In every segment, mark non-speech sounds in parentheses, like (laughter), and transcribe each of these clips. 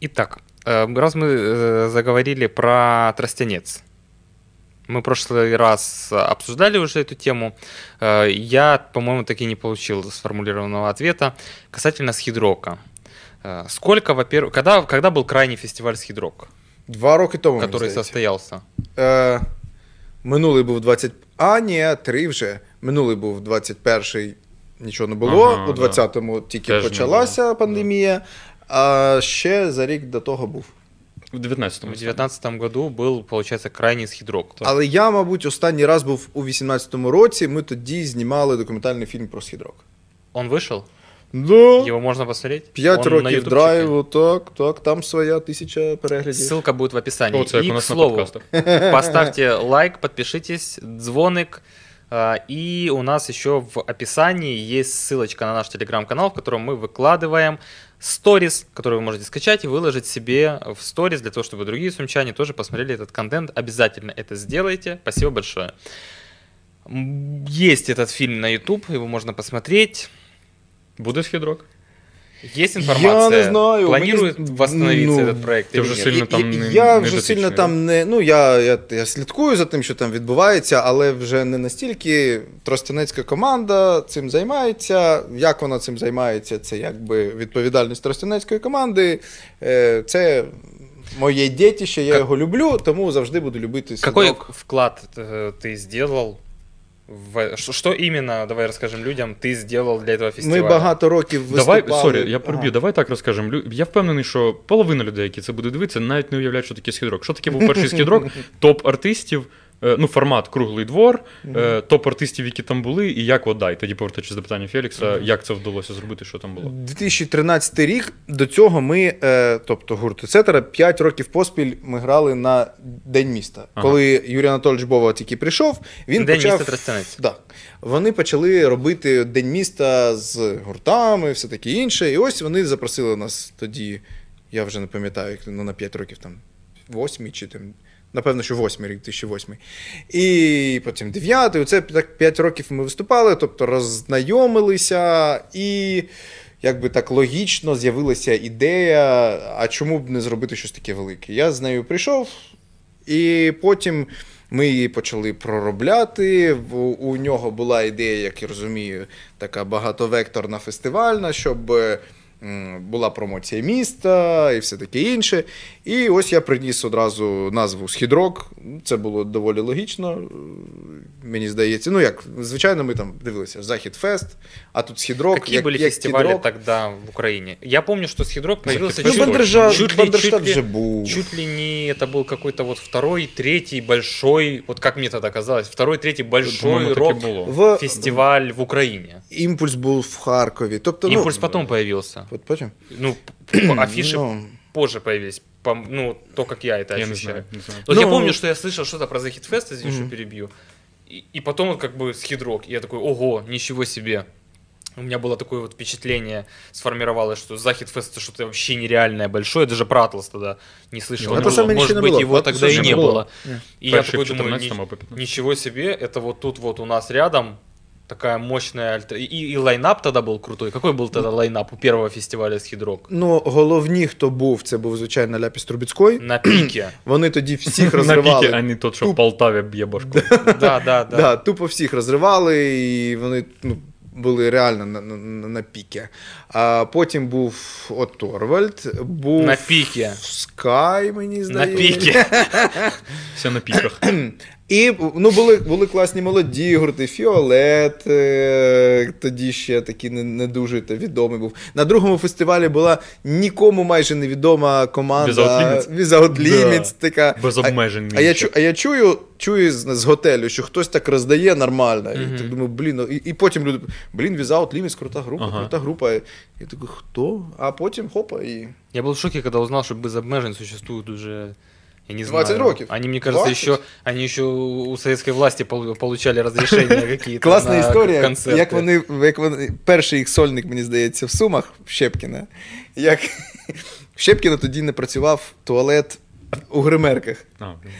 Итак, э, раз мы э, заговорили про тростянец, мы в прошлый раз обсуждали уже эту тему. Э, я, по-моему, таки не получил сформулированного ответа касательно схидрока. Сколько, во-первых, когда, когда был крайний фестиваль схидрок? Два роки тому. Который состоялся. Е, минулий був 20. А, ні, три вже. Минулий був 21-й, нічого не було. Ага, У 20-му тільки Теж не почалася було. пандемія, а ще за рік до того був. В 19-му. В 2019 году был, получается, крайний схидрок. Але я, мабуть, останній раз був у 18-му році. Ми тоді знімали документальний фільм про східрок. Он вышел? Да. Его можно посмотреть? П'ять Он на років ютубчике. драйву, так, так, там своя тисяча переглядів. Ссылка будет в описании. О, це як и, у к нас на слову, подкастах. (laughs) поставьте лайк, подпишитесь, звоник. А, И у нас еще в описании есть ссылочка на наш телеграм-канал, в котором мы выкладываем сторис, который вы можете скачать и выложить себе в сторис, для того, чтобы другие сумчане тоже посмотрели этот контент. Обязательно это сделайте. Спасибо большое. Есть этот фильм на YouTube, его можно посмотреть. Буде східрок? Есть информация? Я не знаю. Планирует мені- восстановиться ну, этот проект? Ти или вже нет? сильно І- там і- не- я не вже дотичний, сильно да? там не. Ну, я, я, я слідкую за тим, що там відбувається, але вже не настільки Тростянецька команда цим займається. Як вона цим займається, це якби відповідальність Тростянецької команди. Е, Це моє дітище, я Как- його люблю, тому завжди буду любити Какой синок. вклад э, ты сделал? в... Что, что именно, давай расскажем людям, ты сделал для этого Ми фестиваля? багато років виступали. Давай, sorry, я переб'ю, Ага. давай так розкажемо. Я впевнений, що половина людей, які це будуть дивитися, навіть не уявляють, що таке східрок. Що таке був перший східрок? (laughs) Топ артистів, ну, формат круглий двор, е, топ артистів, які там були, і як от дай. Тоді повертаючись до питання Фелікса, як це вдалося зробити, що там було. 2013 рік до цього ми, е, тобто гурт Ецетера, 5 років поспіль ми грали на День міста. Ага. Коли Юрій Анатолійович Бова тільки прийшов, він День почав. міста Да. Вони почали робити День міста з гуртами, все таке інше. І ось вони запросили нас тоді, я вже не пам'ятаю, як ну, на 5 років там, 8 чи там. Напевно, що 8 рік, 2008. І потім 9. Оце так 5 років ми виступали, тобто роззнайомилися, і якби так логічно з'явилася ідея, а чому б не зробити щось таке велике. Я з нею прийшов, і потім ми її почали проробляти. У нього була ідея, як я розумію, така багатовекторна фестивальна, щоб м, була промоція міста і все таке інше. І ось я приніс одразу назву Східрок. Це було доволі логічно, е, мені здається. Ну як, звичайно, ми там дивилися Захід Фест, а тут Східрок. Какие як, были як фестивали Східрок. тогда в Украине? Я помню, что Схидрок появился Ну, чуть, Бандержа, чуть ли, Бандерштат чуть ли- вже був. чуть ли не это был какой-то вот второй, третий большой, вот как мне тогда казалось, второй, третий большой По-моєму, таке рок було. В фестиваль в Украине. імпульс був в Харкові. Тобто, Импульс ну, потом появился. От потім. Ну, (clears throat) афиши Ну, позже появились. по- ну, то, как я это Я не ощущаю. знаю. Не знаю. Вот Ну, я помню, что я слышал что-то про Захидфест, извини, Мгм. что перебью. И, и потом вот как бы схидрок. И я такой, ого, ничего себе. У меня было такое вот впечатление, сформировалось, что Захидфест это что-то вообще нереальное, большое. Даже про Атлас тогда не слышал. Может, то саме ще может не быть, було. его Атласа тогда и не не было. було. И я Перший такой думаю, 14 ни- або 15. ничего себе, это вот тут вот у нас рядом такая мощная альтер... И, и лайнап тогда был крутой. Какой был тогда лайнап у первого фестиваля Схидрок? Ну, головні, хто був, це був, звичайно, Ляпіс Трубіцький. На пике. (clears throat) Вони тоді всіх (laughs) На розривали. піки, а не тот, що в Полтаві б'є башку. (laughs) Да, да, да. Да. тупо всіх розривали, і вони ну, були реально на, на, на на пікі. А потім був от Торвальд, був На піке. Скай, мені На здається. (laughs) Все на піках. (clears throat) І ну, були, були класні молоді гурти, Фіолет, е, тоді ще такий не, не дуже та відомий був. На другому фестивалі була нікому майже невідома команда Without Limits? Without Limits, така. Без обмежень. А я, а я чую, чую з, з готелю, що хтось так роздає нормально. Мгм. І так думаю, блін, ну, і, і потім люди, блін, Without Limits, крута група, Ага. крута група. Я такий, хто? А потім хопа і. Я был в шоке, когда узнал, что без обмежень существует уже, я не 20 знаю. років. Они, мне кажется, 20? еще, они еще у советской власти пол- получали разрешения какие-то (laughs) Класна на історія, концерты. як вони, як вони, перший їх сольник, мені здається, в Сумах, в Щепкіна. Як (laughs) в Щепкіна тоді не працював туалет у гримерках. А, блін.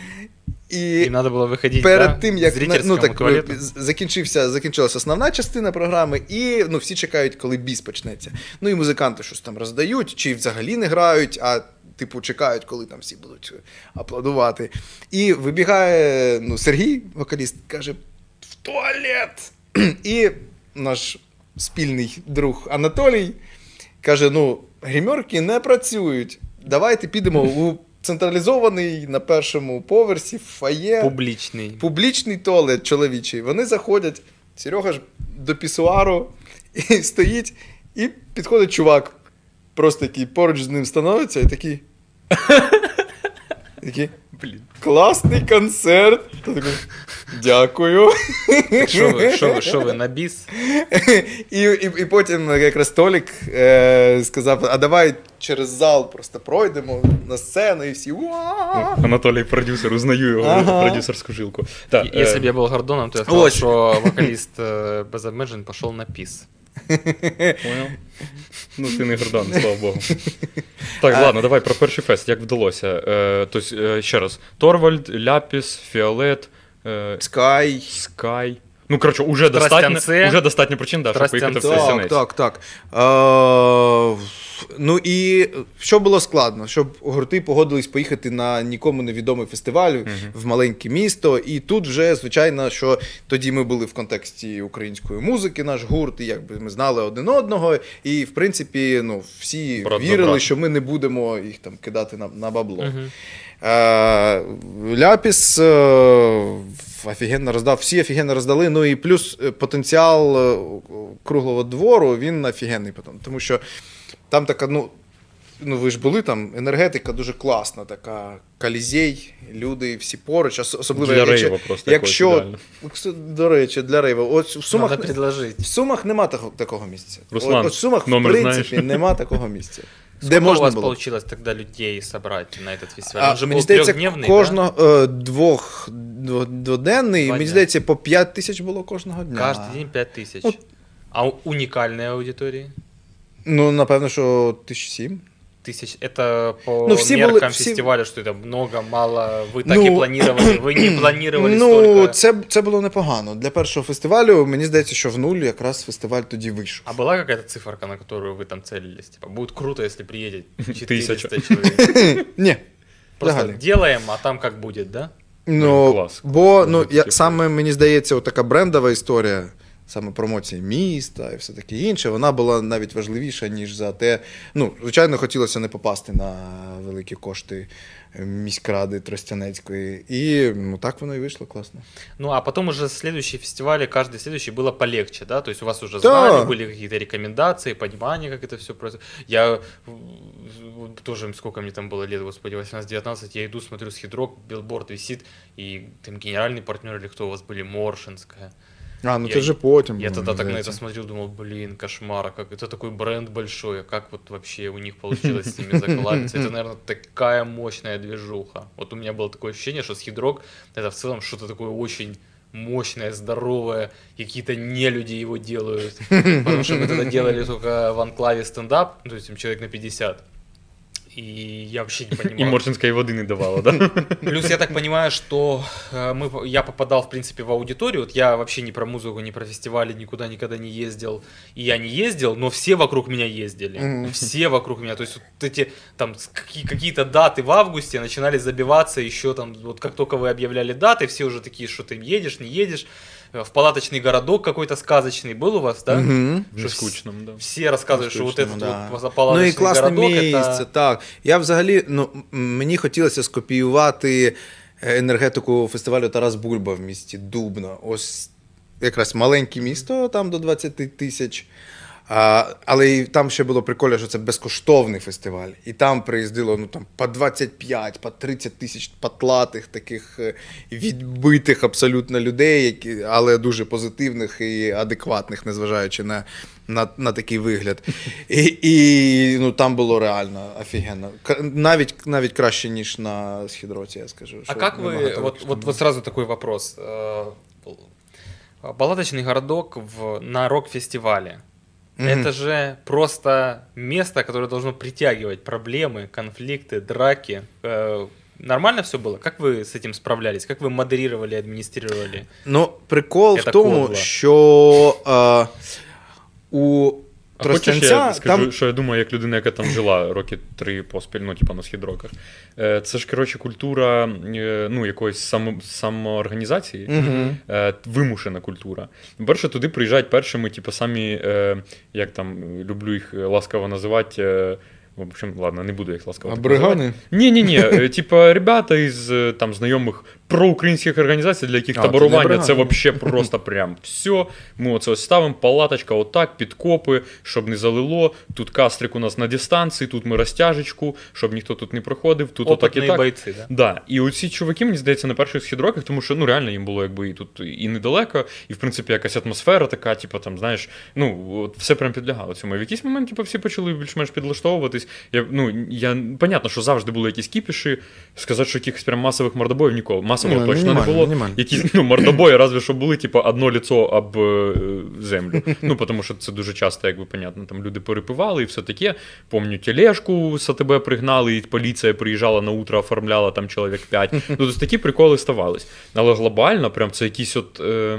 І, И надо было выходить перед да, тим, к як на- зрительскому ну, так, туалету. з- закінчився, закінчилася основна частина програми, і ну, всі чекають, коли біс почнеться. Ну і музиканти щось там роздають, чи взагалі не грають, а типу, чекають, коли там всі будуть аплодувати. І вибігає ну, Сергій, вокаліст, каже: в туалет. І наш спільний друг Анатолій каже: ну, гримерки не працюють. Давайте підемо у централізований на першому поверсі фає. Публичный. Публічний туалет чоловічий. Вони заходять, Серега ж до пісуару і (laughs) стоїть, і підходить чувак. Просто такий поруч з ним становиться і такий. Такий. Блін. Класний концерт. Та такий, Дякую. Что вы, что вы, что вы, на бис? І, і, і потім якраз Толік е, сказав: а давай через зал просто пройдемо на сцену і всі. «Уа!» Анатолій продюсер, узнаю його Ага. продюсерську жилку. Так, И- Если е, бы я был Гордоном, то я сказал, Ось. что вокалист э, Bad Imagine пошел на пис. Понял? Ну, ти не Гордан, слава Богу. (laughs) Так, ладно, давай про перший фест, як вдалося. Е, тобто, ще раз: Торвальд, Ляпіс, Фіолет, е, Скай. Скай. Ну, коротше, уже достатньо, уже достатньо причин, да, щоб поїхати в Тростянце. Так, так, так. Е, ну і що було складно, щоб гурти погодились поїхати на нікому невідомий фестиваль в маленьке місто. І тут вже, звичайно, що тоді ми були в контексті української музики, наш гурт, і якби ми знали один одного. І, в принципі, ну, всі Брат вірили, що ми не будемо їх там кидати на, на бабло. Е, Ляпіс е, офігенно роздав, всі офігенно роздали. Ну і плюс е, потенціал круглого двору він офігенний потім. Тому що там така, ну. Ну, ви ж були там, енергетика дуже класна, така калізей, люди всі поруч, особливо Для якщо, рейва просто якщо до речі, для рейва. От в Сумах, Надо в Сумах нема такого, такого місця. Руслан, от, от в Сумах, в принципі, знаєш? нема такого місця. Сколько Де можна у вас було? получилось тогда людей собрать на этот фестиваль? А, Он же мені был здається, трехдневный, кожного е, двох дво- дводенний, Два мені дня. здається, по 5 тисяч було кожного да? дня. Каждый день 5 тысяч. Вот. А у- уникальная аудитория? Ну, напевно, що тисяч сім. Тысяч. Это по Ну, все меркам были- все- фестиваля, что это много, мало. Вы так Ну, и планировали. Вы (clears throat) не планировали Ну, столько. це, це було непогано. Для першого фестивалю, мені здається, що в нуль якраз фестиваль тоді вийшов. А была какая-то циферка, на которую вы там целились? Типа, будет круто, если приедет 400 Тысяча. человек. Ні. Просто взагалі. делаем, а там как будет, да? Ну, Клас. бо ну, Дуже я, таке саме мені здається, така брендова історія, саме промоції міста і все таке інше, вона була навіть важливіша, ніж за те. Ну, звичайно, хотілося не попасти на великі кошти е, міськради Тростянецької. І ну, так воно і вийшло класно. Ну, а потом уже следующие фестивали, каждый следующий было полегче, да? То есть у вас уже Да. знали, были какие-то рекомендации, понимание, как это все происходит. Я э, вот тоже, сколько мне там было лет, господи, 18-19, я иду, смотрю, с хидрок, билборд висит, и там генеральный партнер или кто у вас были, Моршинская. А, ну Я- це вже потім. Я було, тогда мені так на это здається. смотрел, думал, блин, кошмар, а как это такой бренд большой, а как вот вообще у них получилось с ними заколабиться. Это, (laughs) наверное, такая мощная движуха. Вот у меня было такое ощущение, что с Хидрок это в целом что-то такое очень мощное, здоровое, какие-то нелюди его делают. (laughs) Потому что мы тогда делали только в анклаве стендап, ну, то есть там человек на 50. И я вообще не (laughs) понимал. І Моршинська і води не давала, да? (laughs) Плюс я так понимаю, что э, мы, я попадал, в принципе, в аудиторию. Вот я вообще ни про музыку, ни про фестивали никуда никогда не ездил. И я не ездил, но все вокруг меня ездили. Все вокруг меня. То есть вот эти там какие-то даты в августе начинали забиваться еще там, вот как только вы объявляли даты, все уже такие, что ты едешь, не едешь. Э, В палаточный городок какой-то сказочный был у вас, да? Мгм. Что Не вс- скучно, да. Все рассказывают, что вот Скучно, этот да. вот Ну палаточный і класне городок, місце, это... так. Я взагалі, ну, м- мені хотілося скопіювати е, енергетику фестивалю Тарас Бульба в місті Дубно. Ось якраз маленьке місто, там до 20 тисяч. А, але і там ще було прикольно, що це безкоштовний фестиваль. І там приїздило ну, там, по 25, по 30 тисяч патлатих, таких е, відбитих абсолютно людей, які, але дуже позитивних і адекватних, незважаючи на, на, на такий вигляд. (laughs) І, і ну, там було реально офігенно. К- Навіть, навіть краще, ніж на Східроці, я скажу. А що как вы, набагато вот, краще. вот, вот сразу такой вопрос. Э, Палаточный городок в, на рок-фестивале. Мгм. Это же просто место, которое должно притягивать проблемы, конфликты, драки. Э, Нормально все было? Как вы с этим справлялись? Как вы модерировали, администрировали? Ну, прикол в тому, кодло. що е, у А хочеш, я скажу, Там що я думаю, як людина, яка там жила роки три поспіль, ну, типу, на східроках. Е, Це ж, коротше, культура е, ну, якоїсь само, самоорганізації, е, вимушена культура. Перше, туди приїжджають першими, типу, самі, як там, люблю їх ласкаво називати. В общем, ладно, не буду їх ласкаво. так називати. Абригани. Ні, ні, ні. Типа, ребята із там знайомих проукраїнських організацій, для яких А, це не таборування бригада. це вообще просто прям все. Ми оце ось ставимо, палаточка, отак, підкопи, щоб не залило. Тут кастрик у нас на дистанції, тут ми розтяжечку, щоб ніхто тут не проходив, тут отак і Опытные так. бойцы, да? Да, і оці чуваки, мені здається, на перших східроках, тому що ну реально їм було якби і тут і недалеко, і в принципі якась атмосфера така, типу, там, знаєш, ну от все прям підлягало цьому. І в якийсь момент, типу, всі почали більш-менш підлаштовуватись. Я, ну, я понятно, що завжди були якісь кіпіші. Сказати, що якихось прям масових мордобоїв ніколи. Масового Ну, точно не було. мінімально. Якісь ну, мордобої, разве що були, типу, одно ліцо об е, землю. Ну, тому що це дуже часто, якби понятно, там люди перепивали і все таке. Помню, тележку з АТБ пригнали, і поліція приїжджала на утро, оформляла там чоловік 5. Ну, тобто такі приколи ставались. Але глобально, прям це якісь от. Е,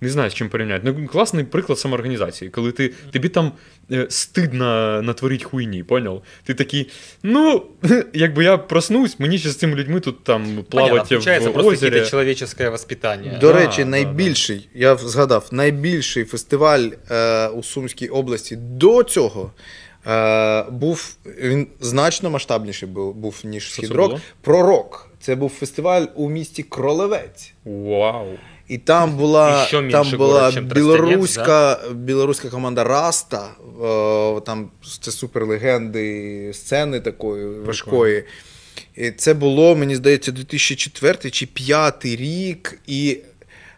не знаю, з чим порівняти. Ну, класний приклад самоорганізації, коли ти тобі там е, стидно натворити хуйні, поняв? Ти такий, ну, (laughs) якби я проснусь, мені ще з цими людьми тут там плавати включается в просто озері. какое-то человеческое воспитание. До Да, речі, да, найбільший, я згадав, найбільший фестиваль е, у Сумській області до цього е, був він значно масштабніший був, був ніж Східрок. Пророк. Це був фестиваль у місті Кролевець. Вау. І там була, і менше там була город, білоруська білоруська, білоруська команда Раста. Е, там це суперлегенди сцени такої важкої. І це було, мені здається, 2004 чи 2005 рік. І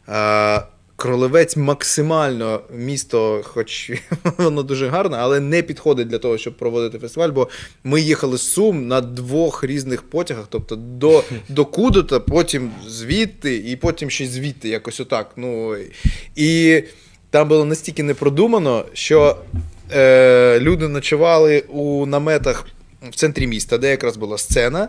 е, Кролевець максимально місто, хоч (laughs) воно дуже гарне, але не підходить для того, щоб проводити фестиваль, бо ми їхали з Сум на двох різних потягах, тобто до, (laughs) до Кудота, потім звідти, і потім ще звідти, якось отак. Ну, і там було настільки не продумано, що е, люди ночували у наметах в центрі міста, де якраз була сцена.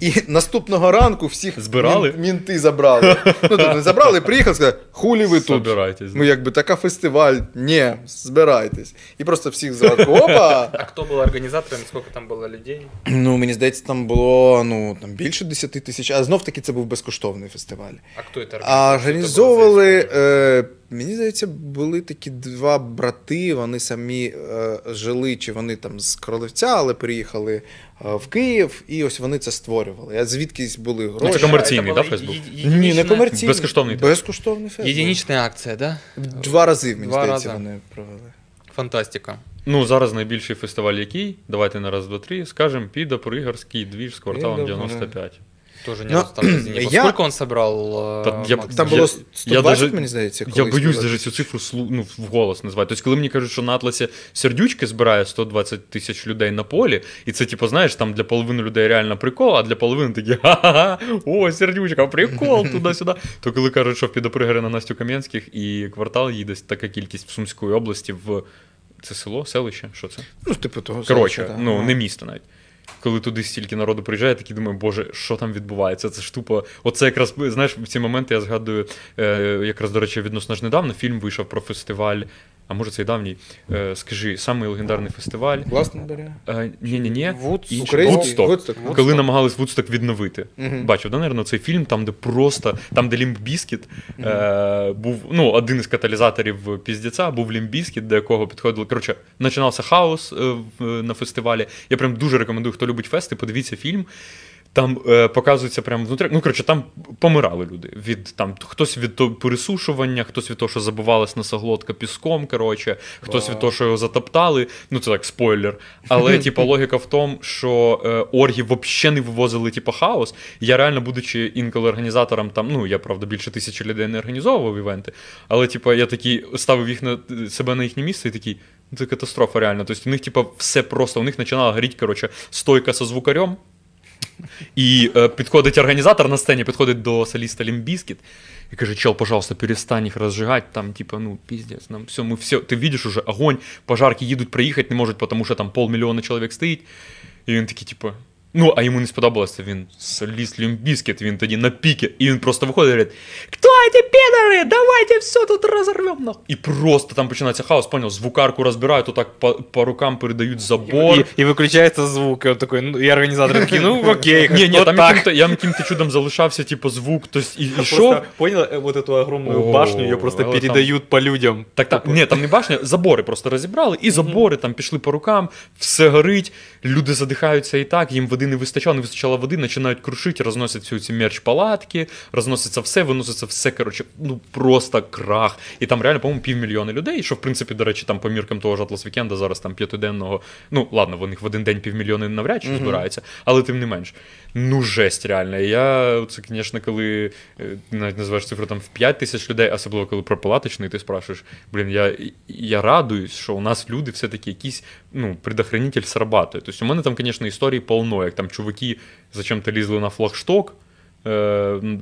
І наступного ранку всіх Збирали? мін- мінти забрали. Ну, тобто забрали, приїхали, сказали, хулі ви тут. Собирайтесь. Ну, якби така фестиваль, ні, збирайтесь. І просто всіх зранку, опа! А (laughs) кто был организатором, сколько там было людей? Ну, мені здається, там було ну, там більше 10 тисяч, а знов таки це був безкоштовний фестиваль. А кто это А организовал? Что это было за організовували, история? е, мені здається, були такі два брати, вони самі е, жили, чи вони там з Королевця, але переїхали е, в Київ, і ось вони це створювали. А звідкись були Ну, це комерційний, Это да, Фейсбук? Ні, не комерційний. Безкоштовний теж. Безкоштовний фестиваль. Единичная акция, да? Два рази, мені Два здається, рази. вони провели. Фантастика. Ну, зараз найбільший фестиваль який? Давайте на раз, два, три. Скажемо, піда Пригорський двіж з кварталом Піда, 95. Тоже не Ну, извини. (clears throat) я- Сколько он собрал? э, Та я- Там Я- було я 120, даже- мені здається. Я боюсь навіть цю цифру слу- ну, вголос назвати. Тобто, коли мені кажуть, що на Атласі сердючки збирає 120 тисяч людей на полі, і це, типу, знаєш, там для половини людей реально прикол, а для половини такі ха-ха-ха, о, сердючка, прикол, туди-сюди. То коли кажуть, що піде пригори на Настю Кам'янських і квартал їде така кількість в Сумській області в. Це село, селище? Що це? Ну, типу того. Коротше, селища, ну да. не місто навіть. Коли туди стільки народу приїжджає, такі думаю, боже, що там відбувається? Це ж тупо. Оце якраз знаєш, в ці моменти я згадую, е, якраз, до речі, відносно ж недавно фільм вийшов про фестиваль. А може це і давній. Е, скажи, самий легендарний фестиваль. Гластонбері. Ні-ні-ні. Вудсток. Коли намагались Вудсток відновити. Мгм. Бачив, да, наверное, цей фільм, там, де просто, там, де Limp Bizkit е, був, ну, один із каталізаторів піздеця, був Limp Bizkit, до якого підходили. Коротше, починався хаос е, на фестивалі. Я прям дуже рекомендую, хто любить фести, подивіться фільм. Там е, показується прямо внутрі. Ну, коротше, там помирали люди. Від, там, хтось від того пересушування, хтось від того, що забивалась носоглотка піском, коротше, хтось від того, що його затоптали. Ну, це так, спойлер. Але, (laughs) типу, логіка в тому, що е, орги взагалі не вивозили, типу, хаос. Я реально, будучи інколи організатором, там, ну, я, правда, більше тисячі людей не організовував івенти, але, типу, я такий ставив їх на себе на їхнє місце і такий. «Ну, Це катастрофа реально. Тобто у них, типу, все просто, у них починала горіти, коротше, стойка со звукарем. І е, підходить організатор на сцені, підходить до соліста Лімбіскіт і каже: Чел, пожалуйста, перестань їх розжигати. Там, типа, ну, піздець, нам все, ми все. Ти бачиш уже огонь, пожарки їдуть, приїхати не можуть, тому що там полмільйона чоловік стоїть. І він такий, типу, Ну, а йому не сподобалося, він соліст Лімбіскет, він тоді на піки, і він просто виходить і говорить: Хто ці підари? Давайте все тут розорвем. нахуй». І просто там починається хаос, поняв, звукарку розбирають, то так по, по рукам передають забор. И, и выключается звук, и он такой, ну, и организаторы такие, ну, (laughs) окей, Ні, ні, кто там так? яким-то, я яким-то чудом залишався, типу, звук, то есть, і, і Просто, що? понял, э, вот эту огромную О, башню, ее просто вот там. передают по людям. Так, так, ні, там не башня, забори просто розібрали, і забори там пішли по рукам, все горить, люди задихаються і так, їм води не вистачало, не вистачало води, починають крушити, розносять всю ці мерч палатки, розноситься все, виноситься все, коротше, ну просто крах. І там реально, по-моєму, півмільйона людей, що в принципі, до речі, там по міркам того ж Атлас Вікенда зараз там п'ятиденного, ну ладно, в них в один день півмільйони навряд чи збираються, але тим не менш. Ну, жесть, реально. Я це, звісно, коли е, навіть називаєш цифру там в 5 тисяч людей, особливо коли про палаточний, ти спрашуєш, блін, я, я радуюсь, що у нас люди все-таки якісь, ну, предохранитель срабатує. Тобто у мене там, звісно, історії полно, як там чуваки зачем-то лізли на флагшток е,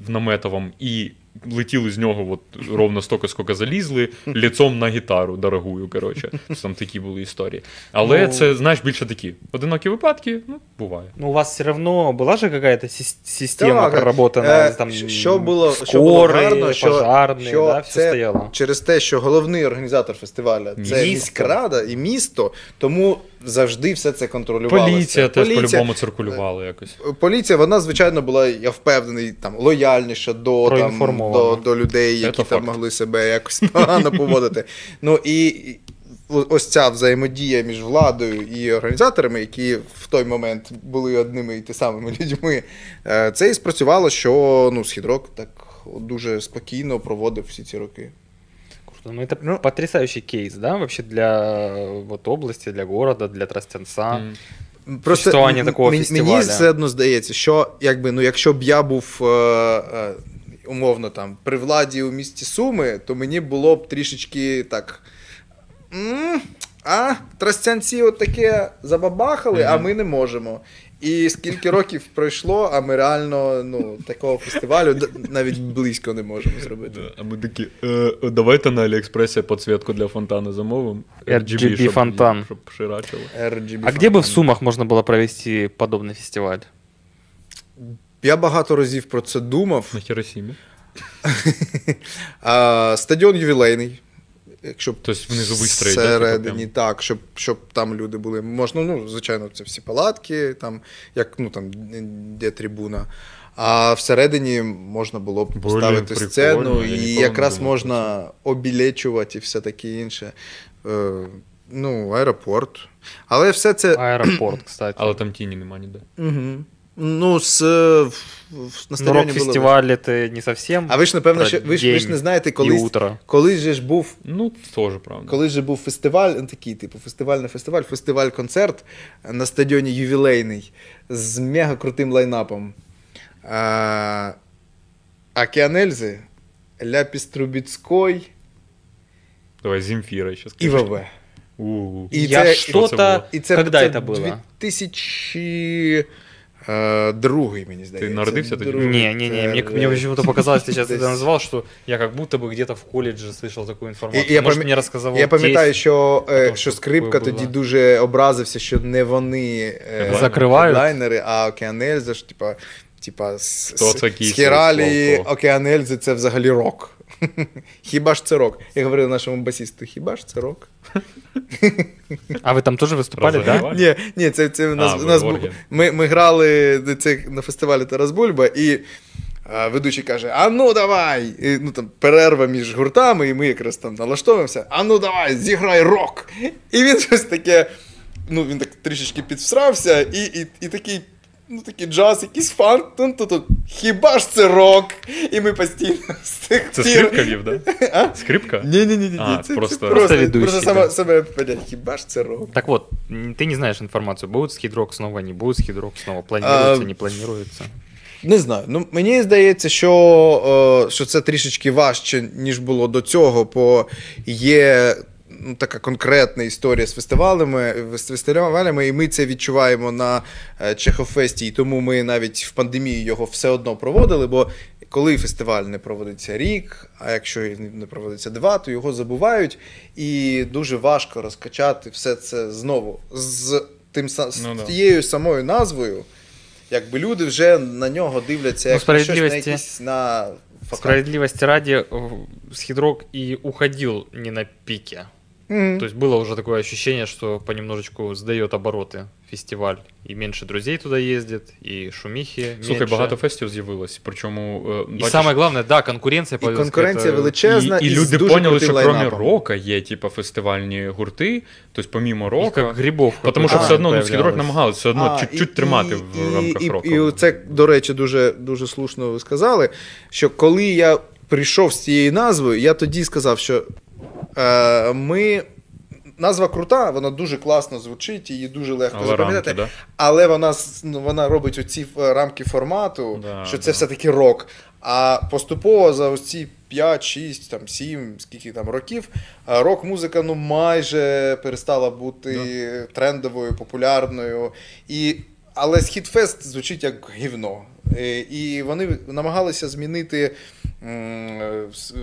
в наметовому і летіли з нього от, ровно стільки, скільки залізли, ліцом на гітару дорогую, коротше. Там такі були історії. Але Ну- це, знаєш, більше такі одинокі випадки, ну, буває. Ну, у вас все равно была же какая-то сис- система Так, проработана, е, там, що було- що було скорые, гарно, що- пожарные, що да, все це- стояло. через те, що головний організатор фестивалю це Місто. міськрада і місто, тому завжди все це контролювалося. Поліція теж по-любому циркулювала якось. Поліція, вона, звичайно, була, я впевнений, там лояльніша до, там, до, до людей, які Це там факт. могли себе якось (laughs) погано поводити. Ну і і ось ця взаємодія між владою і організаторами, які в той момент були одними і ті самими людьми, е, це і спрацювало, що ну, Східрок так дуже спокійно проводив всі ці роки. Круто. Ну, это Ну. потрясающий кейс, да, вообще для э, вот области, для города, для Тростянца. М. Просто м- такого мені, мені все одно здається, що якби, ну, якщо б я був е, е, умовно там при владі у місті Суми, то мені було б трішечки так. «М, А, тростянці от таке забабахали, а ми не можемо. І скільки років пройшло, а ми реально ну, такого фестивалю д- навіть близько не можемо зробити. А ми такі, е, давайте на Аліекспресі підсвітку для фонтану замовимо. RGB щоб- фонтан. Щоб ширачило. RGB А где бы в фонтан. Сумах можно было провести подобный фестиваль? Я багато разів про це думав. На Хіросімі. А, (laughs) стадіон ювілейний. Якщо б Тобто внизу вистроїть, типу, всередині, прям? так, щоб, щоб там люди були. Можна, ну, звичайно, це всі палатки, там, як ну там, де трибуна. А всередині можна було б поставити прикольно, сцену, і якраз думав можна обілечувати і все таке інше. Е, ну, аеропорт. Але все це. Аэропорт, кстати. Але там тіні нема ніде. Угу. Ну, з э, на стадіоні Рок фестивалі ти не зовсім. А ви ж, напевно, що, ви ж ви ж не знаєте, колись, утро. же ж був. Ну, теж правда. Колись же був фестиваль, ну, такий, типу, фестиваль на фестиваль, фестиваль-концерт э, на стадіоні ювілейний з мега крутим лайнапом. А, Океанельзи, Ляпістробіцької. Давай, Земфіра ще скажи. І ВВ. У-у-у. І, Я це, це, було? і це, Когда це, це було? 2000... Е, другий, мені здається. Ти народився тоді? ні, ні. не. Мне, мне почему-то показалось, ты сейчас это назвал, что я как будто би где-то в коледжі слышав таку інформацію. Я Может, пам... мені Я пам'ятаю, що, е, тому, що скрипка тоді дуже образився, що не вони е, Закривають? лайнери, а Океанельза ж, типа, типа, Хералі Океанельзи це взагалі рок. Хіба ж це рок? Я говорив нашому басісту, хіба ж це рок? А вы там тоже выступали, да? Ні, ні, це, це у нас, А, у нас був, ми, ми грали це на фестивалі Тарас Бульба, і а, ведучий каже: А ну давай! І, ну там перерва між гуртами, і ми якраз там налаштовуємося. А ну давай, зіграй рок! І він щось таке. Ну, він так трішечки підсрався, і, і, і такий. Ну, такий джаз, якийсь фан, тун тун тун Хіба ж це рок? І ми постійно з тих Це пір- скрипка вів, да? (laughs) А? Скрипка? Ні, ні, ні, ні, А, це, це просто- просто, Просто ведучий, просто саме, да. понять, хіба ж це рок? Так вот, м, ты не знаешь информацию, будет скидрок снова, не будет скидрок снова, планируется, А, не планируется. Не знаю. Ну, мені здається, що, е, що це трішечки важче, ніж було до цього, бо є ну, така конкретна історія з фестивалями, з фестивалями, і ми це відчуваємо на е, Чехофесті, і тому ми навіть в пандемію його все одно проводили. Бо коли фестиваль не проводиться рік, а якщо не проводиться два, то його забувають, і дуже важко розкачати все це знову з тим з Ну да. тією самою назвою. якби люди вже на нього дивляться Ну, як на щось на якісь на факап. Справедливости ради, Схидрок и уходил не на пике. То есть было уже такое ощущение, что понемножечку сдает обороты фестиваль. И меньше друзей туда ездит, и шумихи Слухай, багато фестів з'явилось. Причому е, И бачиш, самое главное, да, конкуренция І конкуренція величезна, і, і з люди дуже поняли, що крім рока є типа фестивальні гурти, тобто помімо рока. как грибов. в Тому що какой-то все одно ну, скідрок намагалися все одно А, чуть-чуть і- тримати і- в рамках і, року. І це, до речі, дуже, дуже слушно ви сказали, що коли я прийшов з цією назвою, я тоді сказав, що е, ми. Назва крута, вона дуже класно звучить, її дуже легко Але запам'ятати. рамки, да? Але вона, ну, вона робить оці е, рамки формату, Да, що це да. все-таки рок. А поступово за ось ці 5, 6, там, 7, скільки там років, е, рок-музика ну, майже перестала бути трендовою, популярною. І, але Східфест звучить як гівно. Е, І вони намагалися змінити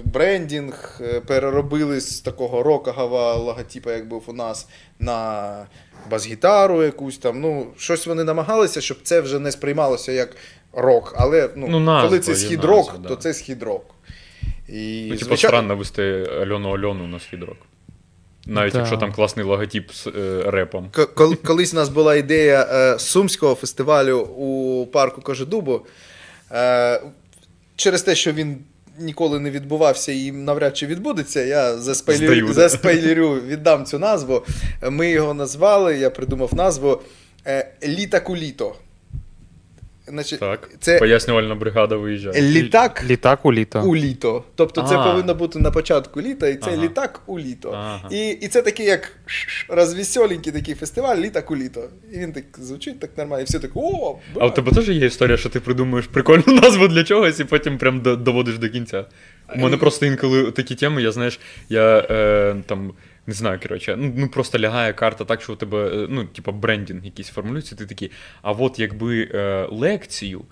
брендінг, е, переробили з такого рокового логотипа, як був у нас, на бас-гітару якусь там. Ну, щось вони намагалися, щоб це вже не сприймалося як рок. Але ну, Ну, назва, коли це схід-рок, назва, да. то це схід-рок. І, Ну, типу, звичайно- странно везти Альону Альону на східрок. Навіть Да. якщо там класний логотип з е, репом. Кол- Колись у нас була ідея е, сумського фестивалю у парку Кожедубу. Е, через те, що він ніколи не відбувався і навряд чи відбудеться, я заспойлерю, Здаю, заспойлерю віддам цю назву. Ми його назвали, я придумав назву е, Літа Куліто. Значить, Так. це Пояснювальна бригада виїжджає. літак Літак у літа. у літо. Тобто це А. повинно бути на початку літа, і це Ага. літак у літо. Ага. І, і це такий як розвеселенький такий фестиваль, літак у літо. І він так звучить так нормально, і всі так о, А у тебе теж є історія, що ти придумуєш прикольну (laughs) назву для чогось і потім прям доводиш до кінця. У мене просто інколи такі теми, я знаєш, я е, там. Не знаю, коротше, ну, ну просто лягає карта так, що у тебе, е, ну, типа, брендінг якийсь формулюється, ти такий, а от якби е, лекцію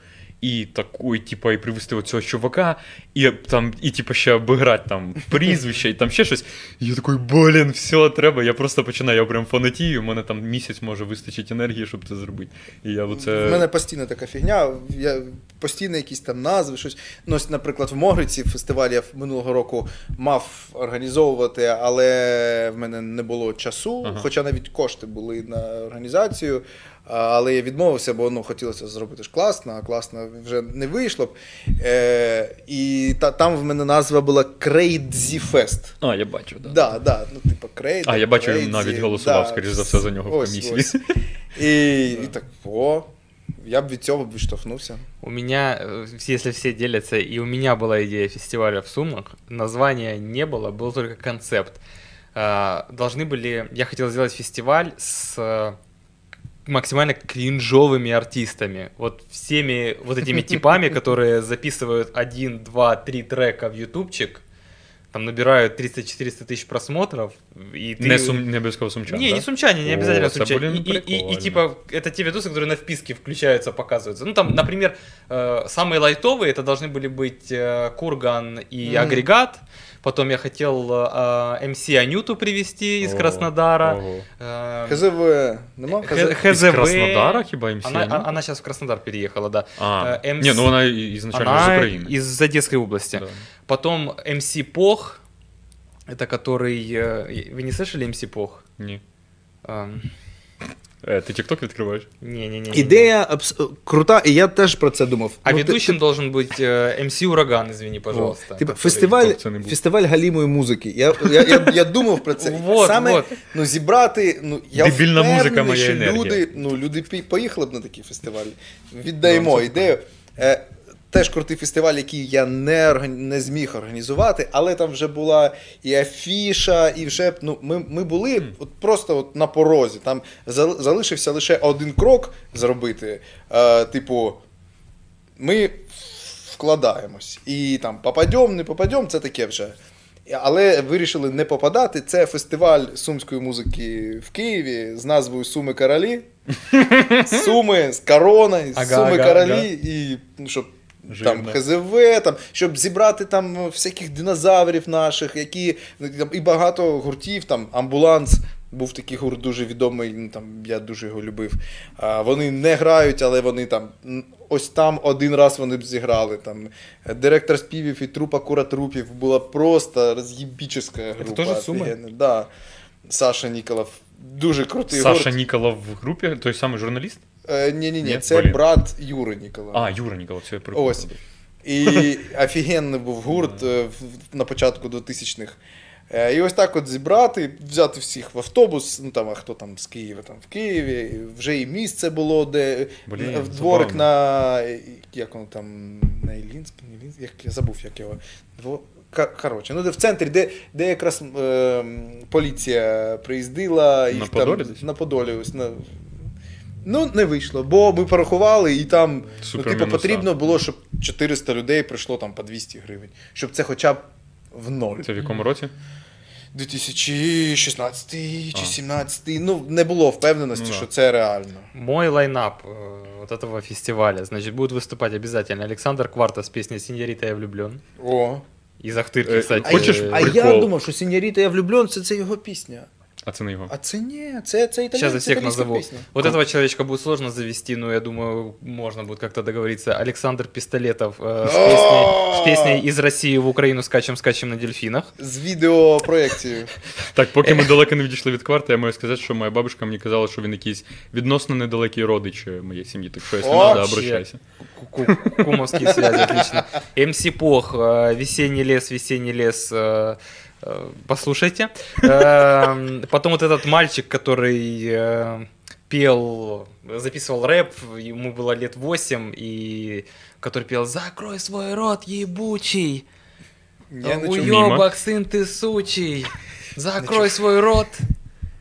і таку, і, типа, і привести оцього чувака, і там, і типа ще обіграти там прізвище, і там ще щось. І я такий, блін, все, треба. Я просто починаю, я прям фанатію, у мене там місяць може вистачить енергії, щоб це зробити. І я оце... В мене постійно така фігня, я постійно якісь там назви, щось. Ну, ось, наприклад, в Могриці фестиваль я минулого року мав організовувати, але в мене не було часу, Ага. хоча навіть кошти були на організацію. А, Але я відмовився, бо ну, хотілося зробити ж класно, а класно вже не вийшло б. Е, і та, там в мене назва була Crazy Fest. А, я бачу, да. Да, да, ну, типу, Crazy, А, я бачу, Crazy, навіть голосував, да, скоріш за все, за нього в ось, комісії. ось. І, і (laughs) так, о, я б від цього б відштовхнувся. У меня, э, если все делятся, и у меня была идея фестиваля в Сумах, названия не было, был только концепт. А, Должны были, я хотел сделать фестиваль с э, максимально кринжовыми артистами. Вот всеми вот этими типами, (laughs) которые записывают один, два, три трека в ютубчик, там набирают 300-400 тысяч просмотров, и ты... Не, сум... не обов'язково сумчан, Не, да? не сумчане, не О, обязательно это, сумчане. блин, И, и- и- и, прикольно. типа, это те видосы, которые на вписке включаются, показываются. Ну, там, например, э, самые лайтовые, это должны были быть э, Курган и Мгм. Агрегат. Потом я хотел э, МС Анюту привести из О, Краснодара. ого. Э, ХЗВ нема? Х- ХЗВ? ХЗВ. Із Краснодара хіба МС? Она, а- она сейчас в Краснодар переехала, да. А, э, ні, МС ну вона і- ізначально з Она України. из Одесской области. Да. Потом МС Пох, это который... э, Вы не слышали МС Пох? Ні. Эм, Е, ти TikTok відкриваєш? Не-не-не. Ідея абс- крута, і я теж про це думав. А Ну, ти- ведущим ти- должен быть э, МС Ураган, извини, пожалуйста. Типа, который- фестиваль, Хто б це не був? фестиваль галімої музики. Я, я, я, я думав про це. Вот, Саме вот. ну, зібрати. Ну, я Дебільна впевнений, музика, моя що енергія. люди, ну, люди пі- поїхали б на такий фестиваль. Віддаємо Ну, це ідею. Е, теж крутий фестиваль, який я не, не зміг організувати, але там вже була і афіша, і вже ну, ми, ми були от просто от на порозі. Там залишився лише один крок зробити. Е, типу, ми вкладаємось. І там попадем, не попадем, це таке вже. Але вирішили не попадати. Це фестиваль сумської музики в Києві з назвою Суми Королі. (laughs) Суми з короною, Ага, Суми ага, Королі, ага. і ну, щоб. Там ХЗВ, там, щоб зібрати там всяких динозаврів наших, які там, і багато гуртів, там амбуланс. Був такий гурт дуже відомий, ну, там, я дуже його любив. А, вони не грають, але вони там. Ось там один раз вони б зіграли. Там. Директор співів і трупа куратрупів була просто роз'єбіческа група. теж Суми? Да. Саша Ніколов. Дуже крутий Саша гурт. Ніколов в групі, той самий журналіст? Е, ні, ні, це Блін. брат Юри Ніколова. А, Юра Ніколов, все я прикольно. Ось. І офігенний був гурт е, в- на початку 2000-х. Е, І ось так от зібрати, взяти всіх в автобус, ну там, а хто там з Києва, там в Києві, і вже і місце було, де Блін, в дворик забавно. на. Як воно там, на Ілінськ, не Ілінськ, як я забув, як його. Дво... Коротше, ну де в центрі, де, де якраз е, поліція приїздила, їх Подолі там десь? на Подолі. Ось, на... Ну, не вийшло, бо ми порахували, і там Супер ну, типу, мінуса. потрібно було, щоб 400 людей прийшло там по 200 гривень. Щоб це хоча б в ноль. Це в якому році? 2016 чи А. 17 ну не було впевненості, Ну да. що це реально. Мой лайнап э, вот этого фестиваля, значит, будет выступать обязательно Александр Кварта с песней «Синьорита, я влюблен». О. Из Ахтырки, Э, кстати. хочешь э, а прикол? я думав, що Сіньоріта я влюблен, це, це його пісня. А це не його. А це ні, це, це італійська Сейчас за всех італійська назову. пісня. Вот этого человечка будет сложно завести, но я думаю, можно будет как-то договориться. Александр Пистолетов э, с, песней, с песней «Из России в Украину скачем, скачем на дельфинах». З відеопроєкцією. (laughs) Так, поки ми далеко не відійшли від кварти, я маю сказати, що моя бабушка мені казала, що він якийсь відносно недалекий родич моєї сім'ї. Так що, якщо О, треба, ще. обращайся. Ку- Кумовские связи, отлично. МС Пох, э, «Весенний лес, весенний лес», э, э, послушайте. Эм, Потом вот этот мальчик, который э, пел, записывал рэп, ему было лет 8, и который пел «Закрой свой рот, ебучий, Я уебок, сын ты сучий, закрой свой рот,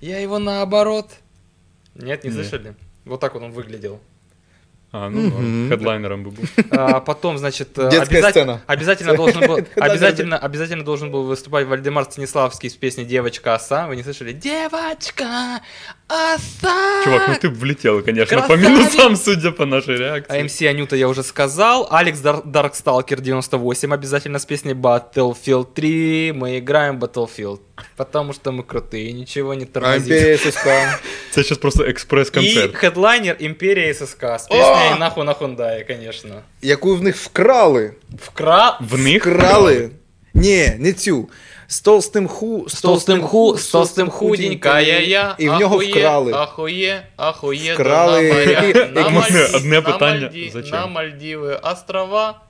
я его наоборот». Нет, не Не. слышали? Вот так вот он выглядел. А, ну, Мгм. норм. хедлайнером би був. А, потом, значит, э, Детская обяза- сцена. обязательно должен был, Да-да-да. (laughs) обязательно, обязательно должен был выступать Вальдемар Станиславский с песней «Девочка оса». Вы не слышали? Девочка оса! Чувак, ну ти б влетів, конечно, по Красавец! мінусам, судя по нашій А реакції. МС Анюта я уже сказал. Алекс Дар- Дарксталкер 98 обязательно с песней Battlefield 3. Мы играем в Battlefield. Потому что мы крутые, ничего не А тормозит. імперія (laughs) ССК. Це зараз просто И експрес-концерт. хедлайнер Империя ССК с песней «Нахуй на Хундае», конечно. Яку в них вкрали. Вкра... В них Вкрали. Ні, не цю. З толстим ху. С толстым ху, с толстым худенькая я. І в нього ахує, вкрали. Ахує, ахує, Вкрали. на моря, на У мене Мальдів- одне на питання. Мальдів- Зачем? На Мальдіви (laughs) острова.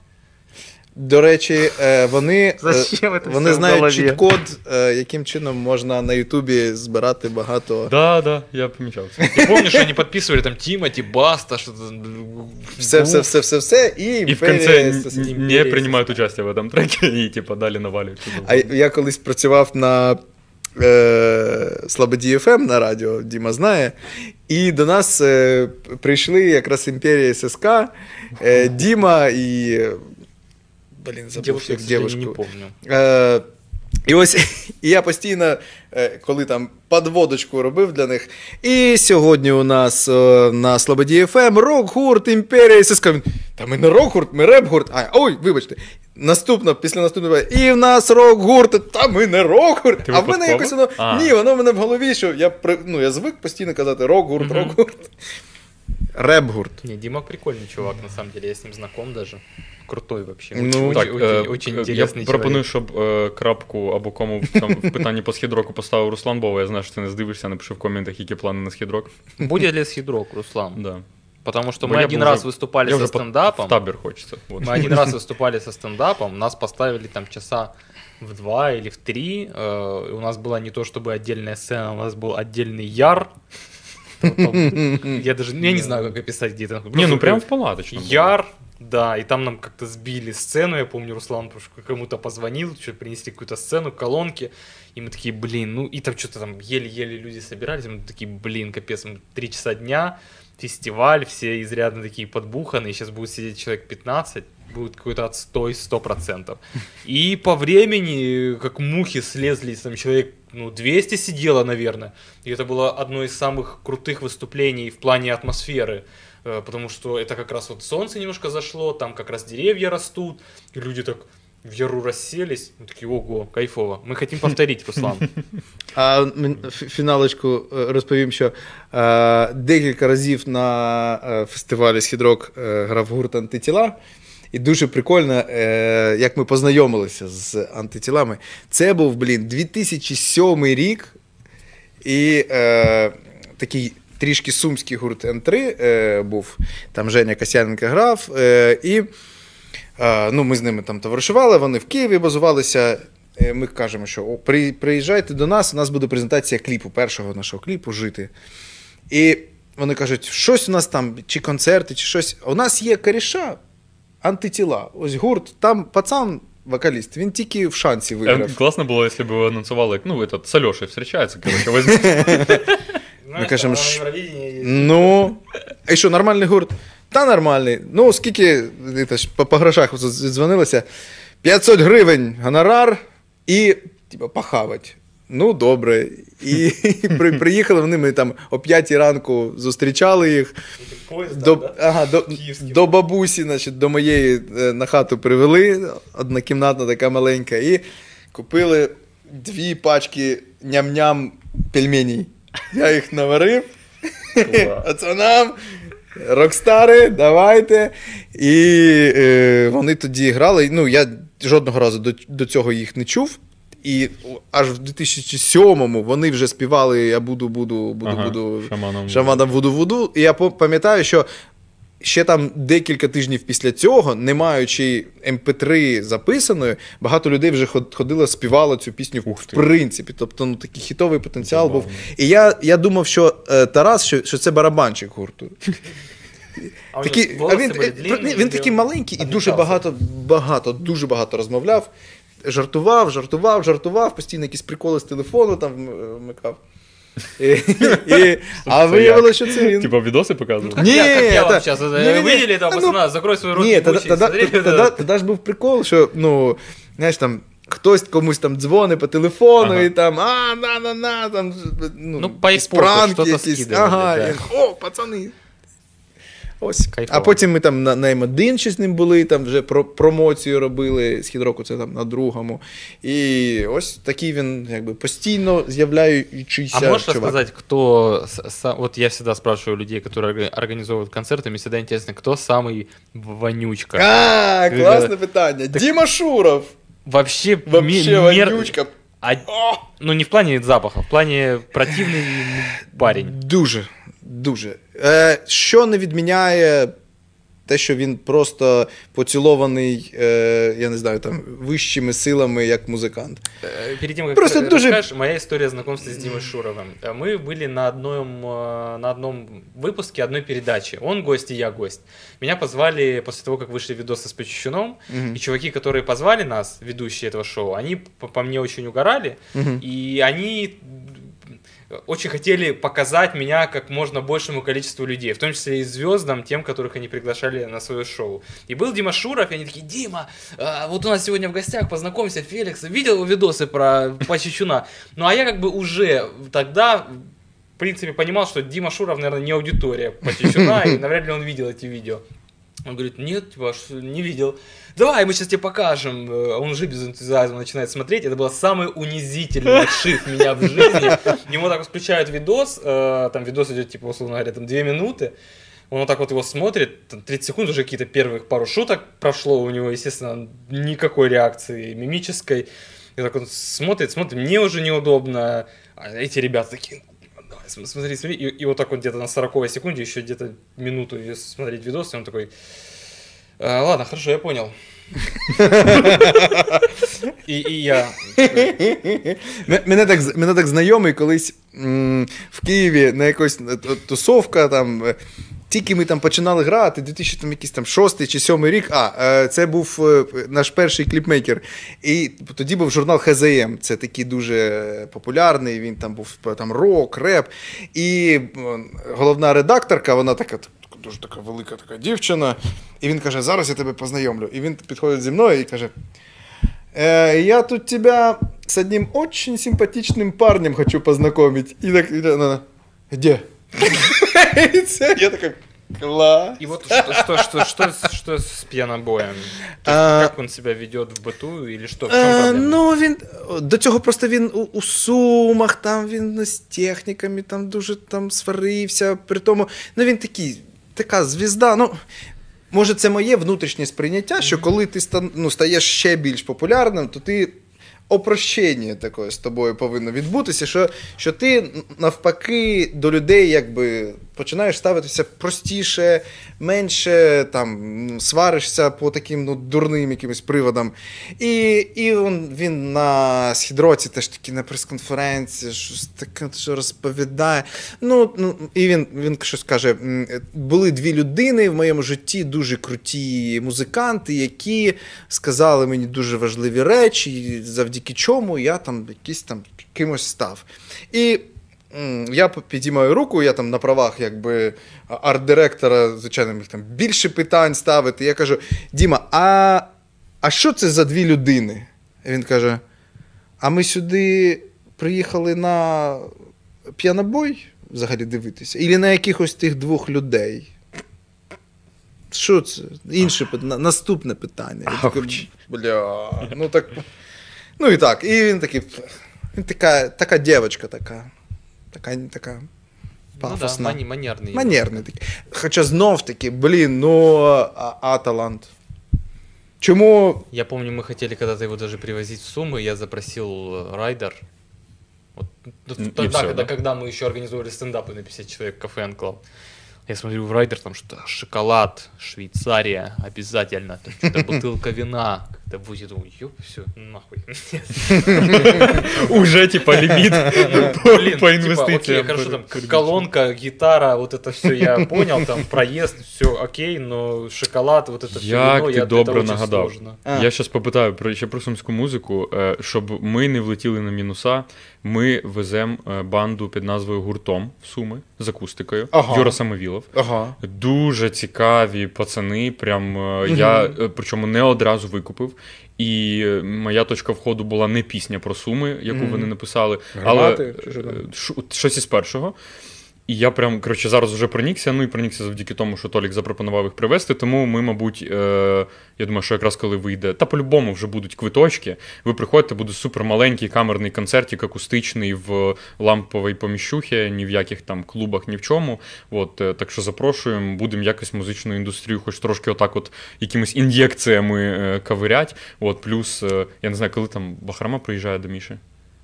До речі, е, вони, е, Зачем це вони все в знають голові? чіт-код, е, яким чином можна на Ютубі збирати багато. Да, да, я помічав це. Ты помнишь, они подписывали там Тимати, Баста, что-то... Все, все, все, все, все. І, І в імперія конце СССР. н- не Імперія принимают участие в этом треке и типа дали наваливать. А я колись працював на е, Слободі FM на радіо, Діма знає. І до нас е, прийшли якраз імперія ССК, е, Діма і. Блін, забув Девушку, я, як сожалению, не помню. Е, і ось (laughs) і я постійно, е, коли там подводочку робив для них. І сьогодні у нас е, на Слободі ФМ рок-гурт Імперія ССК. Та ми не рок-гурт, ми реп-гурт. А, ой, вибачте. Наступно, після наступного, і в нас рок-гурт, та ми не рок-гурт. А в мене якось воно. А. Ні, воно в мене в голові, що я ну, я звик постійно казати рок-гурт, рок-гурт. Реп-гурт. Не, Дима прикольный чувак, на самом деле, я с ним знаком даже. Крутой вообще. Ну, очень, Так, очень, е, очень е, интересный я пропоную, человек. щоб е, крапку або кому в там в питанні по східроку поставив Руслан Бова. Я знаю, що ти не здивишся, напиши в коментах, які плани на східрок. Будет ли схидрок, Руслан? Да. Потому что Бо мы я один бы раз уже- выступали Я со вже по- стендапом. в табір хочеться. Вот. Мы один раз выступали со стендапом, нас поставили там часа в два или в три. э, и У нас была не то чтобы отдельная сцена, у нас был отдельный яр. (laughs) Я даже, я не знаю, как описать где это. Не, ну прям в палаточном. Яр, да, и там нам как-то сбили сцену, я помню, Руслан кому-то позвонил, что принесли какую-то сцену, колонки, и мы такие, блин, ну и там что-то там еле-еле люди собирались, мы такие, блин, капец, мы три часа дня, фестиваль, все изрядно такие подбуханные, сейчас будет сидеть человек 15, будет какой-то отстой 100%. И по времени, как мухи слезли, там человек, ну, 200 сидело, наверное. И это было одно из самых крутых выступлений в плане атмосферы. Э, Потому что это как раз вот солнце немножко зашло, там как раз деревья растут, и люди так в Яру расселись. Мы такие, ого, кайфово. Мы хотим повторить, Руслан. (laughs) А мен- фі- фіналочку е, розповім, що е, декілька разів на е, фестивалі Східрок е, грав гурт антитіла. І дуже прикольно, е, як ми познайомилися з антитілами. Це був, блін, 2007 рік. І е, такий трішки сумський гурт М3 е, був. Там Женя Касяненко грав. Е, і е, ну, ми з ними там товаришували, вони в Києві базувалися. Е, Ми кажемо, що «О, при, приїжджайте до нас, у нас буде презентація кліпу, першого нашого кліпу жити. І вони кажуть, щось у нас там, чи концерти, чи щось. У нас є коріша, антитіла. Ось гурт, там пацан, вокаліст, він тільки в шансі виграв. Е, Класно було, якщо б ви анонсували, ну, этот, з Альошею зустрічається, коротше, возьміть. Знаешь, кажем, там на ш- Ну, і що, нормальний гурт? Та нормальний. Ну, скільки по, по грошах дзвонилося? 500 гривень гонорар і типу, похавать. Ну, добре. І, (laughs) при, приїхали вони, ми там о 5 ранку зустрічали їх. Этим До, да? ага, до, до бабусі, значить, до моєї е, на хату привели, однокімнатна така маленька, і купили дві пачки ням-ням пельменей. Я їх наварив. Пацанам, (laughs) рокстари, давайте. І е, вони тоді грали. Ну, я жодного разу до, до цього їх не чув. І аж в 2007-му вони вже співали Я буду, буду, буду, Ага, буду шаманом. шаманом вуду-вуду. І я по- пам'ятаю, що ще там декілька тижнів після цього, не маючи MP3 записаної, багато людей вже ход- ходило, співало цю пісню Ух в ти. принципі. Тобто, ну такий хітовий потенціал був. Забавно. І я, я думав, що е, Тарас, що, що це барабанчик гурту. А у Такий, него а волосы він, были е, длинные, він или такий он маленький і дуже отличался? багато, багато, дуже багато розмовляв. Жартував, жартував, жартував, постійно якісь приколи з телефону там е, вмикав. І, і, а Це виявилося, що це він. Типа відоси показували? Ні, Я, как я та- вам сейчас ні-ні-ні. выделили этого Та ну, пацана, закрой свой рот Ні, тоді, ебучий, тоді, смотри, тоді, это- тоді ж був прикол, що ну, знаєш, там. Хтось комусь там дзвонить по телефону Ага. і там, а, на, на, на, там, ну, Ну, по якісь іпорту пранки що-то якісь. скидували, Ага, да. і, о, пацани. Ось. Кайфово. А потім ми там на, на М1 ще з ним були, там вже про, промоцію робили з хідроку, це там на другому. І ось такий він, якби постійно з'являючийся. А можешь чувак. рассказать, кто... с- са- Вот я всегда спрашиваю людей, которые орга- организовывают концерты, мне всегда интересно, кто самый вонючка. А, Ти- класне питання. Діма Шуров. Вообще, Вообще ме- мер- вонючка. А- Ну, не в плане запаха, в плане противный парень. Дуже, дуже. Е, що не відміняє те, що він просто поцілований, е, я не знаю, там, вищими силами як музикант. Э, Перед тем, как Просто ты дуже- расскажешь, моя история знакомства с Димой Шуровым. Э, Мы были на одном, э, на одном выпуске одной передачи. Он гость и я гость. Меня позвали после того, как вышли видосы с Почищуном. Мгм. И чуваки, которые позвали нас, ведущие этого шоу, они по, по мне очень угорали. Мгм. И они очень хотели показать меня как можно большему количеству людей, в том числе и звездам, тем, которых они приглашали на свое шоу. И был Дима Шуров, и они такие, Дима, а, вот у нас сегодня в гостях, познакомься, Феликс, видел видосы про Почечуна? Ну, а я как бы уже тогда, в принципе, понимал, что Дима Шуров, наверное, не аудитория Почечуна, и навряд ли он видел эти видео. Он говорит, нет, аж не видел. Давай, мы сейчас тебе покажем. Э, Он уже без энтузиазма начинает смотреть. Это был самый унизительный отшив (laughs) меня в жизни. Ему так вот включают видос, э, там видос идет, типа, условно говоря, там 2 минуты. Он вот так вот его смотрит, там 30 секунд, уже какие-то первых пару шуток прошло у него, естественно, никакой реакции мимической. И так он смотрит, смотрит, мне уже неудобно. А эти ребята такие, смотри, смотри. И, и вот так вот где-то на 40 секунде, еще где-то минуту смотреть видос, и он такой, «А, ладно, хорошо, я понял. І я. Мене так, знайомий колись в Києві на якось е, тусовка там. Е, Тільки ми там починали грати, 2000 там якийсь там шостий чи сьомий рік. А, е, це був е, наш перший кліпмейкер. І тоді був журнал ХЗМ. Це такий дуже популярний. Він там був там рок, реп. І е, головна редакторка, вона така. Дуже така велика така дівчина. І він каже: зараз я тебе познайомлю. І він підходить зі мною і каже: Э, я тут тебя с одним очень симпатичным парнем хочу познакомить. И так? И це, я такой, Клас. И вот что, что, что, что, с- что с пьянобоем? А, как он себя ведет в быту или что? В чем Е, проблема? ну, він до цього просто він у, у сумах, там він з техніками там дуже там сварився. При тому, ну він такий, така звізда. Ну, може, це моє внутрішнє сприйняття, що коли ти ста- ну, стаєш ще більш популярним, то ти. Опрощення такое з тобою повинно відбутися, що, що ти навпаки до людей якби починаєш ставитися простіше, менше там сваришся по таким ну, дурним якимось приводам. І, і він, він на східроці теж таки на прес-конференції, щось таке що розповідає. Ну, ну і він, він щось каже: були дві людини в моєму житті, дуже круті музиканти, які сказали мені дуже важливі речі, завдяки чому я там якийсь там кимось став. І я підіймаю руку, я там на правах якби арт-директора, звичайно, міг там більше питань ставити. Я кажу: Діма, а, а що це за дві людини? Він каже: А ми сюди приїхали на п'янобой взагалі дивитися? Ілі на якихось тих двох людей? Що це? Інше пит- на- наступне питання. Я такий, Бля, ну так. Ну і так. І він такий. Він така, така дівчинка така. Така, така Ну да, манерный. Манерний такий. Хоча знов таки, блін, ну, а, а талант. Чому Я помню, мы хотели когда-то его даже привозить в Сумы, я запросил э, райдер. Вот, ну, И тогда, всё, когда, да? когда мы еще организовывали стендапы на 50 человек в кафе Анклав. Я смотрю в райдер, там что шоколад, Швейцария, обязательно, там что-то бутылка вина. Когда будет, думаю, ёп, все, нахуй. Уже, типа, ліміт по, Блин, по типа, інвестиціям. окей, хорошо, там передбачений. колонка, гитара, вот это все я понял, там проезд, все окей, но шоколад, вот это все Як вино, ти я, добре это очень нагадав. сложно. А. Я зараз попитаю про ще про сумську музику, е, щоб ми не влетіли на мінуса. Ми веземо банду під назвою Гуртом в Суми з акустикою. Ага. Юра Самовілов. Ага. Дуже цікаві пацани. Прям е, я е, причому не одразу викупив. І моя точка входу була не пісня про суми, яку Мгм. вони написали, Гармати, але чи е, щось із першого. І я прям коротше зараз вже пронікся. Ну і пронікся завдяки тому, що Толік запропонував їх привезти. Тому ми, мабуть, е, я думаю, що якраз коли вийде, та по-любому вже будуть квиточки. Ви приходите, буде супер маленький камерний концертик, акустичний в ламповій поміщухі, ні в яких там клубах, ні в чому. От е, так що запрошуємо, будемо якось музичну індустрію, хоч трошки отак, от якимись ін'єкціями е, кавирять. От плюс, е, я не знаю, коли там Бахрама приїжджає до Міші.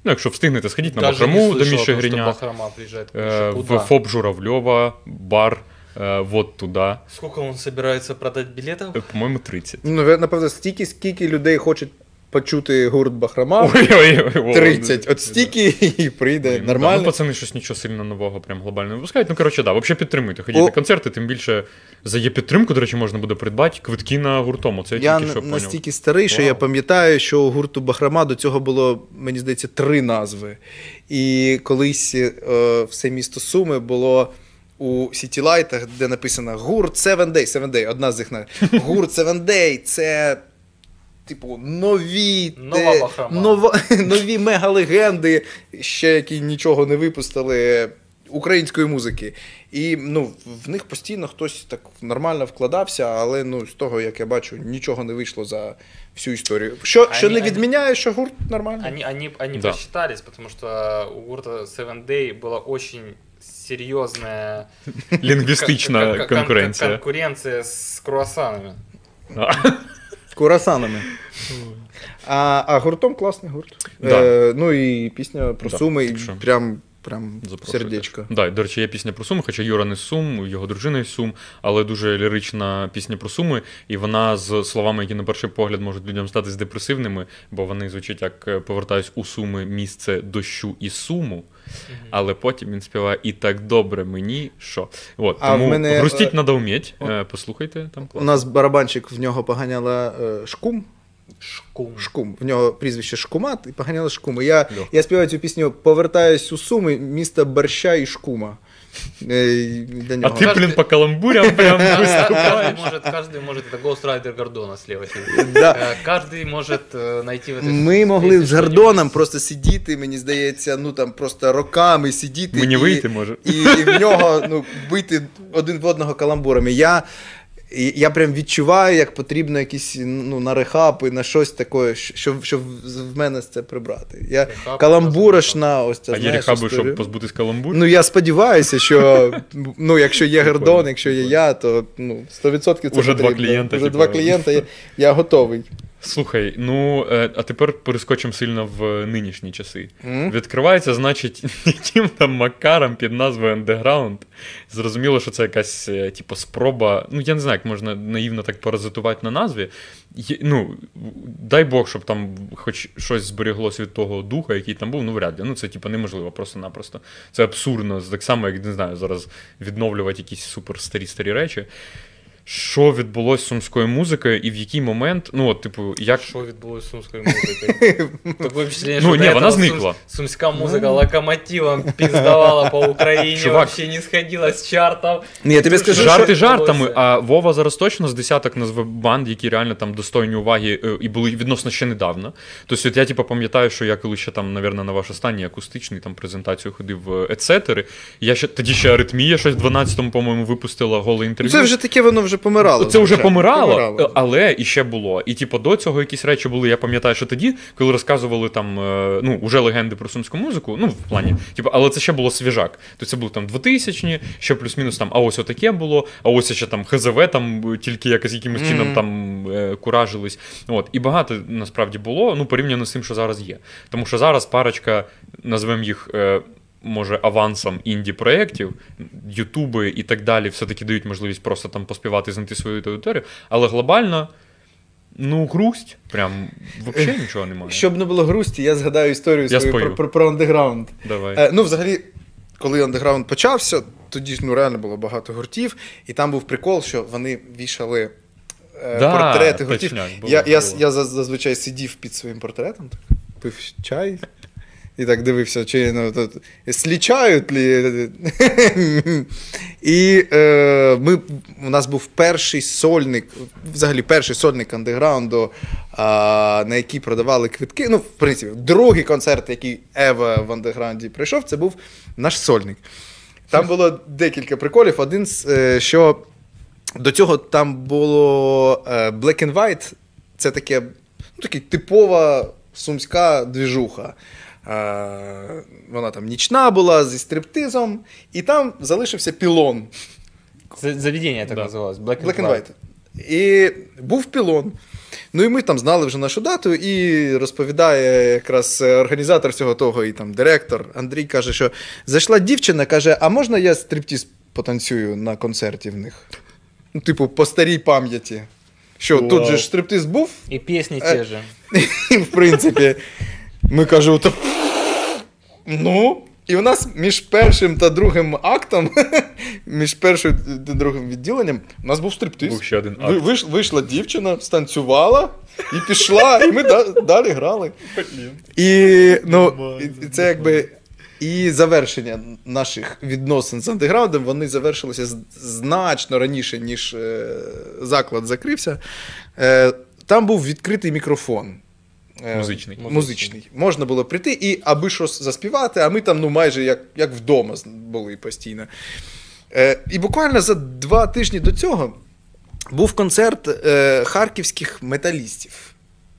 Ну, якщо встигнете, сходіть на Даже не Бахраму до слышал о Міші том, что Гриня. Бахрома приезжает. к Э, Мише. в Куда? ФОП Журавльова, бар, э, вот туда. Сколько он собирается продать билетов? Э, По-моєму, 30. Ну, ви, напевно, стільки, скільки людей хочуть почути гурт Бахрама. Ой-ой-ой. 30. От стільки і прийде. Нормально. Ну, пацани щось нічого сильно нового, прям глобально не випускають. Ну, коротше, да, взагалі підтримуйте. Ходіть на концерти, тим більше за є підтримку, до речі, можна буде придбати квитки на гуртом. Оце я, Я тільки що поняв. настільки старий, що я пам'ятаю, що у гурту Бахрама до цього було, мені здається, три назви. І колись е, все місто Суми було. У Сітілайтах, де написано гурт Seven Day, Seven Day, одна з на гурт Seven Day це, типу, нові, Нова те- нова, (laughs) нові мегалегенди, ще які нічого не випустили української музики. І ну, в них постійно хтось так нормально вкладався, але ну, з того, як я бачу, нічого не вийшло за всю історію. Що, що не відміняє, що гурт нормальний. Они, они, они Да. просчитались, потому что у гурта Seven Day была очень серьезная Лінгвістична кон- кон- кон- конкуренція. конкуренция с круассанами. (laughs) А. Курасанами. А, а гуртом класний гурт. Да. Е, ну і пісня про Да, суми, і прям, прям Запрошуйте. сердечко. Да, до речі, є пісня про Суми, хоча Юра не з Сум, його дружина Сум, але дуже лірична пісня про Суми, і вона з словами, які на перший погляд можуть людям статись депресивними, бо вони звучать як е, повертаюсь у Суми місце дощу і суму. Але потім він співає і так добре мені, що. От, А тому мене, грустіть е, надо вміть. Е, Послухайте там У нас барабанщик в нього поганяла е, шкум. Шкум. Шкум. В нього прізвище Шкумат і поганяла Шкум. І я, Льох. я співаю цю пісню Повертаюсь у Суми, місто борща і шкума. Е, для А нього. ти, блін, по каламбурям прям Каждый виступаєш. может, каждый может, это Ghost Rider Гордона слева сидит. Да. Э, Каждый может э, найти в этой Ми могли песне з что-нибудь. Гордоном просто сидіти, мені здається, ну там просто роками сидіти. Мені і- вийти може. і, і в нього ну, бити один в одного каламбурами. Я, і- я прям відчуваю, як потрібно якісь ну, на рехапи, на щось таке, щоб, щоб в мене це прибрати. Я Рехап, Каламбурошна, ось ця А є рехаби, щоб позбутись каламбур? Ну, я сподіваюся, що (laughs) ну, якщо є Гордон, якщо є я, то ну, 100% це Уже два потрібно. клієнта, Уже типу. два клієнта, я, я готовий. Слухай, ну е, а тепер перескочимо сильно в нинішні часи. М? Відкривається, значить, (laughs) яким там макаром під назвою Underground. Зрозуміло, що це якась, е, типу, спроба. Ну, я не знаю, як можна наївно так паразитувати на назві. Є- ну, дай Бог, щоб там хоч щось зберіглося від того духа, який там був, ну вряд ли. Ну, це типу неможливо просто-напросто. Це абсурдно. Так само, як не знаю, зараз відновлювати якісь супер старі старі речі. Що відбулося з сумською музикою, і в який момент, ну, от, типу, як Что відбулось з сумською музикою? (laughs) Такое впечатление, Ну, ні, вона зникла. сум- Сумська музика локомотивом пиздавала по Україні, Чувак. вообще не сходила з чартов. Ні, я тобі скажу, Жарти що жартами, а Вова зараз точно з десяток назве банд, які реально там достойні уваги е, і були відносно ще недавно. Тобто, от я типу, пам'ятаю, що я коли ще там, навірно, на ваш останній акустичний там презентацію ходив в Ецетери. Я ще тоді ще аритмія щось в 12-му, по-моєму, випустила голе інтерв'ю. Це вже таке, воно вже помирало. Це вже помирало, Помирало. але і ще було. І типу, до цього якісь речі були. Я пам'ятаю, що тоді, коли розказували там е, ну, уже легенди про сумську музику, ну, в плані, типу, але це ще було свіжак. То це були там 2000-ні, ще плюс-мінус там, а ось отаке було, а ось ще там ХЗВ, там е, тільки якось якимось чином Мгм. там е, куражились. От. І багато насправді було, ну, порівняно з тим, що зараз є. Тому що зараз парочка, назвемо їх. Е, Може, авансом інді-проєктів, Ютуби і так далі, все-таки дають можливість просто там поспівати, знайти свою аудиторію. Але глобально, ну, грусть, прям взагалі нічого немає. Щоб не було грусті, я згадаю історію Я свою про, про, про андеграунд. Давай. Е, ну, взагалі, коли андеграунд почався, тоді ж ну, реально було багато гуртів, і там був прикол, що вони вішали е, Да, портрети гуртів. точняк, було, я, я, було. я зазвичай сидів під своїм портретом, так, пив чай. І так дивився, чи ну, тут, слічають лі. (laughs) І е, ми, у нас був перший сольник, взагалі перший сольник андеграунду, а, на який продавали квитки. Ну, в принципі, другий концерт, який Ева в андеграунді прийшов, це був наш сольник. Там було декілька приколів. Один, з, е, що до цього там було е, Black and White, це таке, ну, таке типова сумська двіжуха. Е, Вона там нічна була зі стриптизом, і там залишився пілон. Заведение так Да. называлось. Black, Black and White. І був пілон. Ну і ми там знали вже нашу дату, і розповідає якраз е, організатор всього того, і там директор Андрій каже, що зайшла дівчина, каже: А можна я стриптіз потанцюю на концерті в них? Ну, типу, по старій пам'яті. Що, тут же ж стриптиз був, И песни Э, же. (laughs) в принципі, ми кажемо, то. Ну. І у нас між першим та другим актом, (laughs) між першим та другим відділенням, у нас був стриптиз. Був ще один Ви- акт. виш- вийшла дівчина, станцювала і пішла, і ми да- далі грали. І, ну, це якби. І завершення наших відносин з андеграундом вони завершилися значно раніше, ніж е, заклад закрився. Е, там був відкритий мікрофон. Е, Музичний. Музичний. Можна було прийти і аби щось заспівати, а ми там ну, майже як, як вдома були постійно. Е, і буквально за два тижні до цього був концерт е, харківських металістів.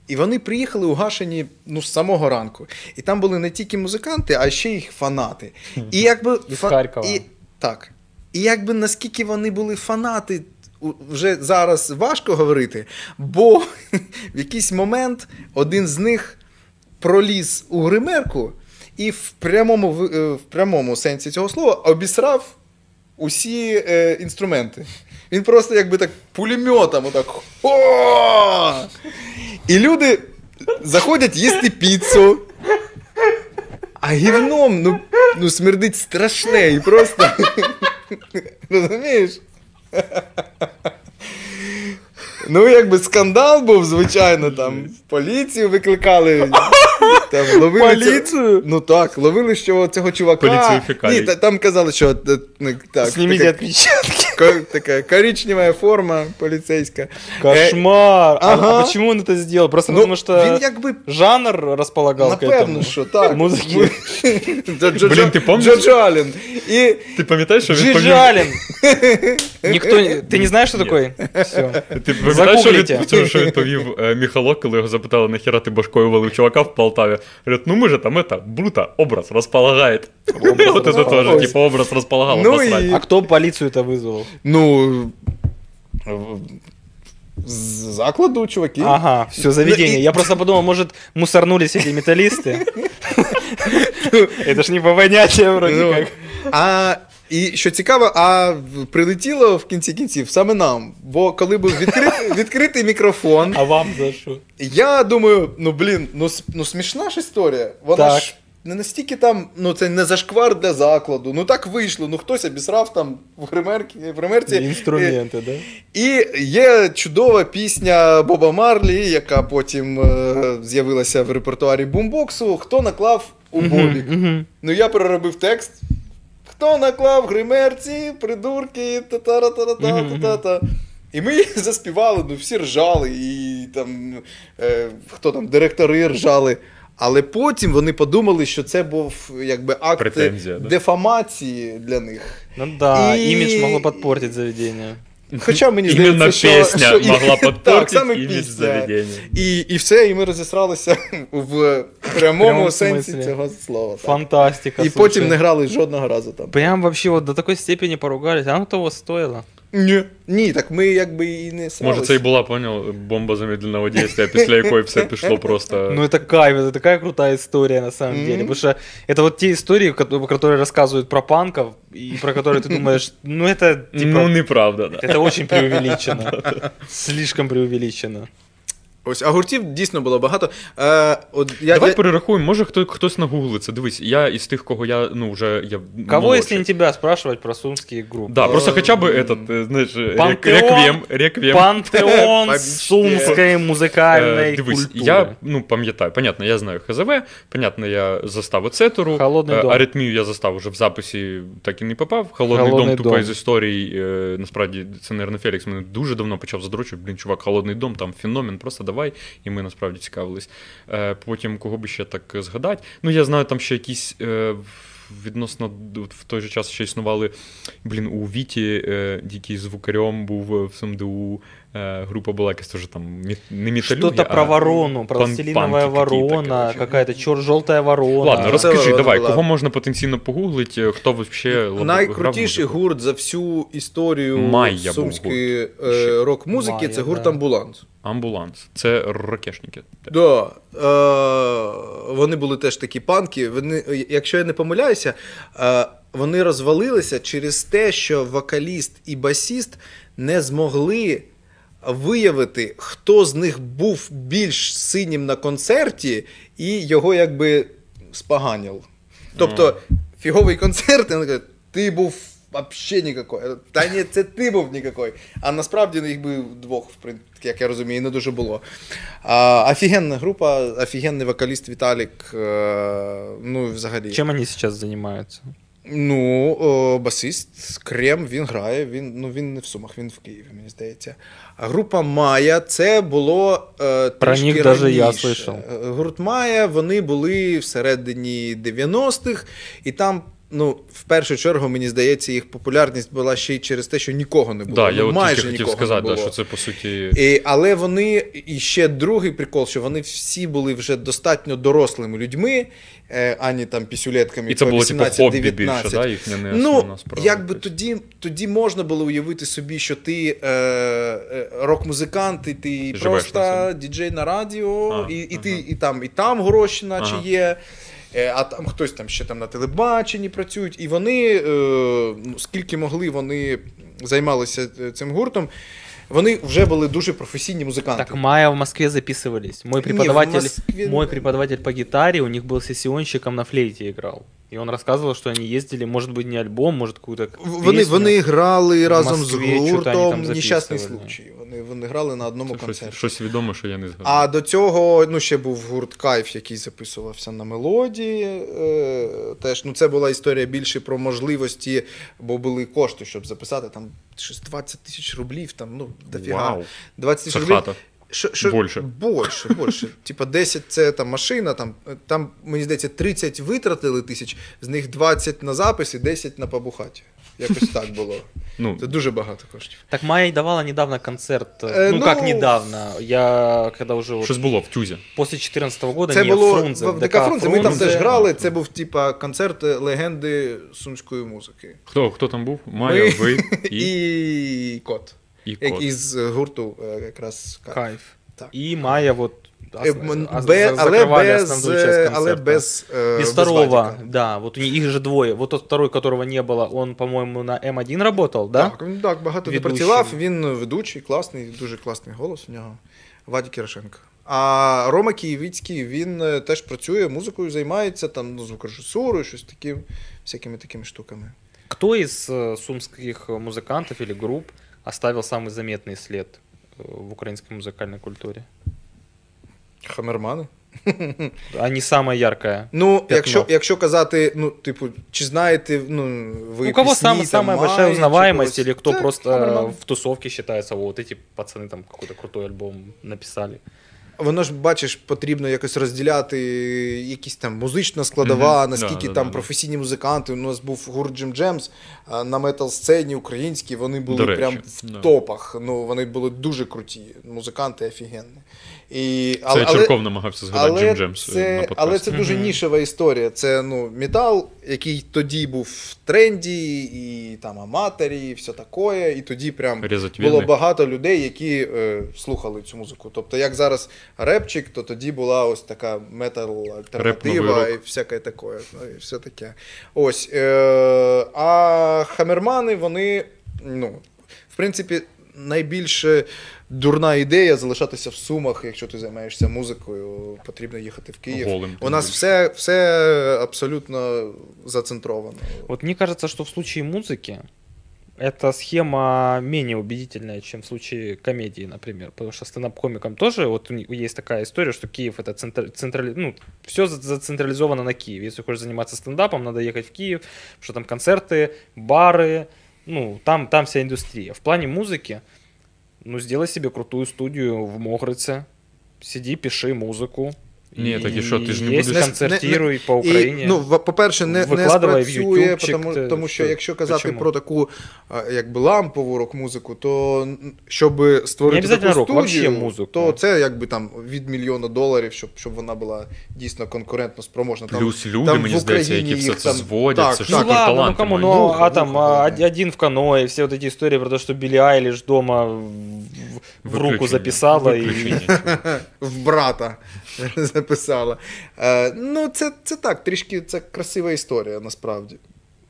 І вони приїхали угашені ну, з самого ранку. І там були не тільки музиканти, а ще й фанати. І (laughs) якби Харкова. І, так. І якби наскільки вони були фанати, у- вже зараз важко говорити, бо (laughs) в якийсь момент один з них проліз у гримерку і в прямому, е, в прямому сенсі цього слова обісрав усі е, інструменти. Він просто якби так пулеметом отак. І люди заходять їсти піцу. А гівном, ну, ну смердить страшне і просто. (laughs) Розумієш? Ну, якби скандал був, звичайно, там поліцію викликали. Там ловили Полицию? Ну так, ловили, що цього чувака. Поліцію фекалій. Ні, та- там казали, що е, ну, так, Снимите така, отпечатки. ко- така коричнева форма поліцейська. Кошмар. А- ага. А почему он это сделал? Просто Ну, потому что він якби жанр располагал к Напевно, этому. що так. Музики. Джо- Блін, ти помниш? Джордж Аллен. І Ти пам'ятаєш, що він повів... Джижалин. (laughs) Никто... не- Ты не знаешь, что Нет. такое? Все. Ти пам'ятаєш, що Загуглите. він, що, (laughs) що він повів е, Міхалок, коли його запитали, нахіра ти башкою валив чувака в Полтаві? Говорить, ну ми же там это, Брута, образ розполагает. Вот это тоже, типа, образ розполагало. Ну і- А кто полицию-то вызвал? Ну. Закладу, чуваки. Ага, все, заведение. Ну и- Я просто подумал, может, мусорнулись эти металлисты? (laughs) Это ж не по понятиям вроде Ну, как. А і що цікаво, а прилетіло в кінці кінців саме нам. Бо коли був відкритий, (laughs) відкритий мікрофон, А вам за что? я думаю, ну блін, ну, ну смішна ж історія. Вона Так. ж не настільки там, ну це не зашквар для закладу. Ну так вийшло. Ну хтось обісрав там в гримерці. В гримерці. Инструменты, да? І є чудова пісня Боба Марлі, яка потім е, з'явилася в репертуарі бумбоксу. Хто наклав у Бобік? Ну я переробив текст. Хто наклав гримерці, придурки, та-та-та-та-та-та-та. І ми заспівали, ну всі ржали, і там е, хто там, директори ржали. Але потім вони подумали, що це був якби акт Претензія, да? дефамації для них. Ну да, і... імідж могло підпортити заведение. Хоча мені здається, що, пісня що і- могла (laughs) так, підпортити саме пісня. І, і все, і ми розісралися (laughs) в прямому прямому сенсі цього слова. так. Фантастика. І слушай. потім не грали жодного разу там. Прям вообще вот до такої степени поругались. А ну того стоило. Ні. Ні, так ми якби і не срались. Може, це і була, поняв, бомба замедленого дійства, після якої все пішло просто. (laughs) Ну это кайф, это такая крутая история на самом Мгм. деле. Потому что это вот те истории, ко- которые рассказывают про панков, и про которые ты думаешь, ну это типа... Ну, неправда, да. Это очень преувеличено. (laughs) Слишком преувеличено. Ось, а гуртів дійсно було багато. Е, от я, Давай я... перерахуємо, може хто, хтось нагуглиться. Дивись, я із тих, кого я, ну, вже я Кого, молодший. если не тебя, спрашивать про сумские группы? Да, просто Ем, хоча б этот, е, знаєш, рек- Пантеон. реквієм, реквієм. Пантеон По сумской (laughs) музыкальной Е, Дивись, культуры. я ну, пам'ятаю, понятно, я знаю ХЗВ, понятно, я застав Ецетеру. Холодний Е, дом. Аритмію я застав уже в записі, так і не попав. Холодний, Холодний дом, тупо дом. із історій. е, Насправді, це, наверное, Фелікс мене дуже давно почав задрочувати. Блін, чувак, холодний дом, там феномен, просто давай. І ми насправді цікавились. Е, Потім, кого би ще так згадати. Ну, я знаю, там ще якісь. е, Відносно в той же час ще існували. Блін, у Віті е, дикий звукарем був в СМДУ. Е, група була якась теж там не міталюги, Что-то про а ворону, про пан- пластилиновая ворона, короче. какая-то чер желтая ворона. Ладно, Це розкажи, давай, була. кого можна потенційно погуглити, хто взагалі Найкрутіший гурт за всю історію Майя сумської е, рок-музики Майя, це гурт да. Амбуланс. Амбуланс. Це ракешники. Да. Е, вони були теж такі панки. Вони, якщо я не помиляюся, е, вони розвалилися через те, що вокаліст і басіст не змогли виявити, хто з них був більш синім на концерті, і його якби споганив. Тобто, фіговий концерт, і він каже, ти був вообще нікакой. Та ні, це ти був нікакой. А насправді їх би двох, як я розумію, не дуже було. А, офігенна група, офігенний вокаліст Віталік. Е, ну, взагалі. Чем они сейчас занимаются? Ну, о, басист Крем, він грає, він, ну, він не в Сумах, він в Києві, мені здається. А група Майя це було. Е, Про трішки них даже я раніше. Е, Гурт Майя, вони були всередині 90-х, і там. Ну, в першу чергу, мені здається, їх популярність була ще й через те, що нікого не було. Да, ну, я майже хотів нікого сказати, не да, що це по суті. І, але вони, і ще другий прикол, що вони всі були вже достатньо дорослими людьми, е, ані там пісюлетками І це по було типу 18-19. більше, да, їхня не Ну, справа. якби тоді, тоді можна було уявити собі, що ти е, е, рок-музикант, і ти Живеш просто на діджей на радіо, А, і, і ага. ти і там, і там гроші, наче Ага. є. Е, А там хтось там ще там на телебаченні працюють, і вони, е, ну, скільки могли, вони займалися е, цим гуртом. Вони вже були дуже професійні музиканти. Так Майя в Москве записывались. Мой Не, преподаватель, Москве- мой преподаватель по гитаре, у них был сессионщиком на флейте играл. И он рассказывал, что они ездили, может быть, не альбом, может, какую-то Вони, вони грали разом Москві, з гуртом Нещасний случай. Вони, вони грали на одному Щось, концерті. щось відоме, що я не згадав. А до цього ну, ще був гурт Кайф, який записувався на мелодії. Е, теж, ну, це була історія більше про можливості, бо були кошти, щоб записати там щось 20 тисяч рублів, там, ну, дофіга. Вау. 20 тисяч Це рублів. Що, що, Більше. Більше, більше. (laughs) Типа 10 це там машина, там, там, мені здається, 30 витратили тисяч, з них 20 на запис і 10 на побухаті. Якось так (laughs) було. Ну, Це дуже багато коштів. Так Майя и давала недавно концерт. э, ну, ну, как недавно? Я когда уже вот щось було в тюзі. после 2014 года Це не, було Фрунзе, в ДК Фрунзе. Ми там теж грали. Це був типа концерт легенди сумської музики. Хто, хто там був? Майя, Ми ви (laughs) і, і кот. і Як кот. із гурту е, якраз Кайф. Кайф. Так. И Майя вот ос- Е, м, ос- бе- але закрывали без, основную часть е, але концерта. без, е, Без без второго, Вадіка. да, вот у них их же двое. Вот тот второй, которого не было, он, по-моему, на М1 работал, да? Так, він так, багато не Ведучим. працював. Він ведучий, класний, дуже класний голос у нього. Вадік Ярошенко. А Рома Києвіцький, він е, теж працює, музикою займається, там, ну, звукорежисурою, щось таким, всякими такими штуками. Кто из э, сумских музыкантов или групп оставил самый заметный след э, в украинской музыкальной культуре? Хамермани. А не самая яркая? Ну, Пятно. якщо, якщо казати, ну, типу, чи знаєте, ну, ви у кого пісні, самая, там, самая Майи, большая чи узнаваемость, когось? или кто Це просто Хамерман. э, в тусовке считается, вот эти пацаны там какой-то крутой альбом написали? Воно ж, бачиш, потрібно якось розділяти якісь там музична складова, Мгм. наскільки Да, там да, да. професійні музиканти. У нас був гурт Джим Джемс на метал-сцені українські. вони були прям в да. топах. Ну, вони були дуже круті, музиканти офігенні. І, Це Черков намагався згадати але Джим Джемс це, на але це дуже нішева історія. Це ну, метал, який тоді був в тренді, і там аматорі, і все таке. І тоді прям було багато людей, які е, слухали цю музику. Тобто, як зараз репчик, то тоді була ось така метал-альтернатива і всяке таке. Ну, і все таке. Ось. Е, а хамермани, вони, ну, в принципі, найбільше дурна ідея залишатися в Сумах, якщо ти займаєшся музикою, потрібно їхати в Київ. Голим, У нас тим все, все абсолютно зацентровано. Вот мне кажется, что в случае музыки эта схема менее убедительная, чем в случае комедии, например. Потому что стендап-комикам тоже вот у них есть такая история, что Киев это центр, централи... ну, все зацентрализовано на Киеве. Если хочешь заниматься стендапом, надо ехать в Киев, потому что там концерты, бары, ну, там, там вся индустрия. В плане музыки, ну, сделай себе крутую студию в Могрице, сиди, пиши музыку. Не, так и что, ты ж не будешь- концертируй по Україні. І, ну, по-перше, не, не спрацює, тому, те, тому що що- якщо казати почему? про таку якби лампову рок-музику, то щоб створити Не таку рок, студію, музику. то це якби там від мільйона доларів, щоб, щоб вона була дійсно конкурентно спроможна. Там, Плюс люди, там мені в здається, які все це там- зводять. так, це ж Ну так. супер ладно, ну таланти кому, мають. ну а там а, да. од- один в каное, все вот эти истории про то, что Билли Айлиш дома в, в руку записала и... Виключення. (laughs) в брата (laughs) записала. Е, ну, це, це так, трішки це красива історія насправді.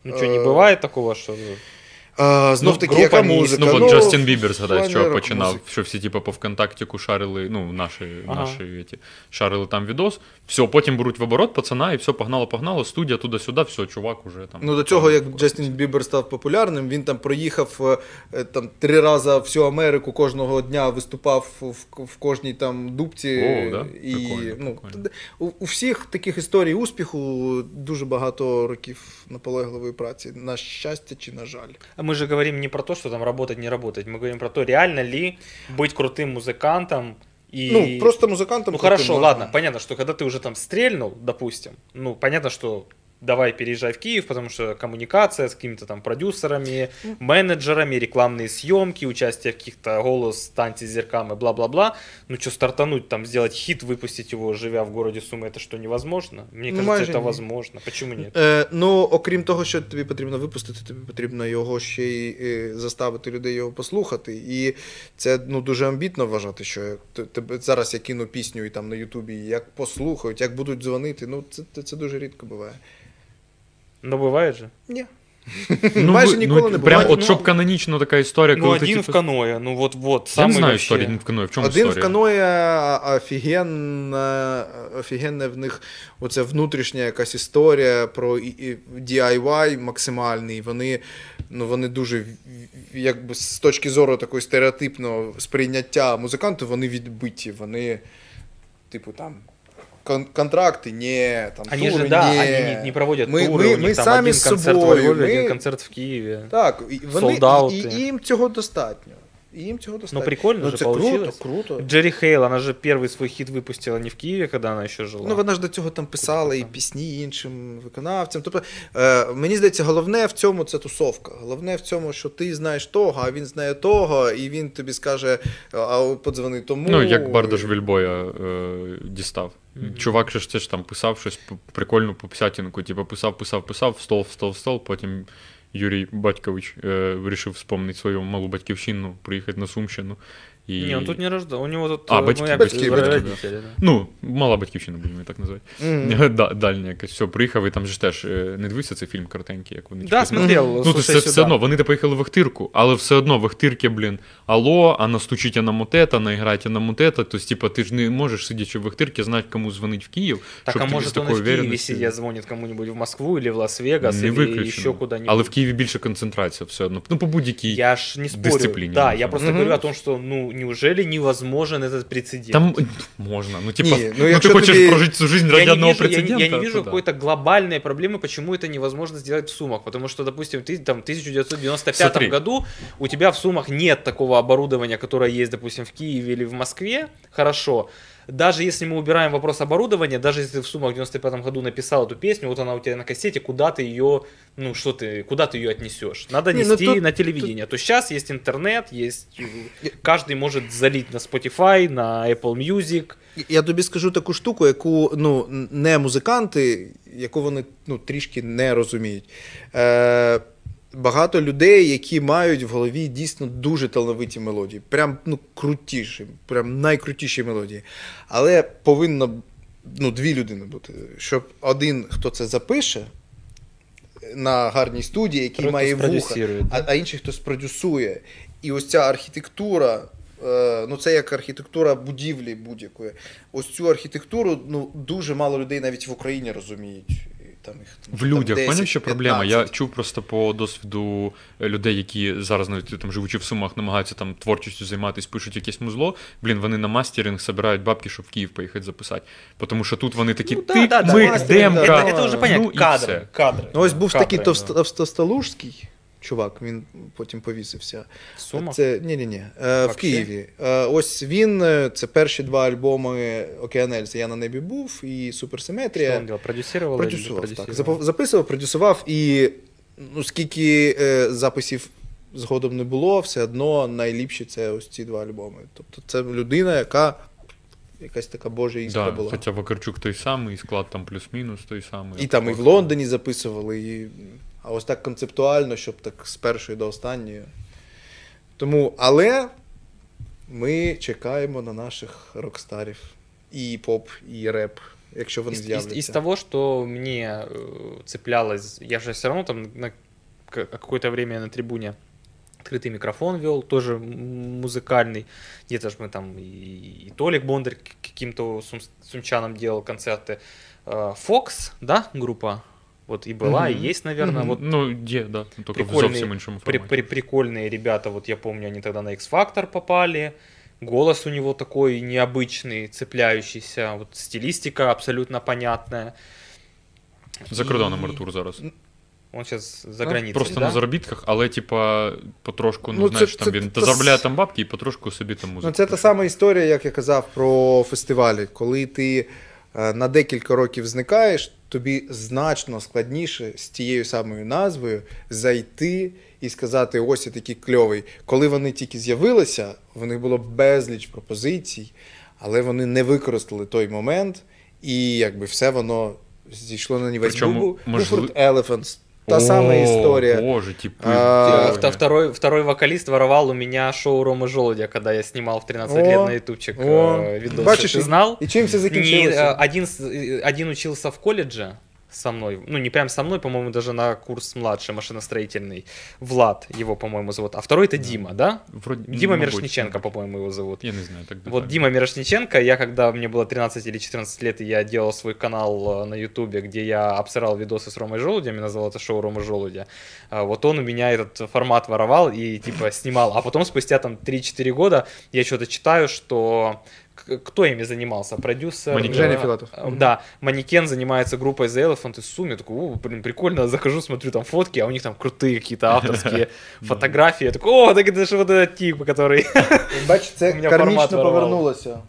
Ну що, не буває бывает такого, что... Е, знов Ну, таки, яка музика? Ну, от Ну, Джастін Бібер, згадай, в з чого починав, що всі, типу, по ВКонтактіку шарили, ну, наші, Ага. наші эти, шарили там відос. Все, потім беруть в оборот пацана, і все, погнало, погнало, студія туди-сюди, все, чувак уже там. Ну, до цього, як Джастін Бібер став популярним, він там проїхав е, там, три рази всю Америку кожного дня виступав в, в кожній там дубці. О, да? І, Прикольно, ну, прикольно. у, у всіх таких історій успіху дуже багато років наполегливої праці. На щастя чи на жаль. А Мы же говорим не про то, что там работать, не работать. Мы говорим про то, реально ли быть крутым музыкантом и... Ну, просто музикантам. Ну крутим хорошо, можна. ладно, понятно, что когда ты уже там стрельнул, допустим, ну понятно, что давай переезжай в Киев, потому что коммуникация с какими-то там продюсерами, менеджерами, рекламные съемки, участие в каких-то голос, танцы с зерками, бла-бла-бла. Ну что, стартануть, там, сделать хит, выпустить его, живя в городе Сумы, это что, невозможно? Мне Ну, кажется, майже это ні. возможно. Почему нет? Е, ну, окрім того, що тобі потрібно випустити, тобі потрібно його ще й е, заставити людей його послухати. І це ну, дуже амбітно вважати, що як т- тебе зараз я кину пісню і там на Ютубі, як послухають, як будуть дзвонити. Ну, це, це, це дуже рідко буває. Но бывает же. Ні. Майже ви- ніколи ну, не Прям от Ну, щоб канонічно така історія, Ну, коли ти, один в типу, каное, ну вот, вот, Я не самый знаю вообще- історії один в каное. В чому Один в історія? каное офігенне, офігенне в них оце внутрішня якась історія про і- і DIY максимальний. Вони, ну, вони дуже в- в- якби з точки зору такої стереотипного сприйняття музикантів, вони відбиті. Вони, типу, там кон- Контракти, ні, там Они тури, же, да, ні. они не, не проводят Ми- туры, ми- у них ми там самі один з концерт собою, во Львові, ми- один концерт в Києві. Так, і вони Солдаути. і, і їм цього достатньо. І їм цього достатньо. Ну, прикольно ну, же це получилось. круто, круто. Джерри Хейл, она же первый свой хит выпустила не в Киеве, когда она еще жила. Ну, вона ж до цього там писала і там. пісні іншим виконавцям. Тобто, е, мені здається, головне в цьому це тусовка. Головне в цьому, що ти знаєш того, а він знає того, і він тобі скаже, а от подзвони тому. Ну, як Бардаш Вільбоя е, дістав. Мгм. Чувак ж теж там писав щось прикольну по писятінку. Типу, писав, писав, писав, стол, стол, стол. Потім Юрій Батькович е, вирішив вспомнити свою малу батьківщину, приїхати на Сумщину. І... Не, он тут не рождал. У него тут А, э, батьки, моя батьки, родители, да. Ну, мала батьківщина, будемо її так називати. Мгм. Да, дальня якась. Все, приїхав, і там же ж теж е, не дивився цей фільм коротенький, як вони Да, чекали. смотрел. Ну, то все сюда. одно, вони то поїхали в Охтирку, але все одно в Охтирці, блін, алло, а настучите на мутета, наіграйте на мутета. Тобто, типа, ти ж не можеш, сидячи в Охтирці, знати, кому дзвонить в Київ, Так, щоб а и такою в Киеве сидя звонит кому-нибудь в Москву или в Лас-Вегас, Не или виключено. еще куда-нибудь. Але в Києві більше концентрація все одно. Ну, по будь-якій. Я ж не спорю. дисциплине, Да, я просто говорю о том, что, ну, неужели невозможен этот прецедент? Там можна. Ну, типа, Ні, ну, ну, ти якщо хочеш тобі- прожити всю жизнь я ради не одного вижу, я, не- прецедента. я не вижу то да. какой-то глобальной проблемы, почему это невозможно сделать в Сумах. Потому что, допустим, ты там в 1995 Смотри. году у тебя в Сумах нет такого оборудования, которое есть, допустим, в Киеве или в Москве. Хорошо. Даже если мы убираем вопрос оборудования, даже если ты в Сумах в 95 году написал эту песню, вот она у тебя на кассете, куда ты ее, ну что ты, куда ты ее отнесешь? Надо Не, ну нести тут- на телевидение. То сейчас есть интернет, есть э, каждый может залить на Spotify, на Apple Music. Я тобі скажу таку штуку, яку ну, не музиканти, яку вони ну, трішки не розуміють. Е, багато людей, які мають в голові дійсно дуже талановиті мелодії. Прям ну, крутіші, прям найкрутіші мелодії. Але повинно ну, дві людини бути. Щоб один, хто це запише на гарній студії, який Хтось має вуха, а, а інший хтось продюсує. І ось ця архітектура, е, ну це як архітектура будівлі будь-якої. Ось цю архітектуру ну, дуже мало людей навіть в Україні розуміють І Там їх, там, В людях, 10, поняв, що проблема? Я 15. чув просто по досвіду е, людей, які зараз навіть там живучи в Сумах, намагаються там творчістю займатися, пишуть якесь музло. Блін, вони на мастеринг збирають бабки, щоб в Київ поїхати записати. Тому що тут вони такі Ну, да, тик, да, да, мик, мастеринг, демка. да, это, это уже понятно, ну, і кадры, все. кадры. Ну, ось був Кадры, такий да. товст- Товстолужський чувак, він потім повісився. В Сумах? Це ні, ні. Е, в Києві. Е, ось він, е, це перші два альбоми Океанельза. Я на небі був і Суперсиметрія. делал? Продюсировал? или Продюсував, так. продюсировал? Записував, продюсував, і ну, скільки е, записів згодом не було, все одно найліпші це ось ці два альбоми. Тобто це людина, яка якась така божа іскра Да, була. хоча Вакарчук той самий, і склад там плюс-мінус той самий. І там і в Лондоні записували, і а ось так концептуально, щоб так з першої до останньої. Тому, але ми чекаємо на наших рокстарів. І поп, і реп, якщо вони Из, из- з'являться. из того, что мне э, цеплялось, я же все равно там на к- какое-то время на трибуне открытый микрофон вел, тоже м- музыкальный. Где-то же мы там и, и Толик Бондарь к- каким-то сум- сумчанам делал концерты. Фокс, да, группа? Вот и была, Мгм. и есть, наверное. Мгм. Вот Ну, є, да, ну, тільки в Прикольний- зовсім іншому при, форматі. при- прикольные ребята, вот я помню, они тогда на X-Factor попали. Голос у него такой необычный, цепляющийся, вот стилистика абсолютно понятная. За кордоном І- Артур зараз. Он сейчас за Ну, границей, Просто да? на заробітках, але типа потрошку, ну, Ну, це- знаєш, там це- він це- заробляє там бабки і потрошку собі там музику. Ну, це та пише. сама історія, як я казав про фестивалі. Коли ти е, на декілька років зникаєш, тобі значно складніше з тією самою назвою зайти і сказати: ось я такий кльовий. Коли вони тільки з'явилися, в них було безліч пропозицій, але вони не використали той момент, і якби все воно зійшло на нівець. Причому, був можливо- Elephants. Та О, сама історія. Боже, типу. А, Э, вто- Второй, второй вокалист воровал у меня шоу Ромы Желудя, когда я снимал в 13 О, лет на ютубчик о. э, видос. Бачиш, Ты знал? І чим це Не, закінчилося? э, один, с- э, один учился в колледже, со мной, ну не прям со мной, по-моему, даже на курс младший машиностроительный, Влад его, по-моему, зовут, а второй это Дима, да? Вроде, Дима Мирошниченко, по-моему, его зовут. Я не знаю, так Вот Дима Мирошниченко, я когда мне было 13 или 14 лет, и я делал свой канал э, на Ютубе, где я обсирал видосы с Ромой Желудем, и назвал это шоу Рома Желудя, а, вот он у меня этот формат воровал и типа снимал. А потом спустя там 3-4 года я что-то читаю, что кто ими занимался? Продюсер? Манекен. Филатов. э, Да, Манекен занимается группой The Elephant из Суми. Я такой, о, блин, прикольно, захожу, смотрю там фотки, а у них там крутые какие-то авторские (laughs) фотографии. Я такой, о, так это же вот этот тип, который... Бач, (laughs) У це кармічно повернулося.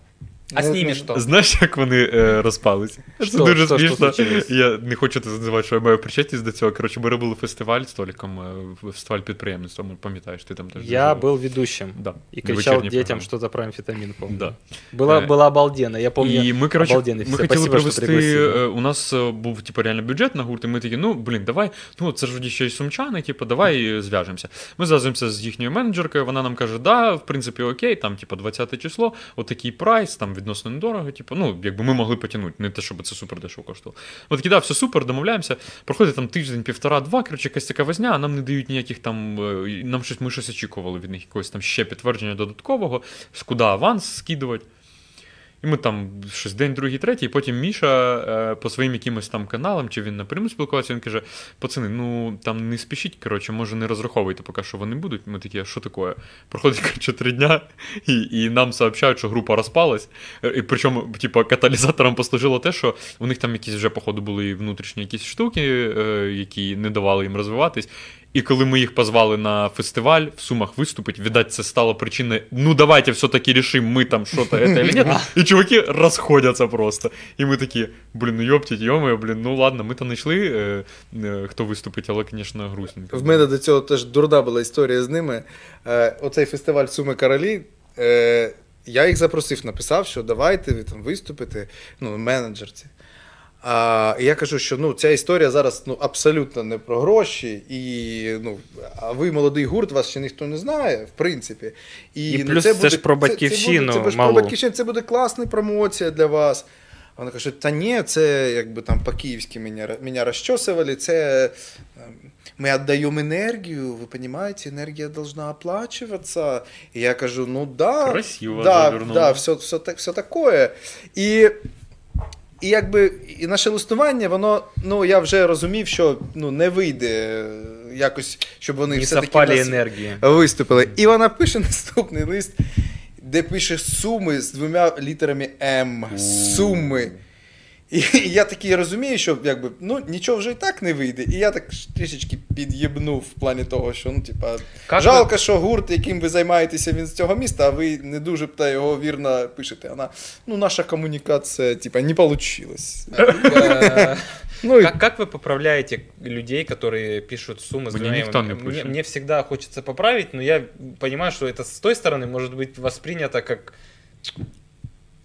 А з Не- ними не- що? Знаєш, як вони е, розпалися? Це Що? дуже Що- що смішно. случилось? я не хочу це називати, що я маю причетність до цього. Коротше, ми робили фестиваль з Толіком, е, фестиваль підприємництва, ну, пам'ятаєш, ти там теж. Я дуже- был ведущим Да. и на кричал вечірній детям програмі. что-то про амфетамин, помню. Да. Было, Э, было обалденно, я помню. І ми, коротше, обалденний ми все. хотіли Спасибо, що привести. пригласили. е, У нас е, був типу, реально бюджет на гурт, і ми такі, ну блін, давай, ну це ж вроді ще й сумчани, типу, давай е, зв'яжемося. Ми зв'язуємося з їхньою менеджеркою, вона нам каже, да, в принципі, окей, там, типу, 20 число, отакий прайс, там відносно недорого, типу, ну, якби ми могли потягнути, не те, щоб це супер дешево коштувало. От такі, да, все супер, домовляємося. Проходить там тиждень, півтора-два, коротше, якась така возня, а нам не дають ніяких там. е, Нам щось, ми щось очікували від них, якогось там ще підтвердження додаткового, куди аванс скидувати. І ми там щось день, другий, третій, і потім Міша е, по своїм якимось там каналам, чи він напряму спілкувався, він каже: пацани, ну там не спішіть, коротше, може не розраховуйте поки що вони будуть. Ми такі, а що таке? Проходить коротше, три дня, і, і нам сообщають, що група розпалась. Е, І причому, типу, каталізатором послужило те, що у них там якісь вже, походу, були внутрішні якісь штуки, е, які не давали їм розвиватись. І коли ми їх позвали на фестиваль в Сумах виступить, видать, це стало причиною, ну давайте все-таки решим, ми там що-то это или нет. (laughs) І чуваки розходяться просто. І ми такі, блін, ну йоптіть, йомою, блін, ну ладно, ми там знайшли, е, е, хто виступить, але, звісно, грустненько. В мене до цього теж дурна була історія з ними. Е, оцей фестиваль Суми Королі. Е, я їх запросив, написав, що давайте ви там виступите, ну, менеджерці. А, і я кажу, що ну, ця історія зараз ну, абсолютно не про гроші, і ну, а ви молодий гурт, вас ще ніхто не знає, в принципі. І ну, плюс це ж про батьківщину Це, буде, це, малу. про батьківщину, це буде класна промоція для вас. Вона каже, та ні, це якби там по-київськи мене, мене розчосували, це ем, ми віддаємо енергію, ви розумієте, енергія должна оплачуватися. І я кажу, ну да, Красиво да, да, все, все, так, все такое. І, і якби і наше листування, воно, ну я вже розумів, що ну, не вийде е, якось, щоб вони Не все-таки енергії. виступили. І вона пише наступний лист, де пише суми з двома літерами М. Суми. І я такий розумію, що якби, ну, нічого вже і так не вийде. І я так ж трішечки під'єбнув в плані того, що ну, типа, Как жалко, що гурт, яким ви займаєтеся, він з цього міста, а ви не дуже та його вірно пишете. Вона, ну, наша комунікація, типа, не вийшла. Э, Ну, і Как, как вы поправляете людей, которые пишут суммы с Мне двумя никто имами? не мне, пишет. мне всегда хочется поправить, но я понимаю, что это с той стороны может быть воспринято как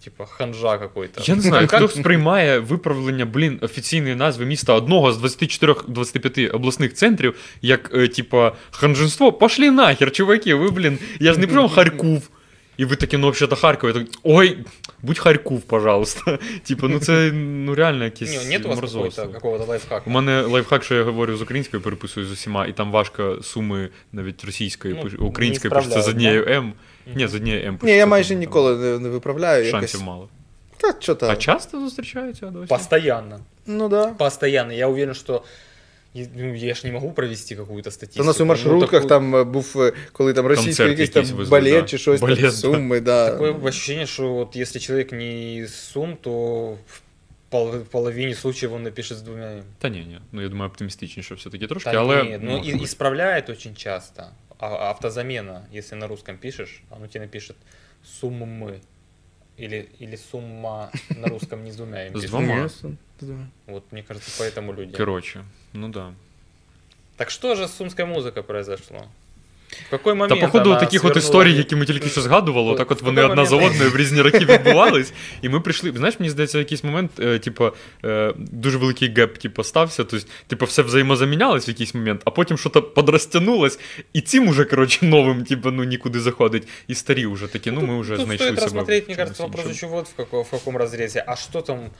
типа ханжа какой-то. Я не знаю, хто сприймає виправлення, блін, офіційної назви міста одного з 24-25 обласних центрів, як, е, типа, ханжинство. Пошлі нахер, чуваки, ви, блін, я ж не прям Харків. І ви такі, ну, взагалі, Харків. Я так, ой, будь Харків, пожалуйста. (laughs) Типа, ну це ну реально якесь Не, нет у вас какой-то, какого-то лайфхака? У мене лайфхак, що я говорю з українською, переписую з усіма, і там важко суми навіть російської, Ну, не українською пишеться з справляють, однією М. Ні, з однією М. ні, пишеться, я майже там, ніколи не, не виправляю. там Якось... Шансів мало. Та, що там? А часто зустрічаються досі? Постоянно. Ну да. Постоянно. Я уверен, что и- ну, я ж не могу провести какую-то статистику. Та у нас у Ну, маршрутках такую- там е, був, е, коли там російський Концерт якийсь якийсь там везли, балет да. чи щось Балет, там, да. суми, да. Такое ощущение, что вот если человек не из Сум, то в пол- в половине случаев он напишет с двумя «м». Та ні, ні. Ну я думаю, оптимістичніше все-таки трошки, Да але. нет, ну, и- исправляет очень часто. А, автозамена, если на русском пишешь, оно тебе напишет суммы. Или, или сумма на русском не с двумя С двумя. Вот, мне кажется, поэтому люди. Коротше, ну да. Так что же с сумской музыкой произошло? В какой Та походу таких от свернула- історій, які ми тільки що згадували, так от вони одна за одною в різні роки відбувались. І ми прийшли. Знаєш, мені здається, в якийсь момент, е, типу, е, дуже великий геп, типу, стався. Тобто, типу, все взаємозамінялось в якийсь момент, а потім щось подростянулось, і цим уже, коротше, новим, типу, ну нікуди заходить. І старі вже такі, ну ми вже знайшли себе. чомусь кажется, вопрос вот в, каком, разрезе. А что там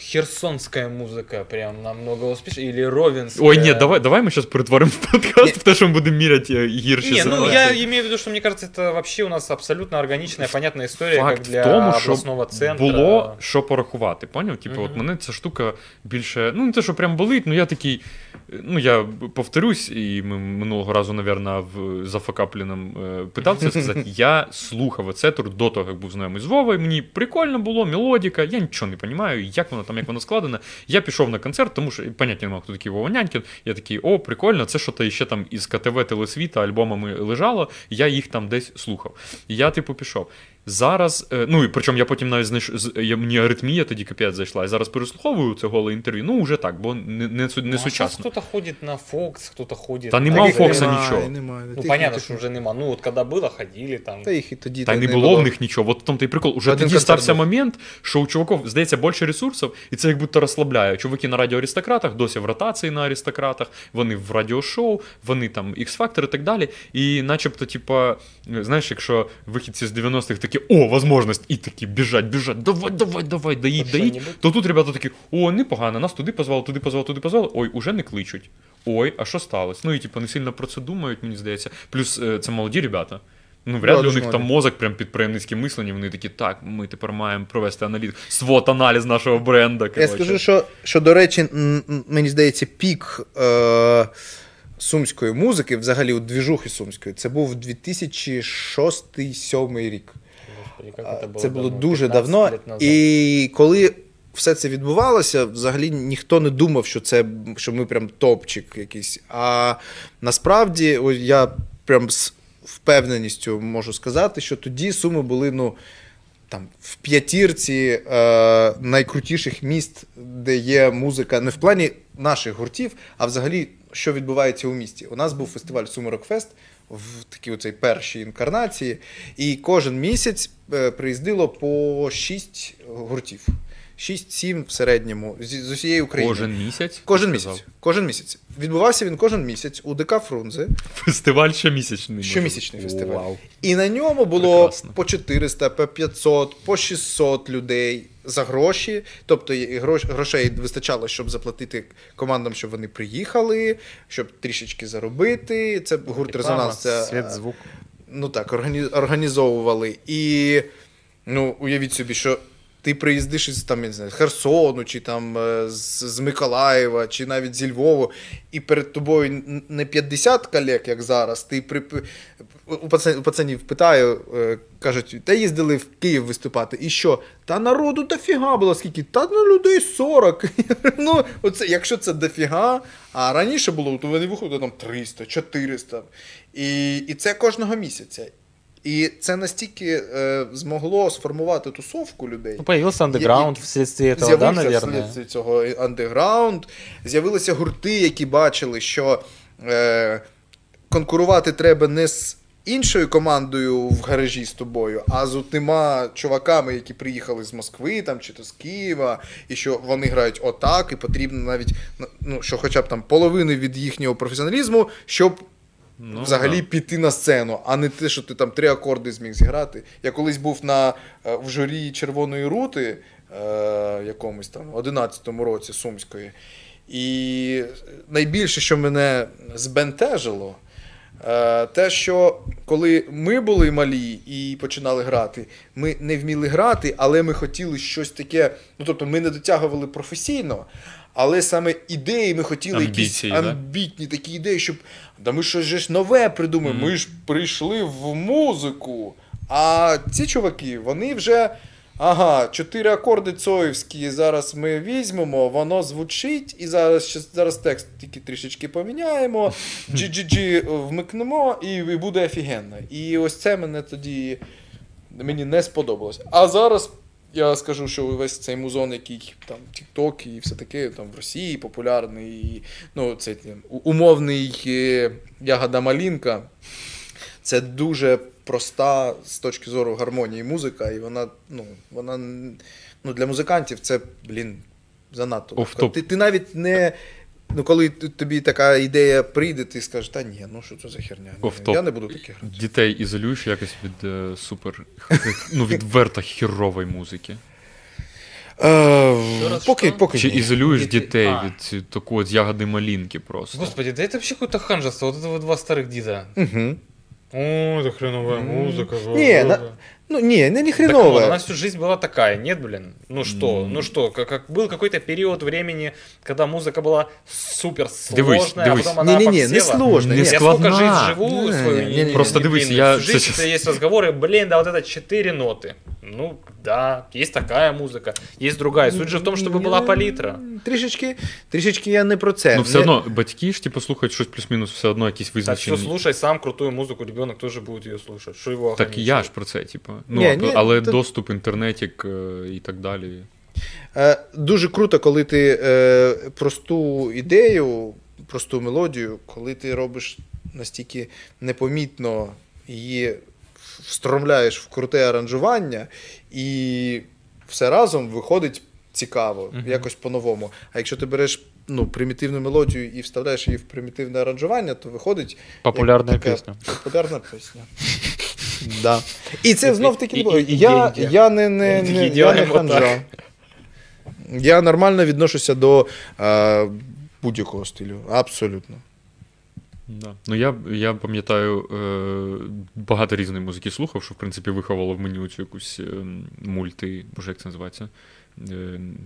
херсонская музыка прям намного успешнее, или ровенская. Ой, ні, давай, давай зараз перетворимо подкаст в те, що ми будемо міряти е, гірші Не, ну я имею в виду, что мне кажется, это вообще у нас абсолютно органичная, понятная история, Факт как для в тому, що областного центра. було що порахувати. Поняв? Типу, от мене ця штука більше. Ну, не те, що прям болить, ну я такий. Ну, я повторюсь, і ми минулого разу, напевно, в за Факапліном е, питався сказати. (laughs) Я слухав Ецетур до того, як був знайомий з Вовою. Мені прикольно було, мелодіка, я нічого не розумію, як воно там, як воно складене. Я пішов на концерт, тому що поняття не мав, хто такий Вова Нянькін. Я такий, о, прикольно, це що то ще там із КТВ Телесвіта альбомами лежало, я їх там десь слухав. І я, типу, пішов. Зараз, е, ну і причому я потім навіть знайш... я, мені аритмія тоді капець зайшла. І зараз переслуховую це голе інтерв'ю. Ну, вже так, бо не, не, не Ну, а сучасно. кто-то ходит на Фокс, кто-то ходит... Та на нема у Фокса Немає, нічого. Немає. Ну, понятно, что уже нема. Ну, вот когда было, ходили там. Та їх і тоді Та й не не було в них нічого. От в тому той прикол. Уже Один тоді концерт стався був. момент, що у чуваків, здається, більше ресурсів, і це як будто розслабляє. Чуваки на радіо аристократах, досі в ротації на аристократах, вони в радіошоу, вони там X-Factor і так далі. І начебто, типа, знаєш, якщо вихідці з 90-х такі, о, можливість, і такі біжать, біжать, давай, давай, давай, доїдь, доїдь. То тут ребята такі, о, непогано, нас туди позвали, туди позвали, туди позвали. Ой, уже не кличуть. Ой, а що сталося? Ну і типу не сильно про це думають, мені здається. Плюс е, це молоді ребята. Ну, вряд Да, ли у них там мозок прям підприємницьким мисленням, вони такі, так, ми тепер маємо провести аналіз, свот аналіз нашого бренда. Я скажу, що, що до речі, мені здається, пік е, сумської музики, взагалі у двіжухи сумської, це був 2006-2007 рік. Це було дуже давно. І коли все це відбувалося, взагалі ніхто не думав, що це що ми прям топчик якийсь. А насправді, я прям з впевненістю можу сказати, що тоді суми були, ну. Там в п'ятірці е, найкрутіших міст, де є музика, не в плані наших гуртів, а взагалі, що відбувається у місті. У нас був фестиваль Сумерок Фест в такій оцей першій інкарнації, і кожен місяць е, приїздило по 6 гуртів. 6-7 в середньому з, з усієї України. Кожен місяць. Кожен місяць. сказав? Кожен місяць. Відбувався він кожен місяць у ДК Фрунзе. Фестиваль щомісячний. Щомісячний фестиваль. Вау. І на ньому було Прекрасно. по 400, по 500, по 600 людей за гроші. Тобто грошей вистачало, щоб заплатити командам, щоб вони приїхали, щоб трішечки заробити. Це гурт резонанс. Це, свет, звук. ну так, організовували. І ну, уявіть собі, що ти приїздиш із там, я не знаю, Херсону, чи там е, з, з Миколаєва, чи навіть зі Львову, і перед тобою не 50 колег, як зараз. Ти при... у, пацан... у пацанів питаю, е, кажуть, та їздили в Київ виступати. І що? Та народу дофіга було скільки? Та ну людей 40. (laughs) ну, оце, якщо це дофіга, а раніше було, то вони виходили там 300, 400. І, і це кожного місяця. І це настільки е, змогло сформувати тусовку людей. Ну, появился андеграунд вследствие этого, да, вследствие цього андеграунд, з'явилися гурти, які бачили, що е, конкурувати треба не з іншою командою в гаражі з тобою, а з отима чуваками, які приїхали з Москви там, чи то з Києва, і що вони грають отак, і потрібно навіть ну, що хоча б там половини від їхнього професіоналізму, щоб Ну, взагалі да. піти на сцену, а не те, що ти там три акорди зміг зіграти. Я колись був на, е, в журі червоної рути е, якомусь там 11-му році Сумської. І найбільше, що мене збентежило, е, те, що коли ми були малі і починали грати, ми не вміли грати, але ми хотіли щось таке. Ну тобто ми не дотягували професійно. Але саме ідеї ми хотіли Амбіції, якісь да? амбітні такі ідеї, щоб да ми щось же ж нове придумаємо. Mm. Ми ж прийшли в музику. А ці чуваки, вони вже. Ага, чотири акорди цоївські зараз ми візьмемо, воно звучить, і зараз, зараз текст тільки трішечки поміняємо, (laughs) GGG вмикнемо, і, і буде офігенно. І ось це мене тоді мені не сподобалось. А зараз я скажу, що весь цей музон, який там TikTok і все таке там в Росії популярний, і, ну, цей умовний е, ягода малінка. Це дуже проста з точки зору гармонії музика, і вона, ну, вона ну, для музикантів це, блін, занадто. легко. Офтоп. Ти, ти навіть не. Ну, коли т- тобі така ідея прийде, ти скажеш, та ні, ну що це за херня? Ні, Офтоп. Я не буду таке грати. Дітей ізолюєш якось від е, супер, (laughs) ну, відверто хірової музики. Е, раз поки, що? поки Чи ні. ізолюєш Діти- дітей А. від такої от ягоди малинки просто. Господи, да это вообще какое-то ханжество. Вот это вот два старых дида. Угу. О, это хреновая музыка. Не, на- Ну ні, не, не Да камон, хренове. она всю жизнь была такая, нет, блин? Ну что, М. ну что, как, как был какой-то период времени, когда музыка была супер Дивись, сложная, дивись. а потом она Ні-ні-ні, не подсела. сложно. Не ні. Я складна. сколько жизнь живу Не, свою, не, не, не. Просто дивись, длинную я- всю жизнь, це- это есть разговоры, блин, да вот это четыре ноты. Ну, да, есть такая музыка, есть другая. Суть же в том, чтобы была палитра. Трішечки, трішечки я не про це. Ну, все Не- одно, батьки ж типу слухають щось плюс-мінус, все одно якісь Так что визначені. слушай сам крутую музыку, ребенок тоже будет ее слушать. Что его Так і я ограничивает? ж про це, типу. Ну, Ні, а- ні, але то- доступ, інтернетік е, і так далі. Е, Дуже круто, коли ти е, просту ідею, просту мелодію, коли ти робиш настільки непомітно її встромляєш в круте аранжування, і все разом виходить цікаво, Мгм. якось по-новому. А якщо ти береш ну, примітивну мелодію і вставляєш її в примітивне аранжування, то виходить Популярная така песня. Популярна пісня. Да. І це знов таки не було. Я, я не, не, не, я не ханжа. Я нормально відношуся до е, будь-якого стилю. Абсолютно. Да. Ну я, я пам'ятаю, е, багато різної музики слухав, що в принципі виховало в мені цю якусь е, мульти. Боже, як це називається? Е,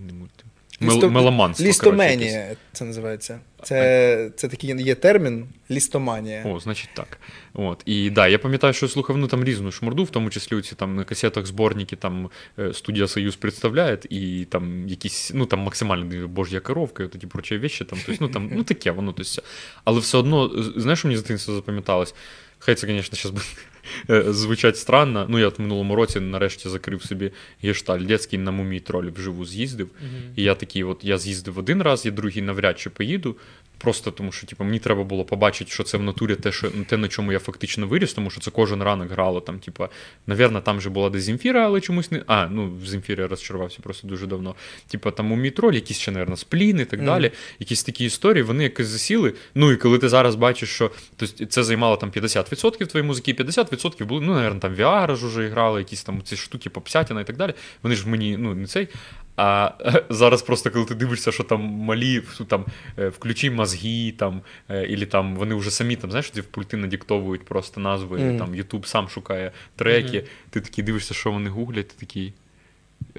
не мульти. Мел, меломанство. коротше. Лістоманія це називається. Це, це такий є термін лістоманія. О, значить так. От. І да, я пам'ятаю, що слухав ну, там різну шмурду, в тому числі ці там на касетах зборники там е, студія Союз представляє, і там якісь, ну там максимально божья коровка, і такі прочі вещі, там, тобто, ну там, ну таке, воно то есть, Але все одно, знаєш, що мені з дитинства запам'яталось? Хай це, звісно, зараз буде (laughs) Е, звучать странно. Ну, я от в минулому році нарешті закрив собі гешталь. Децький на мумій тролі вживу з'їздив. Mm-hmm. І я такий, от я з'їздив один раз, я другий навряд чи поїду. Просто тому, що типу, мені треба було побачити, що це в натурі те, що те, на чому я фактично виріс, тому що це кожен ранок грало. Там, типу, навірно, там же була Дезімфіра, але чомусь не. А, ну в Зімфірі я розчарувався просто дуже давно. Типу, там у Мітроль, якісь ще, навірно, спліни і так mm. далі. Якісь такі історії, вони якось засіли. Ну і коли ти зараз бачиш, що тобто, це займало там 50% твоєї музики, 100% були, ну, наверное, там Viagra ж уже грали, якісь там ці штуки попсятіна і так далі. Вони ж мені, ну, не цей. А (laughs) зараз просто коли ти дивишся, що там малі там е, включи мозги, там е, ілі там вони вже самі там знаєш, в пульти надіктовують просто назви, mm. там YouTube сам шукає треки. Mm-hmm. Ти такий дивишся, що вони гуглять, ти такий.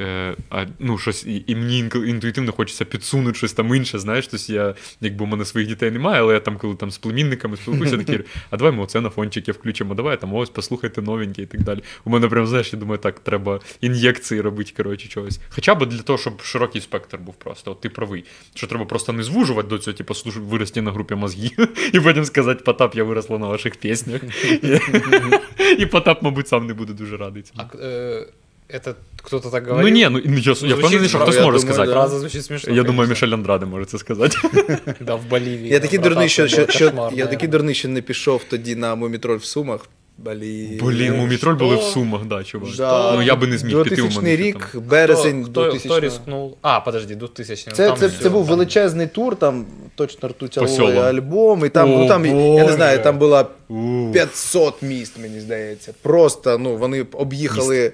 Е, а, ну, щось, і, і мені інтуїтивно хочеться підсунути щось там інше, знаєш, тобто я, якби у мене своїх дітей немає, але я там, коли там з племінниками спілкуюся, такі, (laughs) а давай ми оце на фончики включимо, давай там ось послухайте новеньке і так далі. У мене прям, знаєш, я думаю, так, треба ін'єкції робити, коротше, чогось. Хоча б для того, щоб широкий спектр був просто. От ти правий. Що треба просто не звужувати до цього, типу, слуш... вирости на групі мозги, (laughs) і потім сказати, Потап, я виросла на ваших піснях. (laughs) І Потап, мабуть, сам не буде дуже радий цьому. А, э, это кто-то так говорит? Ну ні, ну я, я впевнений, що правда, хтось я може думаю, сказати. да. Фраза звучит смешно. Я думаю, конечно. Мішель Андраде може це сказати. (laughs) Да, в Боливии. Я такий да, дурний, що, братан, що, це що кошмар, я наверное. такий дурний, що не пішов тоді на Мумітроль в Сумах. Блін. Блін, Ну, Мумітроль були в що? Сумах, да, чувак. Да. Ну я би не зміг піти у 2000 мене. рік, там. березень Хто, хто, 2000 хто рискнув? А, подожди, 2000 Це, там це, всё, це був там. величезний тур, там точно ртуть По селам. альбом, і там, О, ну, там я не Боже. знаю, там було У. 500 міст, мені здається. Просто ну, вони б об'їхали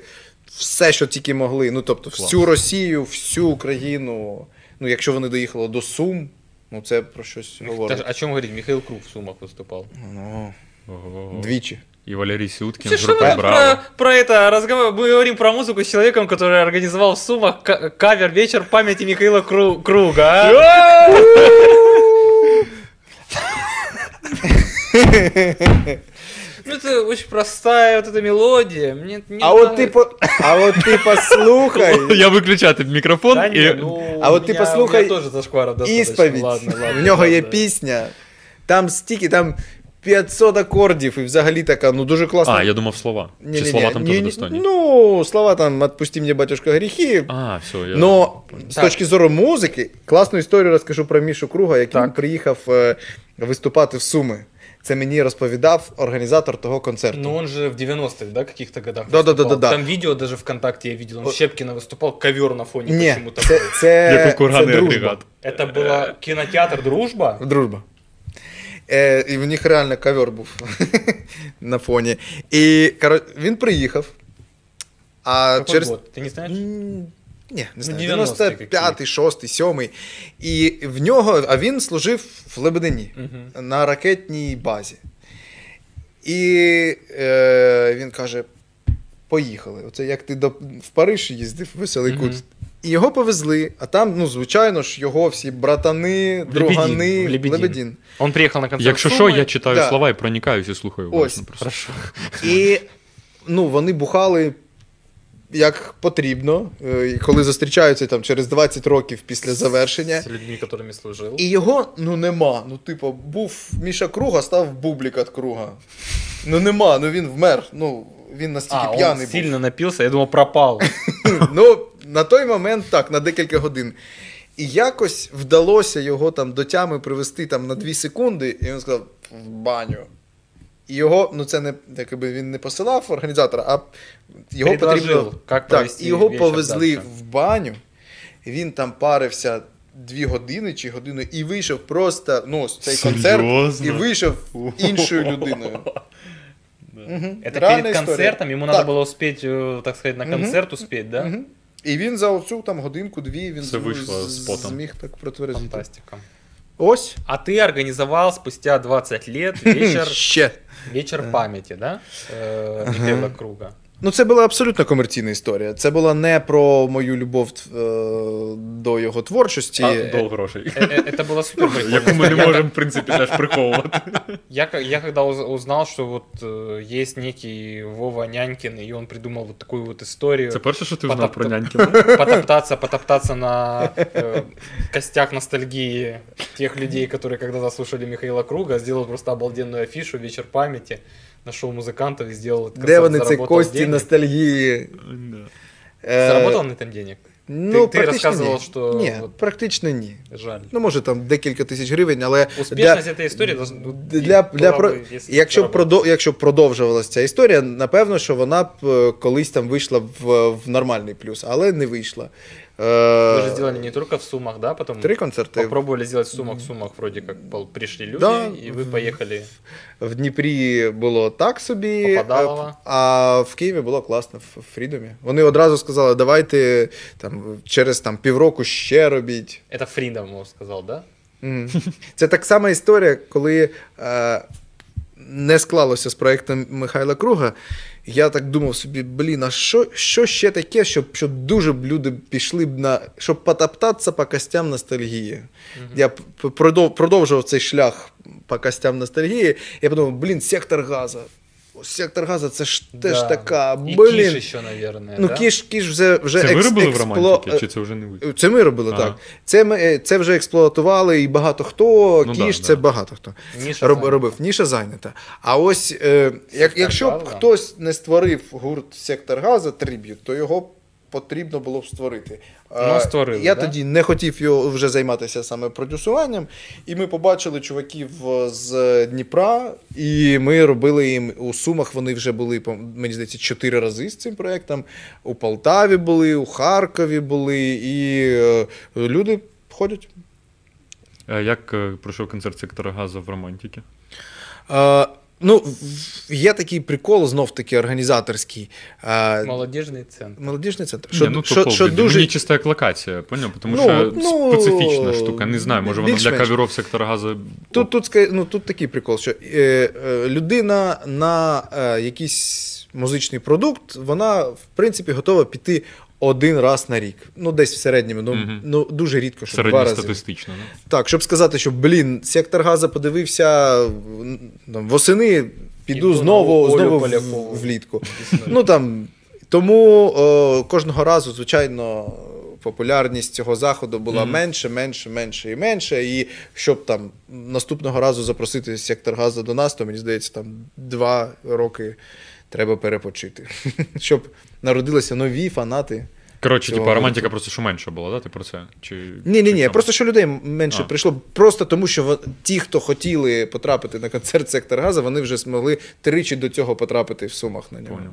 все, що тільки могли. Ну, тобто, Клас. всю Росію, всю Україну. Ну, якщо вони доїхали до Сум, ну це про щось Мих- говорить. Та ж- О чем говорить? Михаил Круг в Сумах выступал. Ну, Ого. двічі. І Валерій Сюткін Вообще, з что групи вы Браво. про, про это разговор? Мы говорим про музыку с человеком, который организовал в Сумах ка- кавер «Вечер памяти Михаила Кру- Круга». а? (laughs) (laughs) (laughs) Ну, это очень простая вот эта мелодия. Мне не А от, ти нравится. по... (laughs) а от ти послухай. (laughs) Я виключати мікрофон Да і. не, ну, А у вот ты меня- послухай у меня тоже зашкваров достаточно. Ісповідь. Ладно, ладно. В нього є ладно. пісня. Там стільки, там 500 акордів, і взагалі така, ну дуже класна. А, я думав слова. Чи Ні-ні-ні, слова там теж ні-ні, достойні? Ну, слова там «Отпусти мені, батюшка, гріхи». А, все, я. Но з Так. точки зору музики, класну історію розкажу про Мішу Круга, який Так. приїхав е, виступати в Суми. Це мені розповідав організатор того концерту. Ну, он же в 90-х, да, каких-то годах Да-да-да-да-да. выступал. Там видео даже ВКонтакте я видел, он О. Щепкина выступал, ковер на фоне Ні, почему-то це, был. це, Як у це курганний (laughs) дружба. агрегат. Это было кинотеатр «Дружба»? Дружба. Е, і в них реально ковер був (laughs) на фоні. І коро... він приїхав. А Какой через. год? Ты не знаешь? Ні, не знаю, 95-й, 6-й, 7-й. І в нього, а він служив в Лебедині Мгм. на ракетній базі. І е, він каже: поїхали. Оце як ти до, в Париж їздив, веселий Мгм. кут. І його повезли, а там, ну, звичайно ж, його всі братани, Лебедін, другани, в Лебедін. Лебедін. Он приехал на концерт Якщо що, я читаю Да. слова і проникаюсь і слухаю Ось. просто. Хорошо. І ну, вони бухали як потрібно, е, коли зустрічаються там через 20 років після завершення. С людьми, которыми служил. І його ну нема. Ну, типу, був Міша Круга, став Бублік від Круга. Ну нема, ну він вмер. Ну, він настільки А, п'яний сильно напился, я думал, пропал. був. (laughs) Ну, на той момент так, на декілька годин. І якось вдалося його там до тями привести там на 2 секунди, і він сказав: в баню. І його, ну це не якби він не посилав організатора, а його Предложил, потрібно. как Так, провести і його вечер повезли дальше. в баню, і він там парився дві години чи годину, і вийшов просто ну, з цей концерт Серйозно? і вийшов іншою людиною. Мгм. Это Реальна перед історія. концертом, ему Так. надо было успеть, э, так сказать, на Мгм. концерт успеть, да? Мгм. І він за оцю там годинку-дві він Це вийшло з потом. зміг так протверезити. Фантастика. Ось. А ты организовал спустя 20 лет (laughs) вечер, вечер памяти, да? Э, Михаила Круга. Ну, це була абсолютно комерційна історія. Це була не про мою любов е, до його творчості. А, дол грошей. Э, э, Это было супер прикольно. Яку ми не Я- можемо, в принципі, теж приховувати. Я, ка- я когда уз- узнал, что вот э, есть некий Вова Нянькин, и он придумал вот такую вот историю. Це перше, що ти Потоп- узнав про нянькіна? потоптаться, потоптаться на э, костях ностальгии тех людей, которые когда-то слушали Михаила Круга, сделал просто обалденную афишу «Вечер памяти», нашел музыкантов и сделал этот Де концерт, вони це заработал кості денег. ностальгії? Е, Заработал на этом денег? Ну, Ти- ти практично розказував, ні. що Ні, от- практично ні. Жаль. Ну, може, там декілька тисяч гривень, але Успешность этой истории должна ну, для, для, была про... бы, если якщо, б заработать. продов... якщо б продовжувалася ця історія, напевно, що вона б е, колись там вийшла в, в нормальний плюс, але не вийшла. Е... Вы же сделали не только в Сумах, да? Потом Три концерти. попробовали сделать в Сумах. В Сумах вроде как пол- пришли люди, Да. и вы поехали. В Дніпрі було так собі, Попадалово. е, а в Києві було класно в Фрідомі. Вони одразу сказали, давайте там через там півроку ще робіть. Это Фридом сказал, да? Мгм. (laughs) Це так сама історія, коли е, не склалося з проектом Михайла Круга. Я так думав собі, блін, а що, що ще таке, щоб, щоб дуже б люди пішли б на. щоб потоптатися по костям ностальгії. Я п- п- продовжував цей шлях по костям ностальгії. Я подумав, блін, сектор газа. Сектор газа це ж теж Да. така. блін. І Кіш ще, наверное, ну, да? кіш, кіш вже, вже Це ви робили експло... в романтики, чи це вже не ви? це ми робили, Ага. так. Це, ми, е, це вже експлуатували і багато хто. Ну Кіш, да, це да. багато хто. Ніша Роб, робив. Ніша зайнята. А ось е, як, якщо б хтось не створив гурт Сектор Газа триб'ют, то його потрібно було б створити. Ну, Е, створили, Я да? тоді не хотів його вже займатися саме продюсуванням, і ми побачили чуваків е, з Дніпра, і ми робили їм у Сумах. Вони вже були, мені здається, чотири рази з цим проектом. У Полтаві були, у Харкові були, і е, люди ходять. Як пройшов концерт сектора газу в романтики? Ну, є такий прикол, знов таки організаторський. Е, Молодежный центр. молодіжний центр. Ні, Що, ну, що, що дуже Мені чисто як локація, поняв? Тому Ну, що ну, специфічна штука. Не знаю, може вона для кавіров сектора газу. Тут, тут, ну, тут такий прикол, що е, е, людина на е, якийсь музичний продукт, вона, в принципі, готова піти один раз на рік. Ну, десь в середньому. Ну, Мгм. ну дуже рідко, щоб два рази. середньостатистично. да? Так, щоб сказати, що, блін, сектор газа подивився там, восени, піду Іду знову, знову в- влітку. Ну там тому е, кожного разу, звичайно, популярність цього заходу була Мгм. менше, менше, менше і менше. І щоб там наступного разу запросити сектор газу до нас, то мені здається, там два роки треба перепочити, (laughs) щоб народилися нові фанати. Коротше, Цього типа гурту. романтика просто що менше було, да? Ти про це? Чи, Ні, ні, чи ні, чому? просто що людей менше А. прийшло, просто тому, що во- ті, хто хотіли потрапити на концерт сектор газа, вони вже змогли тричі до цього потрапити в сумах на нього. Понял.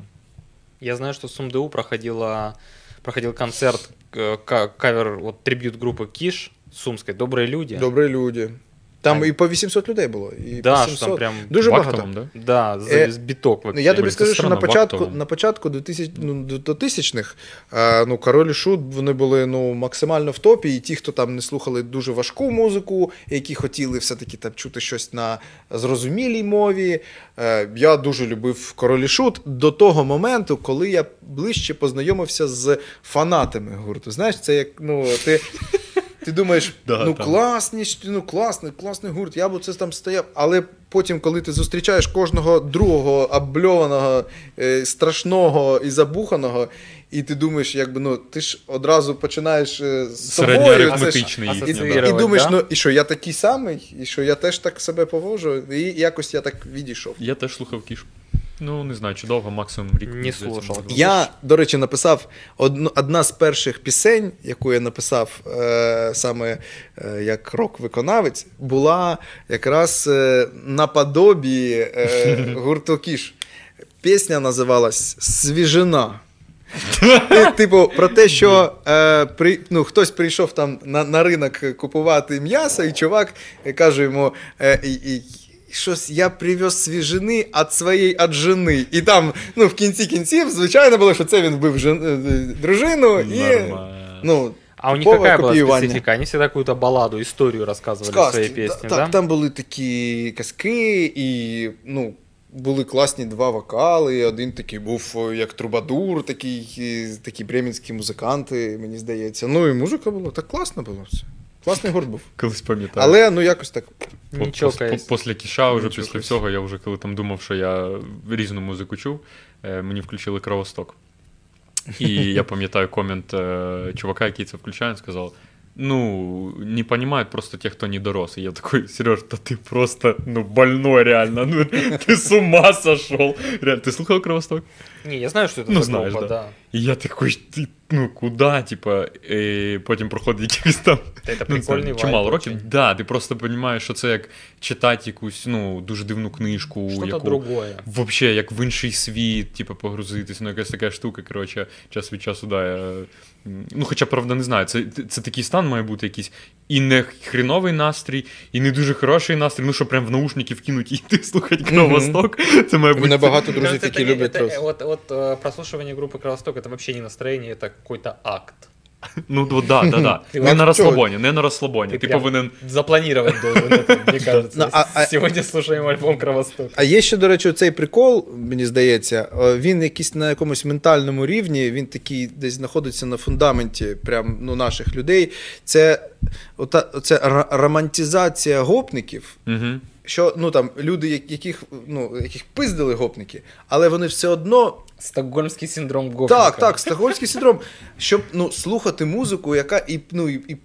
Я знаю, что в СумДУ проходила, проходил концерт, э, ка- кавер, вот трибют группы Киш, сумской, «Добрые люди». Добрі люди. Там А- і по 800 людей було. І Да, что 700. там прям... Дуже багато. Вактовом, да? Да, за Э, весь Ну, я тобі скажу, що на початку, вактовим. на початку 2000, ну, до- до тисячних е, ну, король і шут вони були ну, максимально в топі, і ті, хто там не слухали дуже важку музику, які хотіли все-таки там чути щось на зрозумілій мові. Е, я дуже любив король і шут до того моменту, коли я ближче познайомився з фанатами гурту. Знаєш, це як ну, ти. Ти думаєш, Да, ну там. класні, ну класний, класний гурт, я б це там стояв. Але потім, коли ти зустрічаєш кожного другого обльованого, е, страшного і забуханого, і ти думаєш, якби ну ти ж одразу починаєш е, з собою. це ж- і, і думаєш, да? ну і що я такий самий, і що я теж так себе поводжу, і якось я так відійшов. Я теж слухав кішку. Ну, не знаю, чи довго, максимум рік. Не можливо. Я, до речі, написав одну, одна з перших пісень, яку я написав е, саме е, як рок-виконавець, була якраз е, наподобі е, (laughs) гурту Кіш. Пісня називалась Свіжина. (laughs) Типу, про те, що е, при, ну, хтось прийшов там на, на ринок купувати м'ясо, і чувак е, каже йому: е, і, і, щось я привез свіжини від своєї від жени. І там, ну, в кінці кінців, звичайно, було, що це він вбив жен, е, дружину і. Нормально. Ну, А у них какая была копіювання. специфика? Они всегда какую-то балладу, историю рассказывали в Сказки. своей песне, да? так, там були такі казки, і ну, були класні два вокали. Один такий був е, як трубадур, такий, е, такі бременські музиканти, мені здається. Ну і музика була, так класно було все. Класний гурт був. Колись пам'ятаю. Але ну якось так. Нічого, Після кіша, вже Нічого, після всього, я вже коли там думав, що я різну музику чув, е, мені включили кровосток. І я пам'ятаю комент е, чувака, який це включає, він сказав Ну, не понимают просто те, кто не дорос. И я такой, Сереж, да ты просто, ну, больной реально. Ну, (laughs) ты с ума сошел. Реально, ты слухал Кровосток? Не, я знаю, что это Ну, за знаешь, группа, да. да. І я такий, ти, ну куди, типа, і потім проходить якийсь там Это ну, прикольный це вайб чимало років. очень. Да, ти просто розумієш, що це як читати якусь ну, дуже дивну книжку, Что-то яку другое. Взагалі, як в інший світ, типу, погрузитись, ну якась така штука, коротше, час від часу, да, я, м, ну, хоча, правда, не знаю, це, це такий стан має бути якийсь і не хріновий настрій, і не дуже хороший настрій, ну, що прям в наушники вкинуть і йти слухати Кровосток, це має У бути... мене багато Мне друзів, кажется, які это не- люблять это, просто. Вот, вот э, прослушивание группы Кровосток это вообще не настроение, это какой-то акт. Ну, да, да, да, да. Не на чого? розслабоні, не на розслабоні. Ты Ти повинен запланировать должен это, мне кажется. Ну, Сегодня слушаем альбом Кровосток. А є ще, до речі, цей прикол, мені здається, він якийсь на якомусь ментальному рівні, він такий десь знаходиться на фундаменті прям, ну, наших людей. Це ота, ра- романтизація гопників. Угу. Що ну там люди, яких ну яких пиздили гопники, але вони все одно Стокгольмський синдром гопника. так, так, стокгольмський синдром, щоб ну слухати музику, яка і ну і, і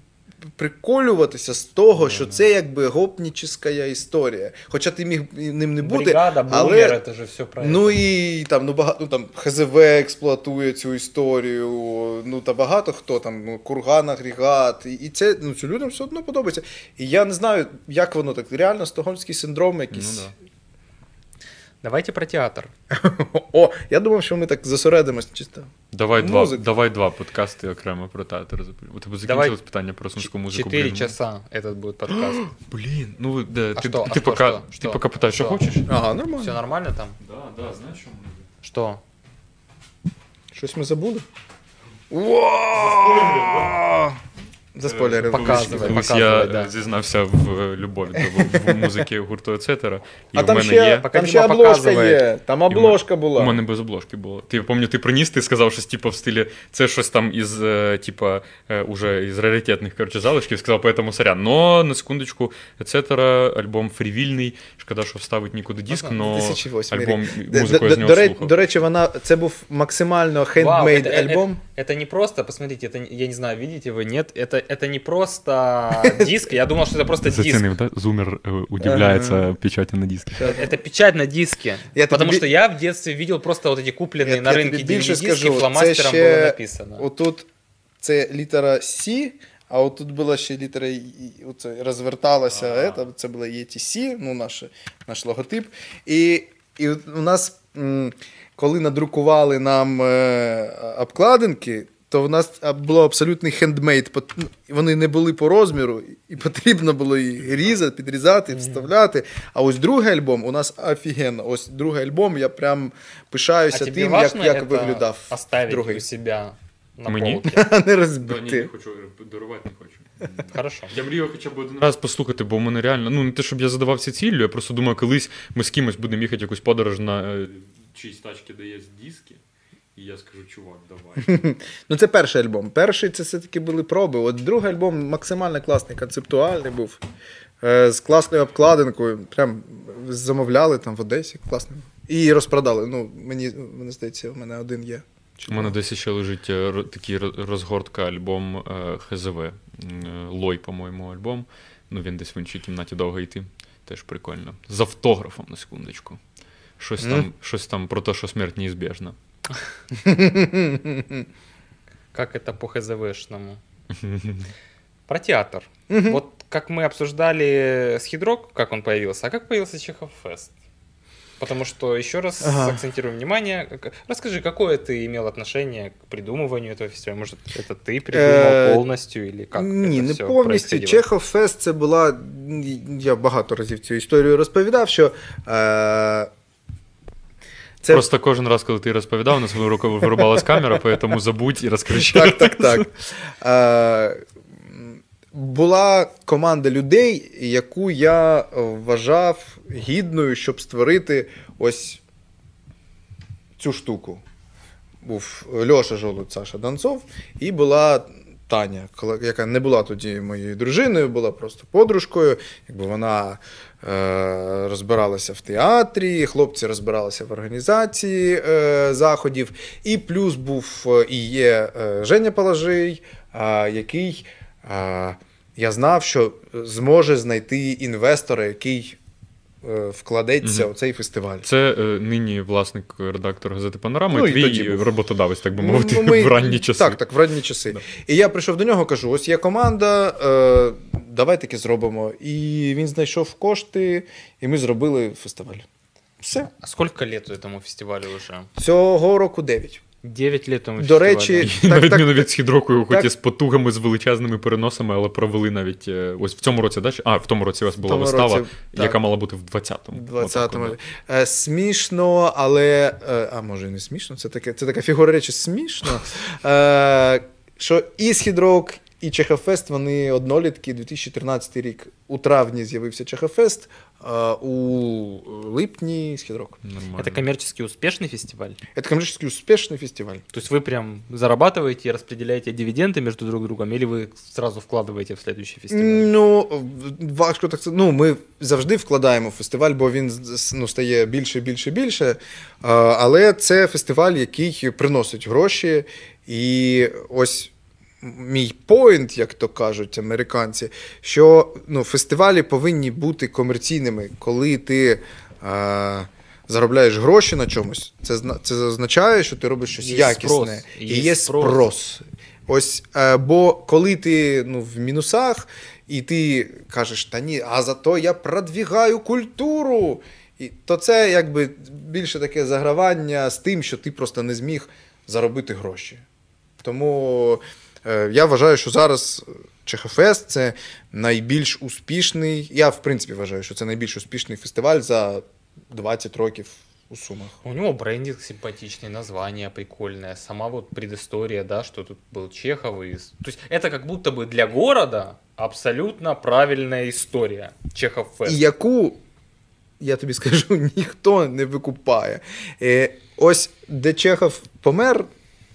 приколюватися з того, що це якби гопнічська історія. Хоча ти міг ним не бути, Бригада, але это же все про Ну і там, ну багато ну, там ХЗВ експлуатує цю історію. Ну та багато хто там, ну, курган, агрегат. І, і це ну, це людям все одно подобається. І я не знаю, як воно так. Реально стокгольмський синдром якийсь. Ну, да. Давайте про театр. О, я думав, що ми так зосередимось чисто. Давай два, Музика. давай два подкасти окремо про театр. запро- У тебе Давай. закінчилось питання про сумську музику. Четыре блін. часа этот будет подкаст. (gasps) Блін, ну де, А ти, що, а ти, що, пока, що, ти що? поки питаєш, що Що? хочеш? Ага, нормально. Все нормально там? Да, да, знаєш, що Что? Щось ми забули. Уа! Заспойлерив. Показуй. Колись показывай, я да. е, зізнався в е, любові до в музики гурту Ецетера. І А в там мене ще, є. Пока там ще Діма обложка показує. є. Там обложка була. У мене без обложки було. Ти пам'ятаю, ти приніс, ти сказав щось типу в стилі, це щось там із, е, типа, е, уже із раритетних коротше, залишків, сказав, поэтому сорян. Но на секундочку, Ецетера, альбом фрівільний. Шкода, що вставить нікуди диск, Ага, но 2008 альбом Д- музику я д- з нього до, ре- слухав. до речі, вона це був максимально Вау, хендмейд это- альбом. Это, это не просто, посмотрите, это, не- я не знаю, видите вы, нет, это, это не просто диск, я думал, что это просто диск. Зацінив, да? Зумер е, удивляється печаті на дискі. Это печать на диске. Я Потому тебе- что я в детстве видел просто вот эти купленные Я- на я рынке тобі більше DVD-диски, скажу, це фломастером ще было написано. Отут це літера С, а отут була ще літера І, і оце розверталася. Ета, це була ETC, ну, наш, наш логотип. І, і от у нас, м, коли надрукували нам е, обкладинки, то в нас було абсолютний хендмейд. Ну, Вони не були по розміру, і потрібно було їх різати, підрізати, вставляти. А ось другий альбом у нас офігенно. Ось другий альбом, я прям пишаюся а тим, як, як это виглядав другий. у себя на Мені? (laughs) не Да, ні, розбити. не хочу дарувати, не хочу. Хорошо. Я мрію хоча б один раз послухати, бо в мене реально, ну не те, щоб я задавався ціллю, я просто думаю, колись ми з кимось будемо їхати якусь подорож на е, чиїсь тачки, де є диски, і я скажу, чувак, давай. (laughs) Ну, це перший альбом. Перший це все-таки були проби. От другий альбом максимально класний, концептуальний був. Е, з класною обкладинкою. Прям замовляли там в Одесі. Класно. І розпродали. Ну, мені, мені здається, у мене один є. У мене десь ще лежить е, такий розгортка альбом е, ХЗВ. Е, Лой, по-моєму, альбом. Ну, він десь в іншій кімнаті довго йти. Теж прикольно. З автографом на секундочку. Щось, Мгм. там, щось там про те, що смерть неізбіжна. (laughs) Как это по ХЗВшному? (laughs) Про театр. Вот как мы обсуждали с Хидрок, как он появился, а как появился Чехов Фест? Потому что, еще раз Ага. акцентируем внимание, как- расскажи, какое ты имел отношение к придумыванию этого фестиваля? Может, это ты придумал Е, полностью или как Ні, это не всё повністю. происходило? Чехов Фест це була. Я багато разів цю історію розповідав, що. Е... Це Просто кожен раз, коли ти розповідав, на свою руку вирубалась камера, тому забудь і розкажи ще Так, так, так. Е, була команда людей, яку я вважав гідною, щоб створити ось цю штуку. Був Льоша Жолудь, Саша Донцов, і була Таня, яка не була тоді моєю дружиною, була просто подружкою. Якби вона розбиралася в театрі, хлопці розбиралися в організації е, заходів. І плюс був е, і є е, Женя Палажий, е, який е, я знав, що зможе знайти інвестора, який е, вкладеться Мгм. у цей фестиваль. Це е, нині власник редактор газети Панорама, Ну, і твій був. роботодавець, так би Ну, мовити, (laughs) ми- в ранні часи. Так, так, в ранні часи. Да. І я прийшов до нього, кажу: ось є команда, е, давай таки зробимо. І він знайшов кошти, і ми зробили фестиваль. Все. А сколько лет этому фестивалю уже? Цього року 9. 9 літ тому До речі, Так, на відміну так. від східрокою, хоч і з потугами, з величезними переносами, але провели навіть е, ось в цьому році, да? А, в тому році у вас була вистава, році, так. яка мала бути в 20-му. 20-му. Е, смішно, але. Е, а може і не смішно, це, таке, це така фігура речі смішно. Е, що і Східрок, і Чехофест, вони однолітки 2013 рік. У травні з'явився Чехофест, е, у липні Східрок. да. Нормально. Это коммерчески успешный фестиваль? Это коммерчески успешный фестиваль. То есть вы прям зарабатываете и распределяете дивиденды между друг другом, или вы сразу вкладываете в следующий фестиваль? Ну, важко так сказати. Ну, ми завжди вкладаємо в фестиваль, бо він з- ну, стає більше, більше, більше. А, Але це фестиваль, який приносить гроші. І ось мій поінт, як то кажуть американці, що ну, фестивалі повинні бути комерційними, коли ти. А, Заробляєш гроші на чомусь, це це означає, що ти робиш щось Є якісне спрос, і є є спрос. спрос. Ось, е, бо коли ти ну, в мінусах, і ти кажеш, та ні, а зато я продвігаю культуру. І, то це якби більше таке загравання з тим, що ти просто не зміг заробити гроші. Тому е, я вважаю, що зараз Чехофест це найбільш успішний. Я, в принципі, вважаю, що це найбільш успішний фестиваль за 20 років у Сумах. У него брендинг симпатичный, название прикольное, сама вот предыстория, да, что тут был Чехов. И... То есть это как будто бы для города абсолютно правильная история. Чехов Фест. І яку, я тобі скажу, (laughs) ніхто не викупає. Е, ось де Чехов помер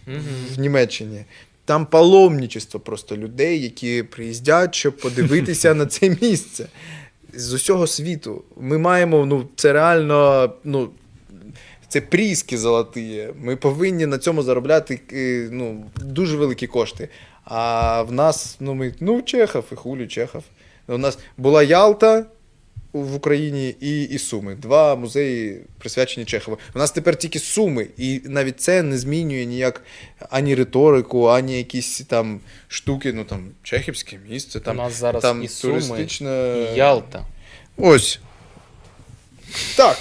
Мгм. в Німеччині. там паломничество просто людей, які приїздять, щоб подивитися (laughs) на це місце з усього світу. Ми маємо, ну, це реально, ну, це пріски золоті. Ми повинні на цьому заробляти е, ну, дуже великі кошти. А в нас, ну, ми, ну, Чехов і хулі Чехов. У нас була Ялта в Україні і, і Суми. Два музеї присвячені Чехову. У нас тепер тільки Суми, і навіть це не змінює ніяк ані риторику, ані якісь там штуки, ну там чехівське місце, там, У нас зараз там і Суми, туристична. И Ялта. Ось. Так.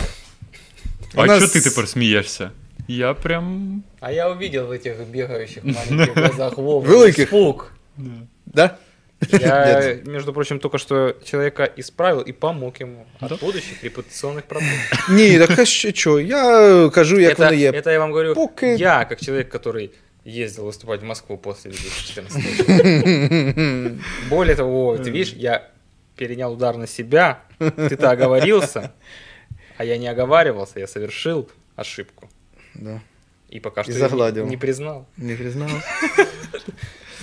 А нас- що ти тепер смієшся? Я прям. А я увидел в этих бегающих маленьких (laughs) глазах Вовы Великих. испуг. Да? (laughs) Я, между прочим, только что человека исправил и помог ему Да? от будущих репутационных проблем. (laughs) Ні, так а що? Я кажу, як это, воно є. это я вам говорю, Поки- я, как человек, который ездил выступать в Москву после 2014 (laughs) Более того, ты видишь, я перенял удар на себя, ты-то оговорился, а я не оговаривался, я совершил ошибку. Да. И пока что И загладил. не, не признал. Не признав.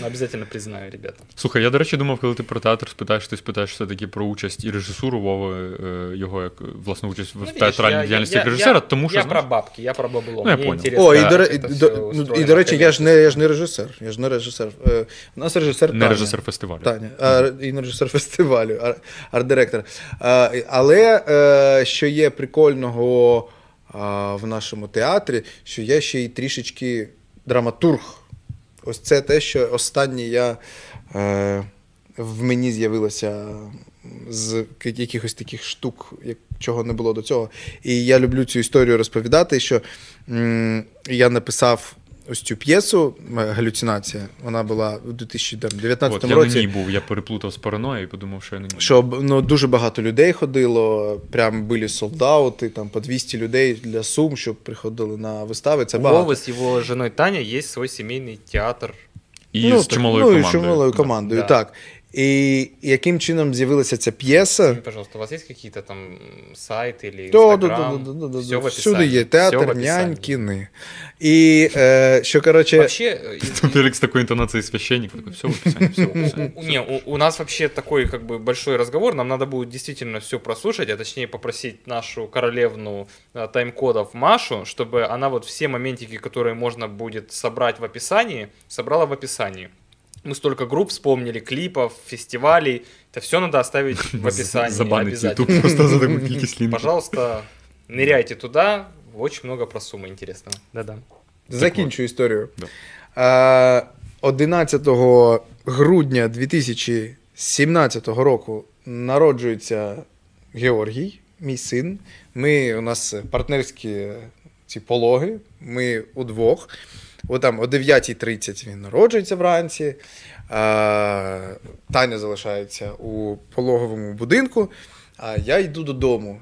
Но обязательно признаю, ребята. Слухай, я, до речі, думав, коли ти про театр спитаєш, ти спитаєш все-таки про участь і режисуру Вови, е, його як власну участь в Ну, театральній я- діяльності я- як режисера, я- тому що Я знаєш, про бабки, я про бабло. Ну, я Мне понял. О, і до, і, до, ну, і до речі, я ж не, я ж не режисер. Я ж не режисер. Е, У нас режисер не Таня. режисер фестивалю. Таня, а, і не режисер (laughs) фестивалю, ар- арт-директор. А, Але е, що є прикольного а, в нашому театрі, що є ще й трішечки драматург. Ось це те, що останнє я е, в мені з'явилося з якихось таких штук, як, чого не було до цього. І я люблю цю історію розповідати, що м, я написав ось цю п'єсу Галюцинація. Вона була у 2019 От, я році. на ній був, я переплутав з параною і подумав, що я на ній. Щоб ну, дуже багато людей ходило, прям були солдати, там по 200 людей для Сум, щоб приходили на вистави. Це У багато. Вова з його женой Таня є свій сімейний театр. І ну, з чималою ну, і з чималою командою, Да. так. І яким чином з'явилася ця п'єса? Скажите, пожалуйста, у вас есть какие-то там сайты или Да, да, да, Инстаграм? да, да, да, Всё да. в Всюди описании. є Всё в театр, описании. нянькини. І е, що, коротше, Вообще, э, Тут Фелікс з такою інтонацією священник, такий, все в описанні, все в описанні. у- не, у, у нас вообще такой как бы большой разговор. Нам надо будет действительно все прослушать, а точнее попросить нашу королевну э, тайм-кодов Машу, чтобы она вот все моментики, которые можно будет собрать в описании, собрала в описании. Мы столько групп вспомнили, клипов, фестивалей. Это все надо оставить (laughs) в описании Забанить обязательно. YouTube (laughs) просто за таку кількість лінків. Пожалуйста, ныряйте туда. Очень много про суммы интересного. Да-да. закінчу історію. Да. Е, 11 грудня 2017 року народжується Георгій, мій син. Ми, у нас партнерські ці пологи, ми удвох. О, там, о 9.30 він народжується вранці. Е, Таня залишається у пологовому будинку, а я йду додому.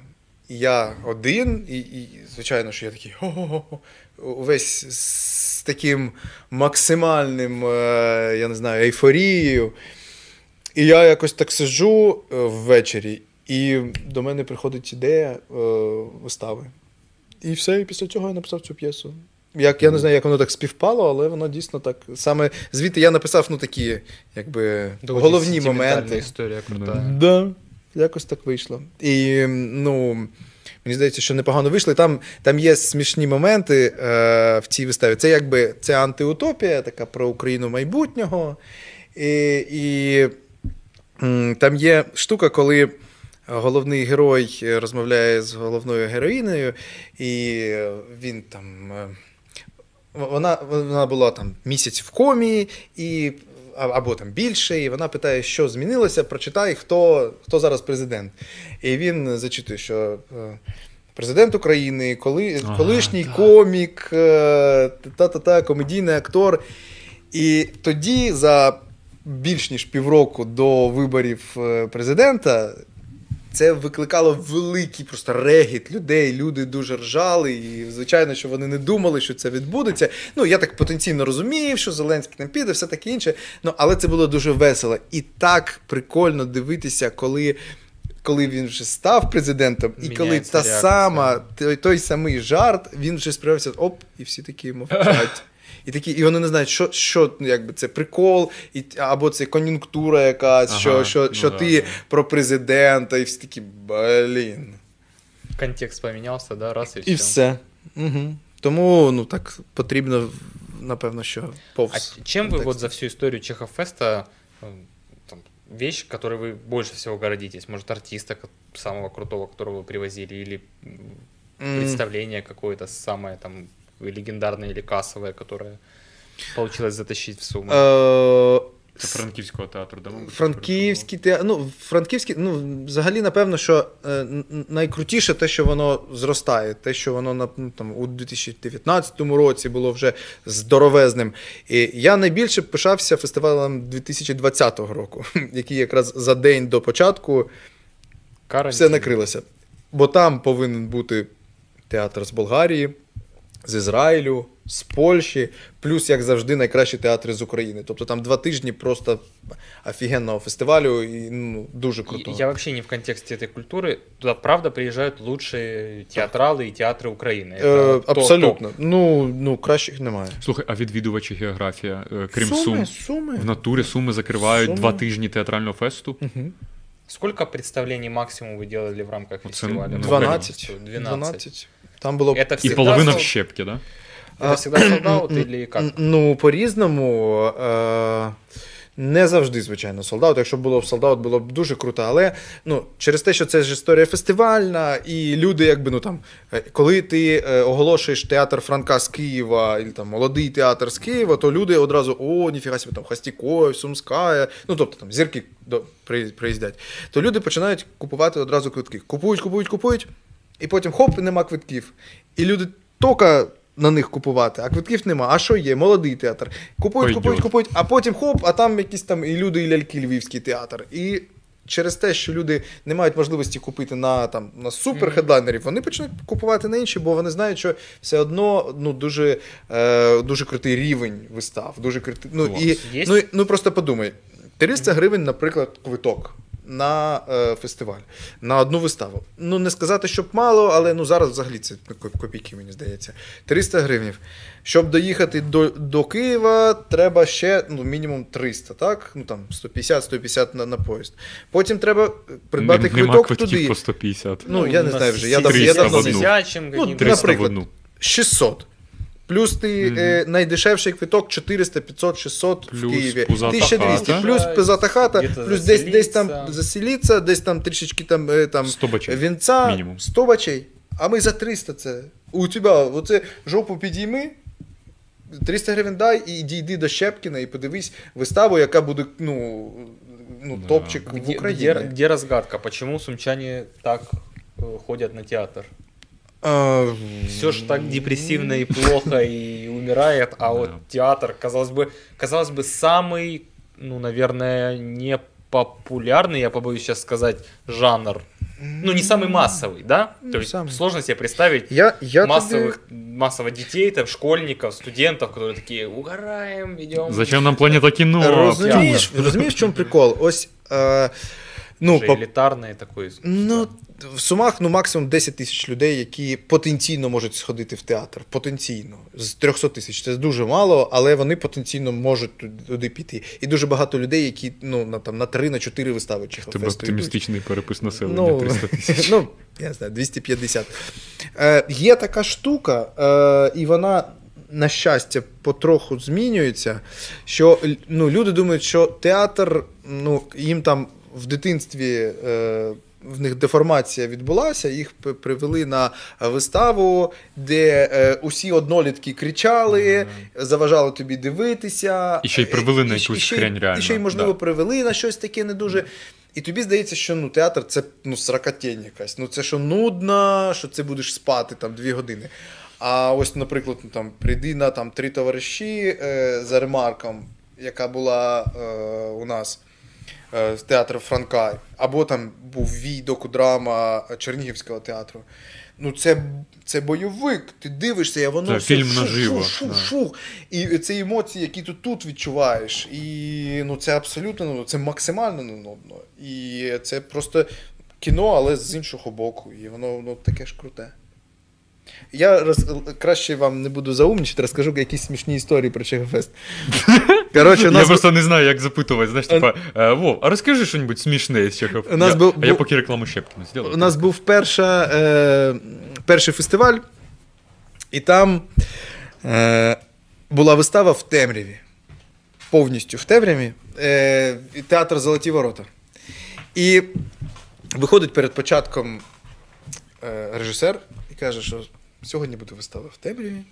Я один, і, і звичайно, що я такий «Хо-хо-хо», увесь з таким максимальним, е, я не знаю, ейфорією. І я якось так сиджу е, ввечері, і до мене приходить ідея вистави. І все, і після цього я написав цю п'єсу. Як, я не знаю, як воно так співпало, але воно дійсно так. Саме звідти я написав ну, такі, якби, головні моменти. Історія крута. Да, якось так вийшло. І ну, мені здається, що непогано вийшло. Там, там є смішні моменти е, в цій виставі. Це якби це антиутопія, така про Україну майбутнього. І, і там є штука, коли. Головний герой розмовляє з головною героїнею, і він там. е, Вона, вона була там місяць в комі, і, або там більше, і вона питає, що змінилося, прочитай, хто, хто зараз президент. І він зачитує, що е, президент України, коли, Ага, колишній так. комік, е, та-та-та, комедійний актор. І тоді, за більш ніж півроку до виборів е, президента, це викликало великий просто регіт людей. Люди дуже ржали, і звичайно, що вони не думали, що це відбудеться. Ну я так потенційно розумів, що Зеленський там піде, все таке інше. Ну але це було дуже весело і так прикольно дивитися, коли. Коли він вже став президентом, і коли та реакція. сама, той, той самий жарт, він вже спрямився, оп, і всі такі мовчать. І такі, і вони не знають, що, що ну, якби це прикол, і, або це кон'юнктура якась, Ага, що, що, ну що да, ти да. про президента, і всі такі, блін. Контекст поменялся, да, раз и все. І все. Угу. Тому ну, так потрібно, напевно, що повз. А чем вы контекст. вот за всю историю Чехофеста э, там, вещь, которой вы больше всего гордитесь? Может, артиста ко- самого крутого, которого вы привозили, или м, М, представление какое-то самое там легендарное или кассовое, которое получилось затащить в сумму? Е, Це Франківського театру, да, мабуть? Франківський театр. Ну, франківський, ну, взагалі, напевно, що е, найкрутіше те, що воно зростає, те, що воно на, ну, там, у 2019 році було вже здоровезним. І я найбільше пишався фестивалем 2020 року, (laughs) який якраз за день до початку Карантин. все накрилося. Бо там повинен бути театр з Болгарії, з Ізраїлю, з Польщі, плюс, як завжди, найкращі театри з України. Тобто там два тижні просто офігенного фестивалю і ну, дуже И крутого. Я вообще не в контексте этой культуры. Туда, правда, приезжают лучшие театралы и театры Украины. Е, Это топ- абсолютно. Ну, ну, кращих немає. Слухай, а відвідувачі географія, е, крім суми, Сум, суми. в натурі Суми закривають Суми. два тижні театрального фесту. Мгм. Сколько представлений максимум вы делали в рамках Вот фестиваля? ну, 12. 12. 12. Там було Это І половина в сол- щепки, да? Это А, всегда или как? Ну, по-різному. Е- не завжди, звичайно, солдат. Якщо було б солдат, було б дуже круто. Але ну, через те, що це ж історія фестивальна, і люди, якби, ну там, е, коли ти е, оголошуєш театр Франка з Києва, і там молодий театр з Києва, то люди одразу о, ніфіга собі, там Хастікоєв, Сумська, ну тобто там зірки до, приїздять. То люди починають купувати одразу квитки. Купують, купують, купують, і потім хоп, і нема квитків. І люди тільки на них купувати, а квитків нема. А що є? Молодий театр. Купують, Пойдет. купують, купують, а потім хоп, а там якісь там і люди, і ляльки Львівський театр. І через те, що люди не мають можливості купити на там на суперхедлайнерів, вони почнуть купувати на інші, бо вони знають, що все одно ну дуже, е, дуже крутий рівень вистав. Дуже крутий. Ну і ну, і- ну просто подумай, 300 гривень, наприклад, квиток. На е, фестиваль, на одну виставу. Ну, не сказати, щоб мало, але ну зараз взагалі це копійки, мені здається. 300 гривень. Щоб доїхати до, до Києва, треба ще ну, мінімум 300, так? Ну там 150-150 на, на поїзд. Потім треба придбати Нем- Нема квиток квитків туди. по 150. Ну, я не знаю вже, я сі- дав- я давно не- Ну. 300 в наприклад. 600. Плюс ти Мгм. е, найдешевший квиток 400, 500, 600 в Києві. пузата 1200, хата. плюс пизата хата, плюс десь, десь там заселиться. заселіться, десь там трішечки там, е, там 100 бачей. вінця, Мінімум. 100 бачей. А ми за 300 це. У тебе оце жопу підійми, 300 гривень дай і дійди до Щепкіна і подивись виставу, яка буде ну, ну Да. топчик в Україні. где, где разгадка? Почему сумчане так э, ходят на театр? А, Все же так депрессивно и плохо и умирает, а вот Да. театр, казалось бы, казалось бы, самый, ну, наверное, не популярный, я побоюсь сейчас сказать, жанр. Ну, не самый массовый, да? Ну, То есть самый. сложно себе представить Я, я массовых, массово детей, там, школьников, студентов, которые такие, угораем, идем. Зачем нам планета кіно? Розумієш, розумієш, в чому прикол? Ось. Е, ну, Уже по, элитарное такое искусство. ну, в Сумах ну, максимум 10 тисяч людей, які потенційно можуть сходити в театр. Потенційно. З 300 тисяч. Це дуже мало, але вони потенційно можуть туди, піти. І дуже багато людей, які ну, на, там, на 3 на 4 вистави Тебе Чехофесту йдуть. оптимістичний перепис населення Ну, 300 (laughs) тисяч. ну, я знаю, 250. Е, є така штука, е, і вона, на щастя, потроху змінюється. Що ну, люди думають, що театр, ну, їм там в дитинстві. Е, в них деформація відбулася, їх привели на виставу, де е, усі однолітки кричали, заважали тобі дивитися. І ще й привели на якусь хрень реально, І ще й, можливо, да. привели на щось таке не дуже. І тобі здається, що ну, театр це ну, сракотень якась. Ну, це що нудно, що це будеш спати там дві години. А ось, наприклад, ну, там, прийди на там, три товариші е, за ремарком, яка була е, у нас е, з театру Франка, або там був вій докудрама Чернігівського театру. Ну, це, це бойовик, ти дивишся, і воно Це все фільм шух, наживо, шух, шух, да. шух. І це емоції, які ти тут відчуваєш. І ну, це абсолютно ну, це максимально нудно. І це просто кіно, але з іншого боку. І воно ну, таке ж круте. Я роз... краще вам не буду заумнічати, розкажу якісь смішні історії про Чехофест. (laughs) Коротше, у Я просто не знаю, як запитувати. Знаєш, типа, е, Вов, а розкажи щось смішне з Чехов. У нас я, був- а я поки рекламу Щепкіна зроблю. У нас був перша, е, перший фестиваль, і там е, була вистава в темряві. Повністю в темряві. Е, театр Золоті ворота. І виходить перед початком е, режисер каже, що Сьогодні буде вистава в темряві.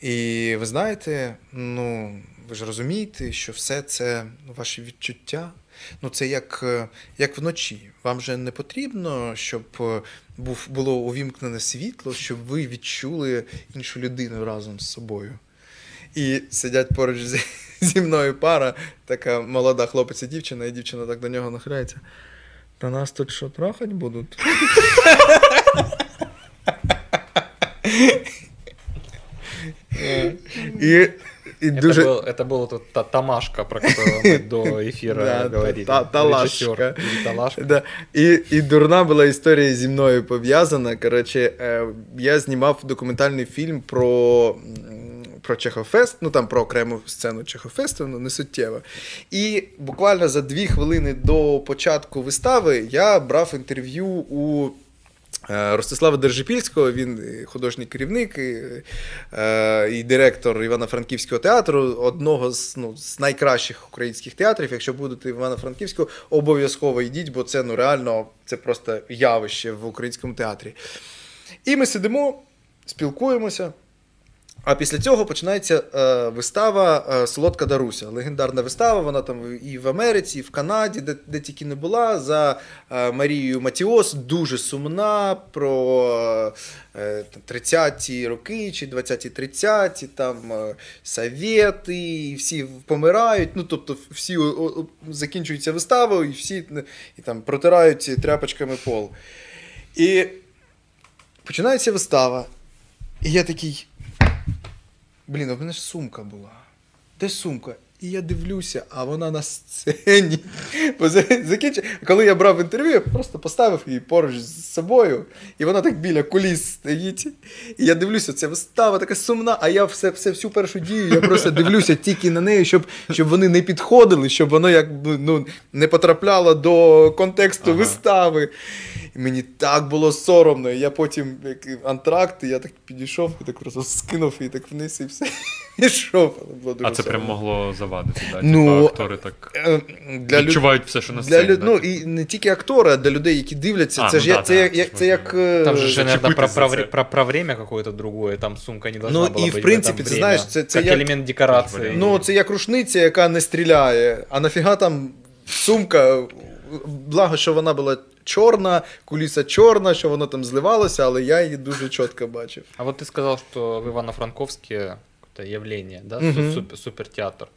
І ви знаєте, ну, ви ж розумієте, що все це ну, ваші відчуття. Ну, це як, е, як вночі. Вам же не потрібно, щоб е, був, було увімкнене світло, щоб ви відчули іншу людину разом з собою. І сидять поруч зі, зі мною пара, така молода хлопець і дівчина, і дівчина так до нього нахиляється. Та нас тут що, трахать будуть? І, і Это, дуже... был, это был тот та- Тамашка, про которого мы (laughs) до эфира Да, говорили. та- Талашка. Режиссер или Талашка. Да. І, і дурна була історія зі мною пов'язана. Коротше, е, я знімав документальний фільм про. м, Про Чехофест, ну там про окрему сцену Чехофесту, ну не суттєво. І буквально за дві хвилини до початку вистави я брав інтерв'ю у е, Ростислава Держипільського, він е, художній керівник і, е, і директор Івано-Франківського театру, одного з, ну, з найкращих українських театрів. Якщо будете в Івано-Франківську, обов'язково йдіть, бо це ну, реально це просто явище в українському театрі. І ми сидимо, спілкуємося. А після цього починається е, вистава е, Солодка Даруся. Легендарна вистава, вона там і в Америці, і в Канаді, де, де тільки не була, за е, Марією Матіос, дуже сумна про е, 30-ті роки чи 20-ті 30-ті, там е, совєти, всі помирають. Ну, тобто, всі о, о, закінчуються виставою, і всі е, і, там, протирають тряпочками пол. І починається вистава. І я такий. Блін, в мене ж сумка була. Де сумка? І я дивлюся, а вона на сцені. Бо за- Коли я брав інтерв'ю, я просто поставив її поруч з собою, і вона так біля куліс стоїть. І я дивлюся, ця вистава така сумна, а я все, все всю першу дію, я просто дивлюся тільки на неї, щоб, щоб вони не підходили, щоб воно як ну, не потрапляло до контексту Ага. вистави. І мені так було соромно. І я потім, як антракт, і я так підійшов і так просто скинув і так вниз і все. Пішов. Але було дуже А це прям соромно. могло завадити, да? Ну, Типа актори так Е, Для люд- відчувають все, що на для сцені. люд... да, Ну типу. і не тільки актори, а для людей, які дивляться, А, це ну ж я- да, це, да, як, це як, ж це як. е, Там же, же наверное, про, зачепитись про, за вре- це. про, про время какое-то другое, там сумка не должна Ну, была и, в быть принципе, этом ты время. знаешь, це- це как як- элемент декорации. Ну, це як рушниця, яка не стріляє. А нафіга там сумка. Благо, що вона була чорна, куліса чорна, що воно там зливалося, але я її дуже чітко бачив. А вот ты сказал, что в Ивано-Франковске какое-то явление, да, Мгм. су- супер, суперteатр.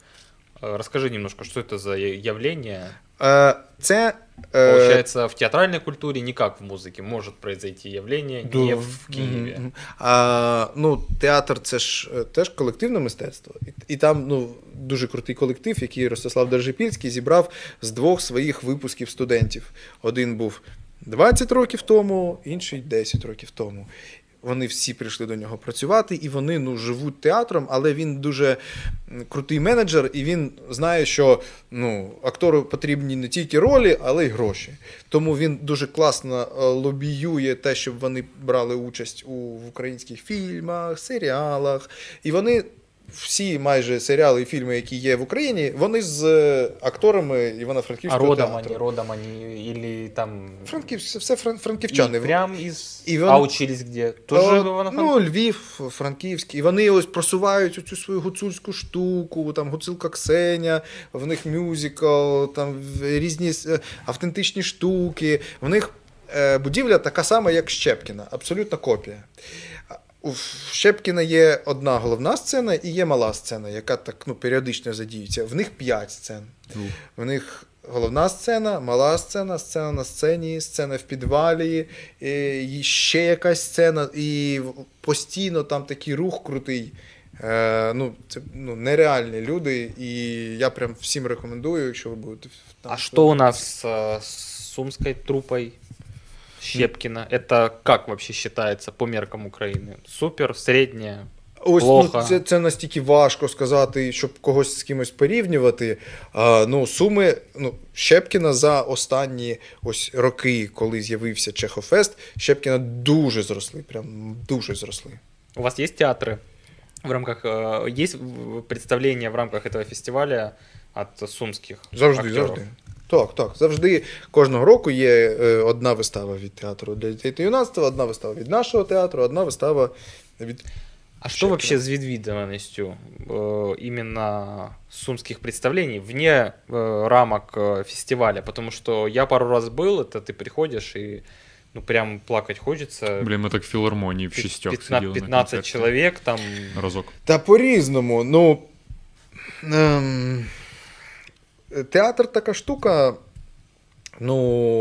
Э, Расскажи немножко, что это за я- явление? Е, Це. е, Получается, в театральной культуре, не как в музыке, может произойти явление Да. не в Киеве. Мгм, мгм. А, ну, театр це ж е, теж колективне мистецтво. І, і там ну, дуже крутий колектив, який Ростислав Держипільський зібрав з двох своїх випусків студентів. Один був 20 років тому, інший 10 років тому. Вони всі прийшли до нього працювати, і вони ну, живуть театром, але він дуже крутий менеджер, і він знає, що ну, актору потрібні не тільки ролі, але й гроші. Тому він дуже класно е, лобіює те, щоб вони брали участь у в українських фільмах, серіалах. І вони всі майже серіали і фільми, які є в Україні, вони з е, акторами А Івано-Франківського родом театру. они, родом они, или там... Франківськ, все фран- франківчани. прям из... И А он- учились? Тоже Е. Ну, Львів, Франківський. І вони ось просувають цю свою гуцульську штуку, там гуцулка Ксеня, в них мюзикл, там різні е, автентичні штуки. В них е, будівля така сама, як Щепкіна, абсолютна копія. У Щепкіна є одна головна сцена і є мала сцена, яка так ну, періодично задіюється. В них п'ять сцен. Ну, В них головна сцена, мала сцена, сцена на сцені, сцена в підвалі, і ще якась сцена, і постійно там такий рух крутий. Е, ну, це ну, нереальні люди, і я прям всім рекомендую, якщо ви будете там. А что у нас э, с сумской трупой Щепкина? Это как вообще считается по меркам Украины? Супер, средняя? Ось Плохо. ну, це, це настільки важко сказати, щоб когось з кимось порівнювати. А, ну, суми ну, Щепкіна за останні ось роки, коли з'явився Чехофест, Щепкіна дуже зросли. Прям дуже зросли. У вас есть театры в рамках... э, Есть в- представление в рамках этого фестиваля от сумских Завжди, актеров? завжди. Так, так. Завжди кожного року є е, одна вистава від театру для дітей та юнацтва, одна вистава від нашого театру, одна вистава від. А что Щепкина. вообще с відвідуваністю э, именно сумских представлений вне э, рамок э, фестиваля? Потому что я пару раз был, это ты приходишь и ну прям плакать хочется. Блін, ми так в філармонії в Пи- шістьох 15, сиділи. на 15 концерті. человек там. Разок. Та по-різному. Ну, ем, театр така штука, ну,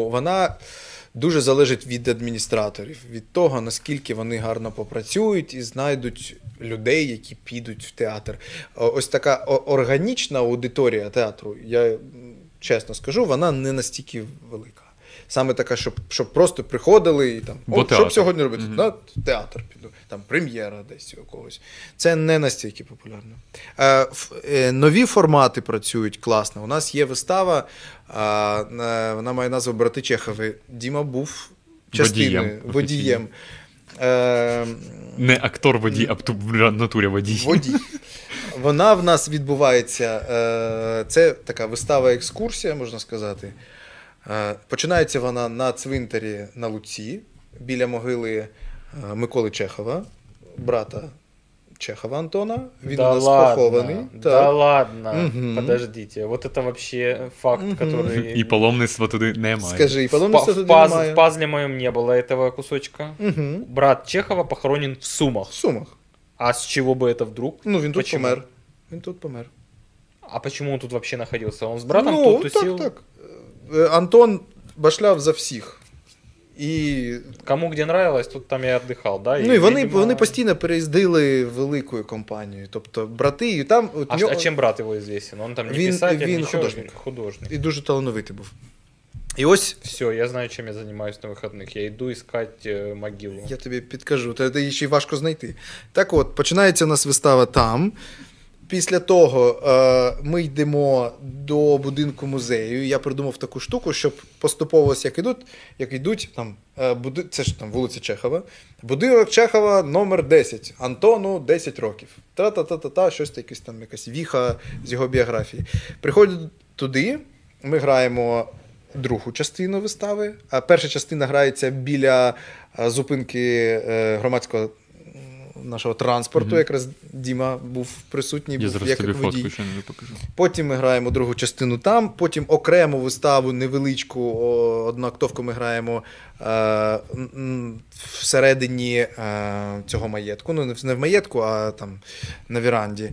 вона дуже залежить від адміністраторів, від того, наскільки вони гарно попрацюють і знайдуть людей, які підуть в театр. Ось така органічна аудиторія театру, я чесно скажу, вона не настільки велика. Саме така, щоб, щоб просто приходили і там, Бо «О, що б сьогодні робити? Мгм. На театр піду, там прем'єра десь у когось. Це не настільки популярно. Е, е, нові формати працюють класно. У нас є вистава, е, вона має назву Брати Чехови. Діма був частиною Водієм, водієм. Е, Не актор водій, а в натурі водій. Водій. Вона в нас відбувається. е, Це така вистава-екскурсія, можна сказати. Е, Починається вона на цвинтарі на Луці, біля могили е, Миколи Чехова, брата Чехова Антона. Він да у нас ладно, похований. Да Так. ладно, Мгм. подождите. Вот это вообще факт, Мгм. который... (laughs) І паломництва туди немає. Скажи, і в, па- паломництва в, туди паз- немає. в пазле моем не было этого кусочка. Угу. Брат Чехова похоронен в Сумах. В Сумах. А с чего бы это вдруг? Ну, він тут Почему? помер. Він тут помер. А почему он тут вообще находился? Он с братом ну, тут тусил? Так, так. Е, Антон башляв за всіх. І Кому где нравилось, тут там я отдыхал, да? Ну і вони, видимо- вони постійно переїздили великою компанією. Тобто брати, і там от А, нього- а чем брат его известен? Он там не Він- писатель, він ничего, художник. художник. і дуже талановитий був. І ось Все, я знаю, чем я занимаюсь на выходных. Я иду искать э, могилу. я тобі підкажу, та її ще й важко знайти. Так от, починається у нас вистава там. Після того е, ми йдемо до будинку музею. Я придумав таку штуку, щоб поступово як ідуть, як йдуть там, е, буди... це ж там вулиця Чехова. Будинок Чехова номер 10. Антону 10 років. Та-та-та-та-та, щось якесь там якась віха з його біографії. Приходять туди, ми граємо другу частину вистави. А перша частина грається біля е, зупинки е, громадського нашого транспорту. Мгм. Якраз Діма був присутній, був зараз як тобі водій. фотку ще не покажу. Потім ми граємо другу частину там, потім окрему виставу невеличку одноактовку ми граємо е, всередині е, цього маєтку. Ну, не в маєтку, а там на віранді.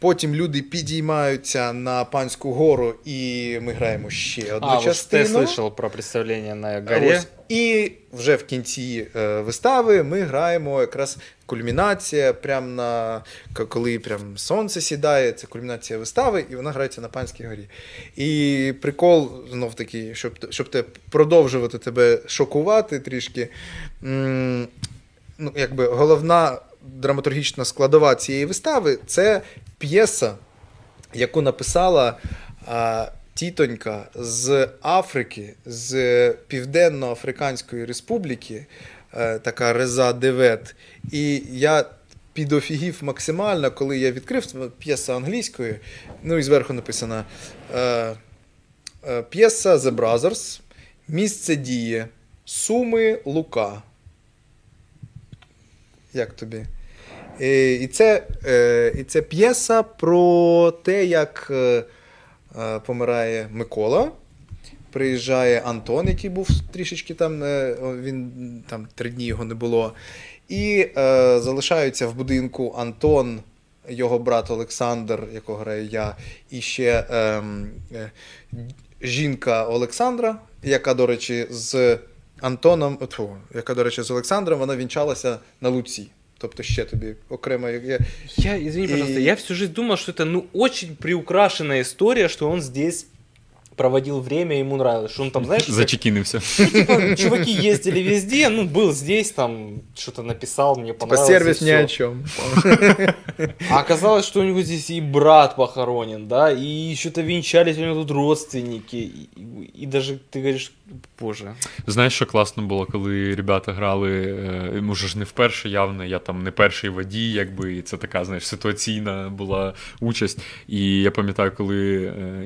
Потім люди підіймаються на панську гору, і ми граємо ще одну А, частину. ты слышал про представление на горе. Ось. І вже в кінці е, вистави ми граємо якраз кульмінація, прям на коли прям сонце сідає, це кульмінація вистави, і вона грається на панській горі. І прикол знов таки, щоб, щоб те продовжувати тебе шокувати трішки. м, Ну, якби головна драматургічна складова цієї вистави це п'єса, яку написала а, тітонька з Африки, з Південно-Африканської Республіки, е, така Реза Девет. І я підофігів максимально, коли я відкрив п'єса англійською, ну і зверху написано е, е, п'єса The Brothers, місце дії, Суми Лука. Як тобі? Е, І це, е, і це п'єса про те, як е, е, помирає Микола. Приїжджає Антон, який був трішечки там, е, він там три дні його не було. І е, залишаються в будинку Антон, його брат Олександр, якого граю я, і ще ем, е, жінка Олександра, яка, до речі, з Антоном, тьфу, яка, до речі, з Олександром, вона вінчалася на Луці. Тобто ще тобі окремо. Я, Я, извини, і... пожалуйста, я всю жизнь думал, что это ну очень приукрашенная история, что он здесь проводил время, ему нравилось, что он там, знаешь, (laughs) как- Зачекінився. типа, чуваки ездили везде, ну, был здесь, там, что-то написал, мне Типа понравилось. сервис и ни о всё. чем. А оказалось, что у него здесь и брат похоронен, да, и что-то венчались у него тут родственники, и, и- и даже, ты говоришь, боже. Знаєш, що класно було, коли ребята грали, е, може ж не вперше явно, я там не перший водій, якби, і це така, знаєш, ситуаційна була участь. І я пам'ятаю, коли е,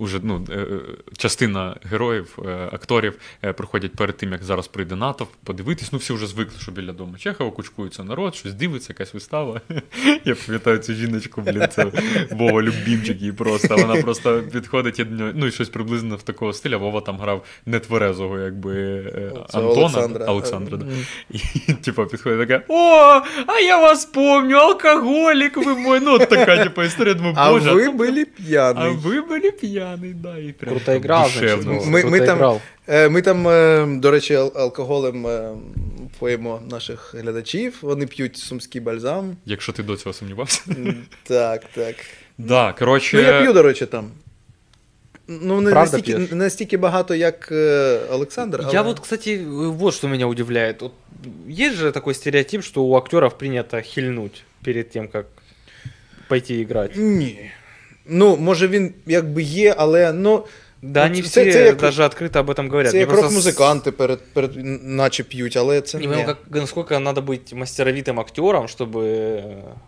уже ну, е, е, частина героїв, е, акторів приходять перед тим, як зараз прийде натовп, подивитись. Ну, всі вже звикли, що біля дому Чехова кучкується народ, щось дивиться, якась вистава. (laughs) Я пам'ятаю цю жіночку, блін, це Вова Любімчик її просто. Вона просто підходить і до нього, ну і щось приблизно в такого стиля. Вова там грав нетверезого, якби Це Антона. Олександра. Олександра да. І типа підходить така: О, а я вас помню, алкоголік ви мой. Ну, от така, типа, історія, думаю, А ви були А ви були п'яний, да, і прям там значит. душевно. ну, Ми- круто там- играл. Е, Ми там, е, до речі, ал- алкоголем е, поїмо наших глядачів. Вони п'ють сумський бальзам. Якщо ти до цього сумнівався. М, Так, так. Да, коротше. Ну, я п'ю, до речі, там. Ну, не Правда настільки, п'єш? не настільки багато, як е, Олександр. Я але- вот, кстати, вот что меня удивляет. Вот есть же такой стереотип, что у актеров принято хильнуть перед тем, как пойти играть. Ні. Ну, може, він якби є, але ну. Да, Ну, не це- все це як- даже открыто об этом говорят. Це Мне як просто рок-музиканти перед, перед, наче п'ють, але це Не не. понимаю, как, насколько надо быть мастеровитым актером, чтобы э,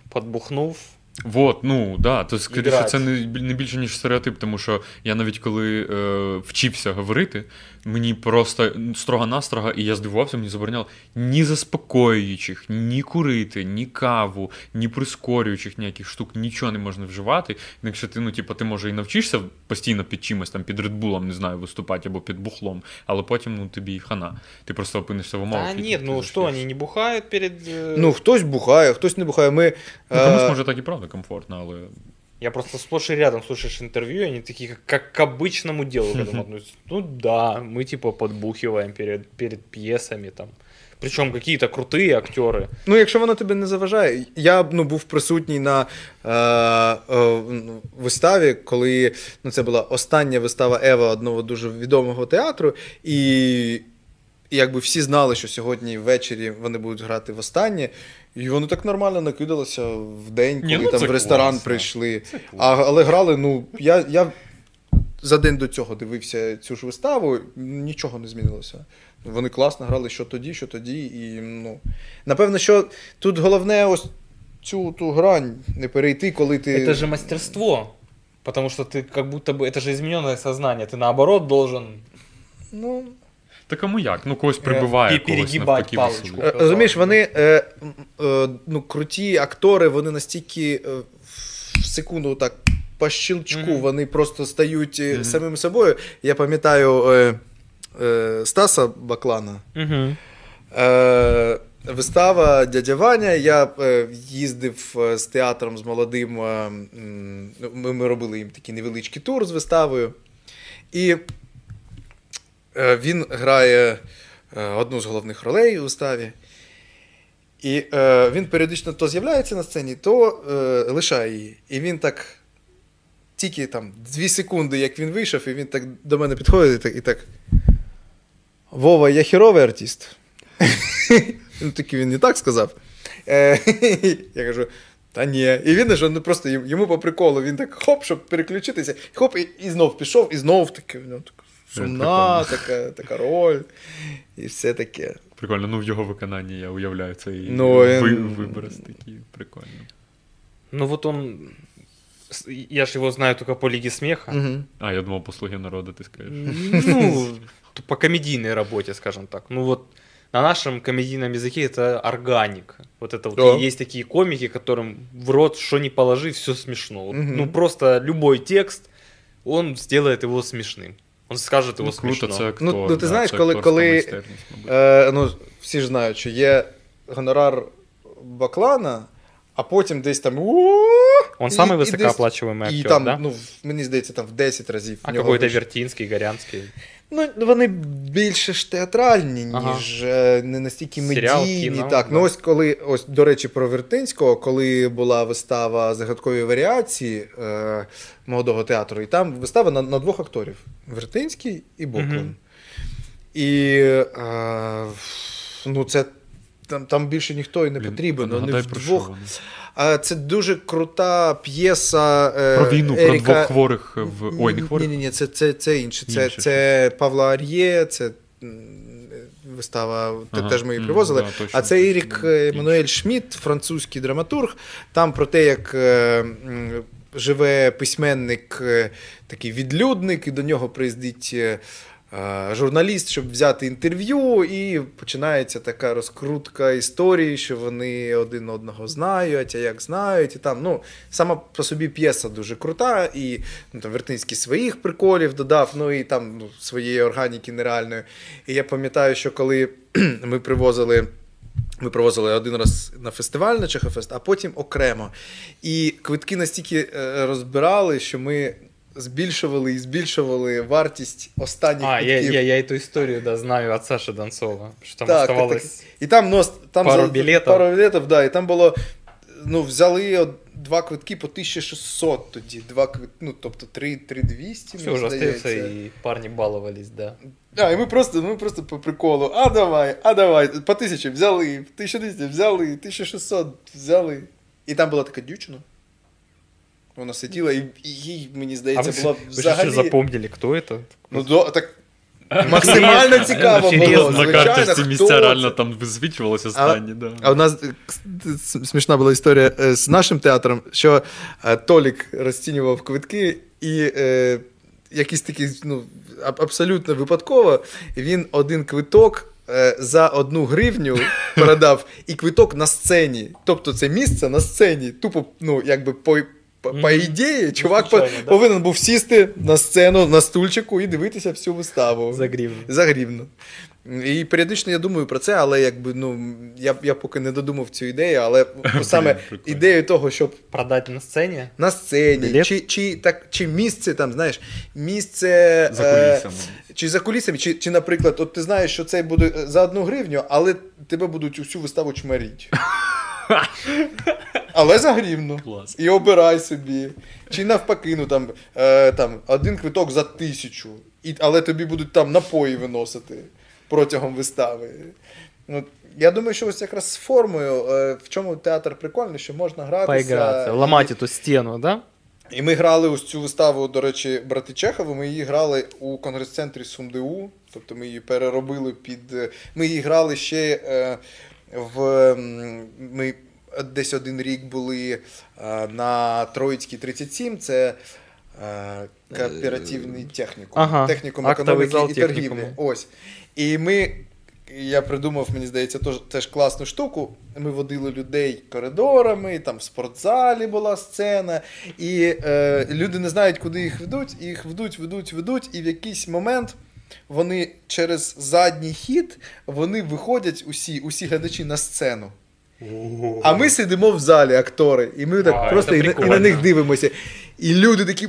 подбухнув. Вот, ну да, то скоріше, це не, не більше, ніж стереотип, тому що я навіть коли е, вчився говорити, мені просто строго-настрого, і я здивувався, мені забороняли ні заспокоюючих, ні курити, ні каву, ні прискорюючих ніяких штук, нічого не можна вживати. Якщо ти, ну, типу, ти може і навчишся постійно під чимось, там, під редбулом, не знаю, виступати або під бухлом, але потім ну, тобі хана. Ти просто опинишся в умовах. А ти ну что, зашляєшся. они не бухают перед... э, Ну, хтось бухає, хтось не бухає. Ми, Ну, комусь е, може так і правда комфортно, але Я просто сплошь и рядом слушаешь интервью, и они такие, как, как к обычному делу к этому относятся. (laughs) Ну да, мы типа подбухиваем перед, перед пьесами там. Причем какие-то крутые актеры. Ну, якщо воно тебе не заважає, я ну, був присутній на е, е, ну, виставі, коли ну, це була остання вистава Ева одного дуже відомого театру, і, і якби всі знали, що сьогодні ввечері вони будуть грати востаннє. І вони так нормально накидалися в день, коли Ні, ну, там це в ресторан класно. прийшли. Це А, але грали, ну, я, я за день до цього дивився цю ж виставу, нічого не змінилося. Вони класно грали що тоді, що тоді. І, ну, напевно, що тут головне ось цю ту грань не перейти, коли ти. Это же мастерство. Потому что ты как будто бы... Это же измененное сознание. Ты наоборот должен... Ну, та кому як? Ну когось прибиває, Пі- когось навпаки паличку. Е, Розумієш, вони е, е, ну, круті актори, вони настільки е, в секунду так по щелчку, Мгм. вони просто стають е, Мгм. самими собою. Я пам'ятаю е, е, Стаса Баклана. Угу. Е, вистава Дядя Ваня. Я е, їздив е, з театром з молодим. е, ну, Ми, ми робили їм такий невеличкий тур з виставою. І е, він грає е, одну з головних ролей у виставі. І е, він періодично то з'являється на сцені, то е, лишає її. І він так. Тільки там дві секунди, як він вийшов, і він так до мене підходить і так. І так Вова, я херовий артист. (laughs) Ну, таки він не так сказав. Е, (laughs) Я кажу, та ні. І він ну, просто йому по приколу, він так хоп, щоб переключитися, хоп, і, і знов пішов, і знов таки, ну, така сумна, така, така роль, і все таке. Прикольно, ну в його виконанні я уявляю цей Ну, ви, він- виброс такий прикольно. Ну вот он... с- Я ж его знаю только по Лиге Смеха. Угу. А, я думав, по слуги народу ти скажеш. Ну, т- по комедийной работе, скажем так. Ну вот на нашем комедийном языке это органик. Вот это вот Да. есть такие комики, которым в рот что ни положи, все смешно. Вот, Мгм. Ну просто любой текст, он сделает его смешным. Он скажет его Ну, круто, смешно. це актор. Ну, ну, ти да, знаєш, це коли- акторська коли- майстерність, мабуть. Е, ну, всі ж знають, що є гонорар Баклана, а потім десь там. «У-у-у», Он і- самый і десь- высокооплачиваемый І актер, там, да? ну, в- мені здається, там в 10 разів. а в нього какой-то вище. Вертинский, Горянский. Ну, вони більше ж театральні, Ага. ніж е, не настільки Серіал, медійні. кіно, так, да. ну ось коли, ось, до речі, про Вертинського, коли була вистава загадкові варіації е, молодого театру, і там вистава на, на двох акторів: Вертинський і Боклан. Мгм. І е, ну, це. Там, там більше ніхто і не Блін, потрібен. Вони нагадай, що вдвох. вони. А це дуже крута п'єса. Е, Про війну, про двох хворих в. Ой, не хворих. Ні, ні, ні, це, це, це інше. Це, Інше це Павла Ар'є, це вистава, Ага, теж ми її привозили. да, точно, а це Ірік. Еммануель Шмідт, французький драматург. Там про те, як е, живе письменник, е, такий відлюдник, і до нього приїздить е, е, журналіст, щоб взяти інтерв'ю, і починається така розкрутка історії, що вони один одного знають, а як знають. І там, ну, сама по собі п'єса дуже крута, і ну, там Вертинський своїх приколів додав, ну і там ну, своєї органіки нереальної. І я пам'ятаю, що коли (clears throat) ми привозили. Ми привозили один раз на фестиваль на Чехофест, а потім окремо. І квитки настільки е, розбирали, що ми збільшували і збільшували вартість останніх А, я, я, я эту историю, да, знаю от Саши Донцова, что там Так, оставалось... І там, ну, там Пару за- білетів. пару білетів, да, і там було. Ну, взяли два квитки по 1600 тоді. Два квит... ну, тобто 3, 3200, Все мені уже остается, здається. и парни баловались, да. А, і ми просто, ми просто по приколу. А давай, а давай. По тисячі взяли, 1200 взяли, 1600 взяли. І там була така дівчина. Вона сиділа, і, і їй, мені А здається, вы, була вы же взагалі. запомнили, кто это? Ну, до, так максимально цікаво було. Інтересно. На Звичайно, карті ці хто місця це? реально там висвічувалися останні. Да. А у нас е, с- смішна була історія е, з нашим театром, що е, Толік розцінював квитки, і якийсь такий, ну, абсолютно випадково, він один квиток. е, За одну гривню (laughs) передав і квиток на сцені. Тобто це місце на сцені. Тупо, ну, якби по, по, по ідеї, чувак по- да? повинен був сісти на сцену на стульчику і дивитися всю виставу. За гривню. За гривну. І періодично я думаю про це, але якби ну я, я поки не додумав цю ідею, але (laughs) саме ідею того, щоб Продать на сцене? на сцені, Білет? чи, чи, так, чи місце там, знаєш, місце За е, кулісами. чи за кулісами, чи, чи, наприклад, от ти знаєш, що це буде е, за одну гривню, але тебе будуть усю виставу чмаріть. (laughs) Але за гривну. Клас. І обирай собі. Чи навпаки, ну там, е, там один квиток за тисячу, і, але тобі будуть там напої виносити протягом вистави. Ну, я думаю, що ось якраз з формою, е, в чому театр прикольний, що можна гратися. Ломать эту стену, да? І ми грали ось цю виставу, до речі, брати Чехови. Ми її грали у конгрес-центрі СумДУ. Тобто ми її переробили під. е, Ми її грали ще е, в. Ми десь один рік були на Троїцькій 37. Це. Кооперативний технікум. Ага, Технікум економіки і торгівлі. Ось. І ми. Я придумав, мені здається, теж, теж класну штуку. Ми водили людей коридорами, там в спортзалі була сцена, і е, люди не знають, куди їх ведуть, і їх ведуть, ведуть, ведуть, і в якийсь момент вони через задній хід вони виходять усі, усі глядачі на сцену. А ми сидимо в залі, актори, і ми так А, просто і на, і на них дивимося. І люди такі.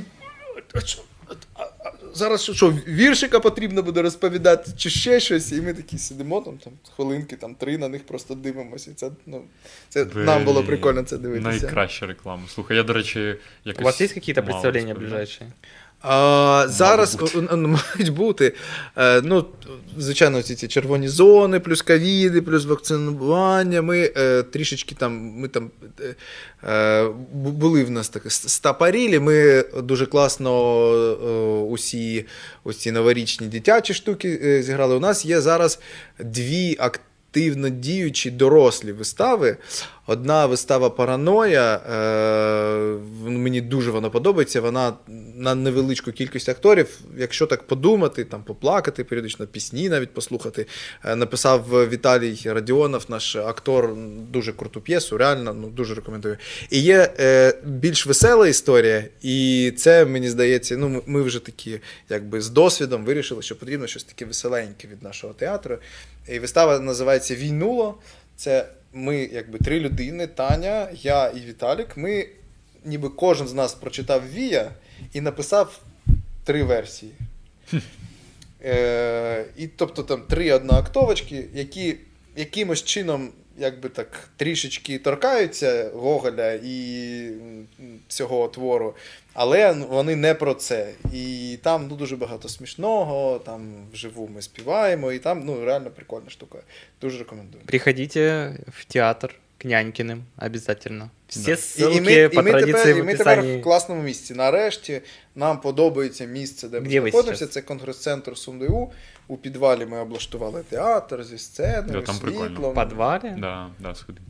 «А що? А- а- Зараз що, що, віршика потрібно буде розповідати, чи ще щось, і ми такі сидимо там, там хвилинки, там три на них просто дивимося. І це, ну, це нам було прикольно це дивитися. Найкраща реклама. Слухай, я, до речі, якось. У вас є якісь представлення ближайші? представления розповідав. ближайшие? А, зараз мають бути. Е, ну, звичайно, ці, ці червоні зони, плюс ковіди, плюс вакцинування. Ми е, трішечки там, ми там е, були в нас таке стапарілі. Ми дуже класно е, усі ось ці новорічні дитячі штуки зіграли. У нас є зараз дві активно діючі дорослі вистави. Одна вистава Параноя. Е, мені дуже вона подобається. Вона на невеличку кількість акторів. Якщо так подумати, там поплакати періодично, пісні навіть послухати. Е, написав Віталій Радіонов, наш актор, дуже круту п'єсу, реально ну, дуже рекомендую. І є е, більш весела історія, і це мені здається, ну ми, ми вже такі, якби з досвідом вирішили, що потрібно щось таке веселеньке від нашого театру. І вистава називається Війнуло. Це ми, якби три людини: Таня, я і Віталік. Ми, ніби кожен з нас прочитав Вія і написав три версії. Е, і тобто там три одноактовочки, які якимось чином, якби так, трішечки торкаються Гоголя і цього твору, але вони не про це. І там ну, дуже багато смішного, там вживу ми співаємо, і там ну, реально прикольна штука. Дуже рекомендую. Приходите в театр к Нянькиным обязательно. Все Да. І, ссылки і, ми, по і, ми традиции тепер, і в ми тепер в класному місці. Нарешті нам подобається місце, де ми знаходимося. Це конгрес-центр СумДУ. У підвалі ми облаштували театр зі сценою, Да, там світлом. прикольно. підвалі? Да, да, сходи.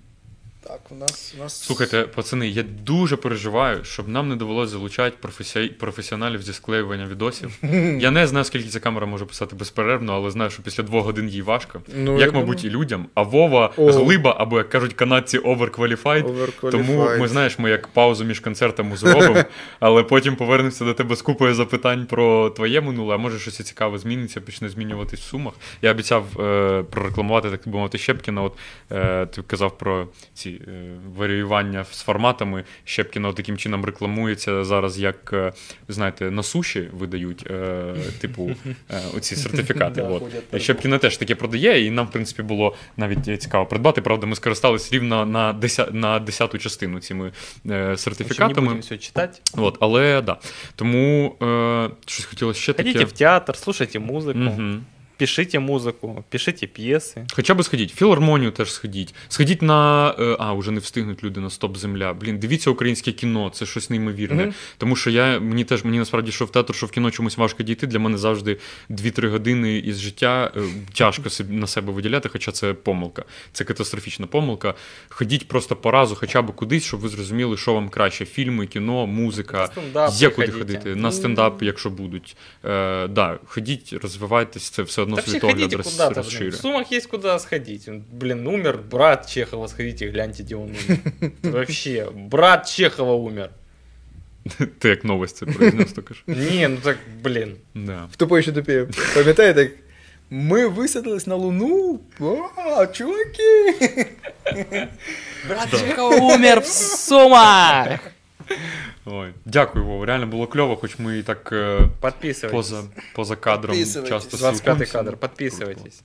Так, у нас, у нас... Слухайте, пацани, я дуже переживаю, щоб нам не довелося залучати професі... професіоналів зі склеювання відосів. (laughs) Я не знаю, скільки ця камера може писати безперервно, але знаю, що після двох годин їй важко. Ну, як, мабуть, і людям. А Вова О. глиба, або як кажуть канадці, overqualified. Overqualified. Тому ми знаєш, ми як паузу між концертами зробимо, (laughs) але потім повернемося до тебе з купою запитань про твоє минуле, а може щось цікаве зміниться, почне змінюватись в сумах. Я обіцяв е, прорекламувати, так би мовити, Щепкіна. От е, ти казав про ці е, варіювання з форматами. Щепкіна от таким чином рекламується зараз, як е, знаєте, на суші видають, е, типу, оці (laughs) сертифікати. От. Щепкіна теж таке продає, і нам, в принципі, було навіть цікаво придбати. Правда, ми скористались рівно на 10, на 10 частину цими В не сертифікатами. будем все читать. От, але да. Тому е, щось хотілося ще таке. Ходите в театр, слушайте музыку, Мгм. Пишите музыку, пишите пьесы. Хоча б сходіть, філармонію теж сходіть. Сходіть на. е, А, вже не встигнуть люди на Стоп Земля. Блін, дивіться українське кіно, це щось неймовірне. Мгм. Тому що я мені теж мені насправді що в театр, що в кіно чомусь важко дійти. Для мене завжди 2-3 години із життя е, тяжко собі- на себе виділяти, хоча це помилка. Це катастрофічна помилка. Ходіть просто по разу, хоча б кудись, щоб ви зрозуміли, що вам краще: фільми, кіно, музика. Стендап Є куди ходити, на стендап, якщо будуть. Е, да, ходіть, розвивайтесь, це все одно Да вообще світогляд ходите роз, куда-то, блин. розширює. В Сумах есть куда сходить. Он, Блин, умер брат Чехова, сходите, гляньте, где он умер. (laughs) Вообще, брат Чехова умер. (laughs) Ти як новость це произнес, то кажеш. (laughs) Не, ну так, блин. Да. В тупої ще тупі. Пам'ятаєте, як ми висадились на Луну? О, чуваки! Брат Чехова умер в Сумах! Ой, дякую, Вова. Реально було кльово, хоч ми і так е, Подписывайтесь. поза, поза кадром Підписуйтесь. часто 25 спілкуємося. кадр, подписывайтесь.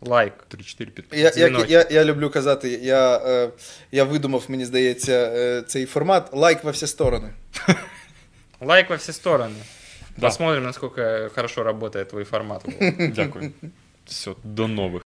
Лайк. 3-4 підписки. Я, як, Дзвіночок. я, я люблю казати, я, е, я видумав, мені здається, е, цей формат лайк во всі сторони. (laughs) Лайк во все стороны. Да. Посмотрим, насколько хорошо работает твой формат. Вова. Дякую. Все, до нових.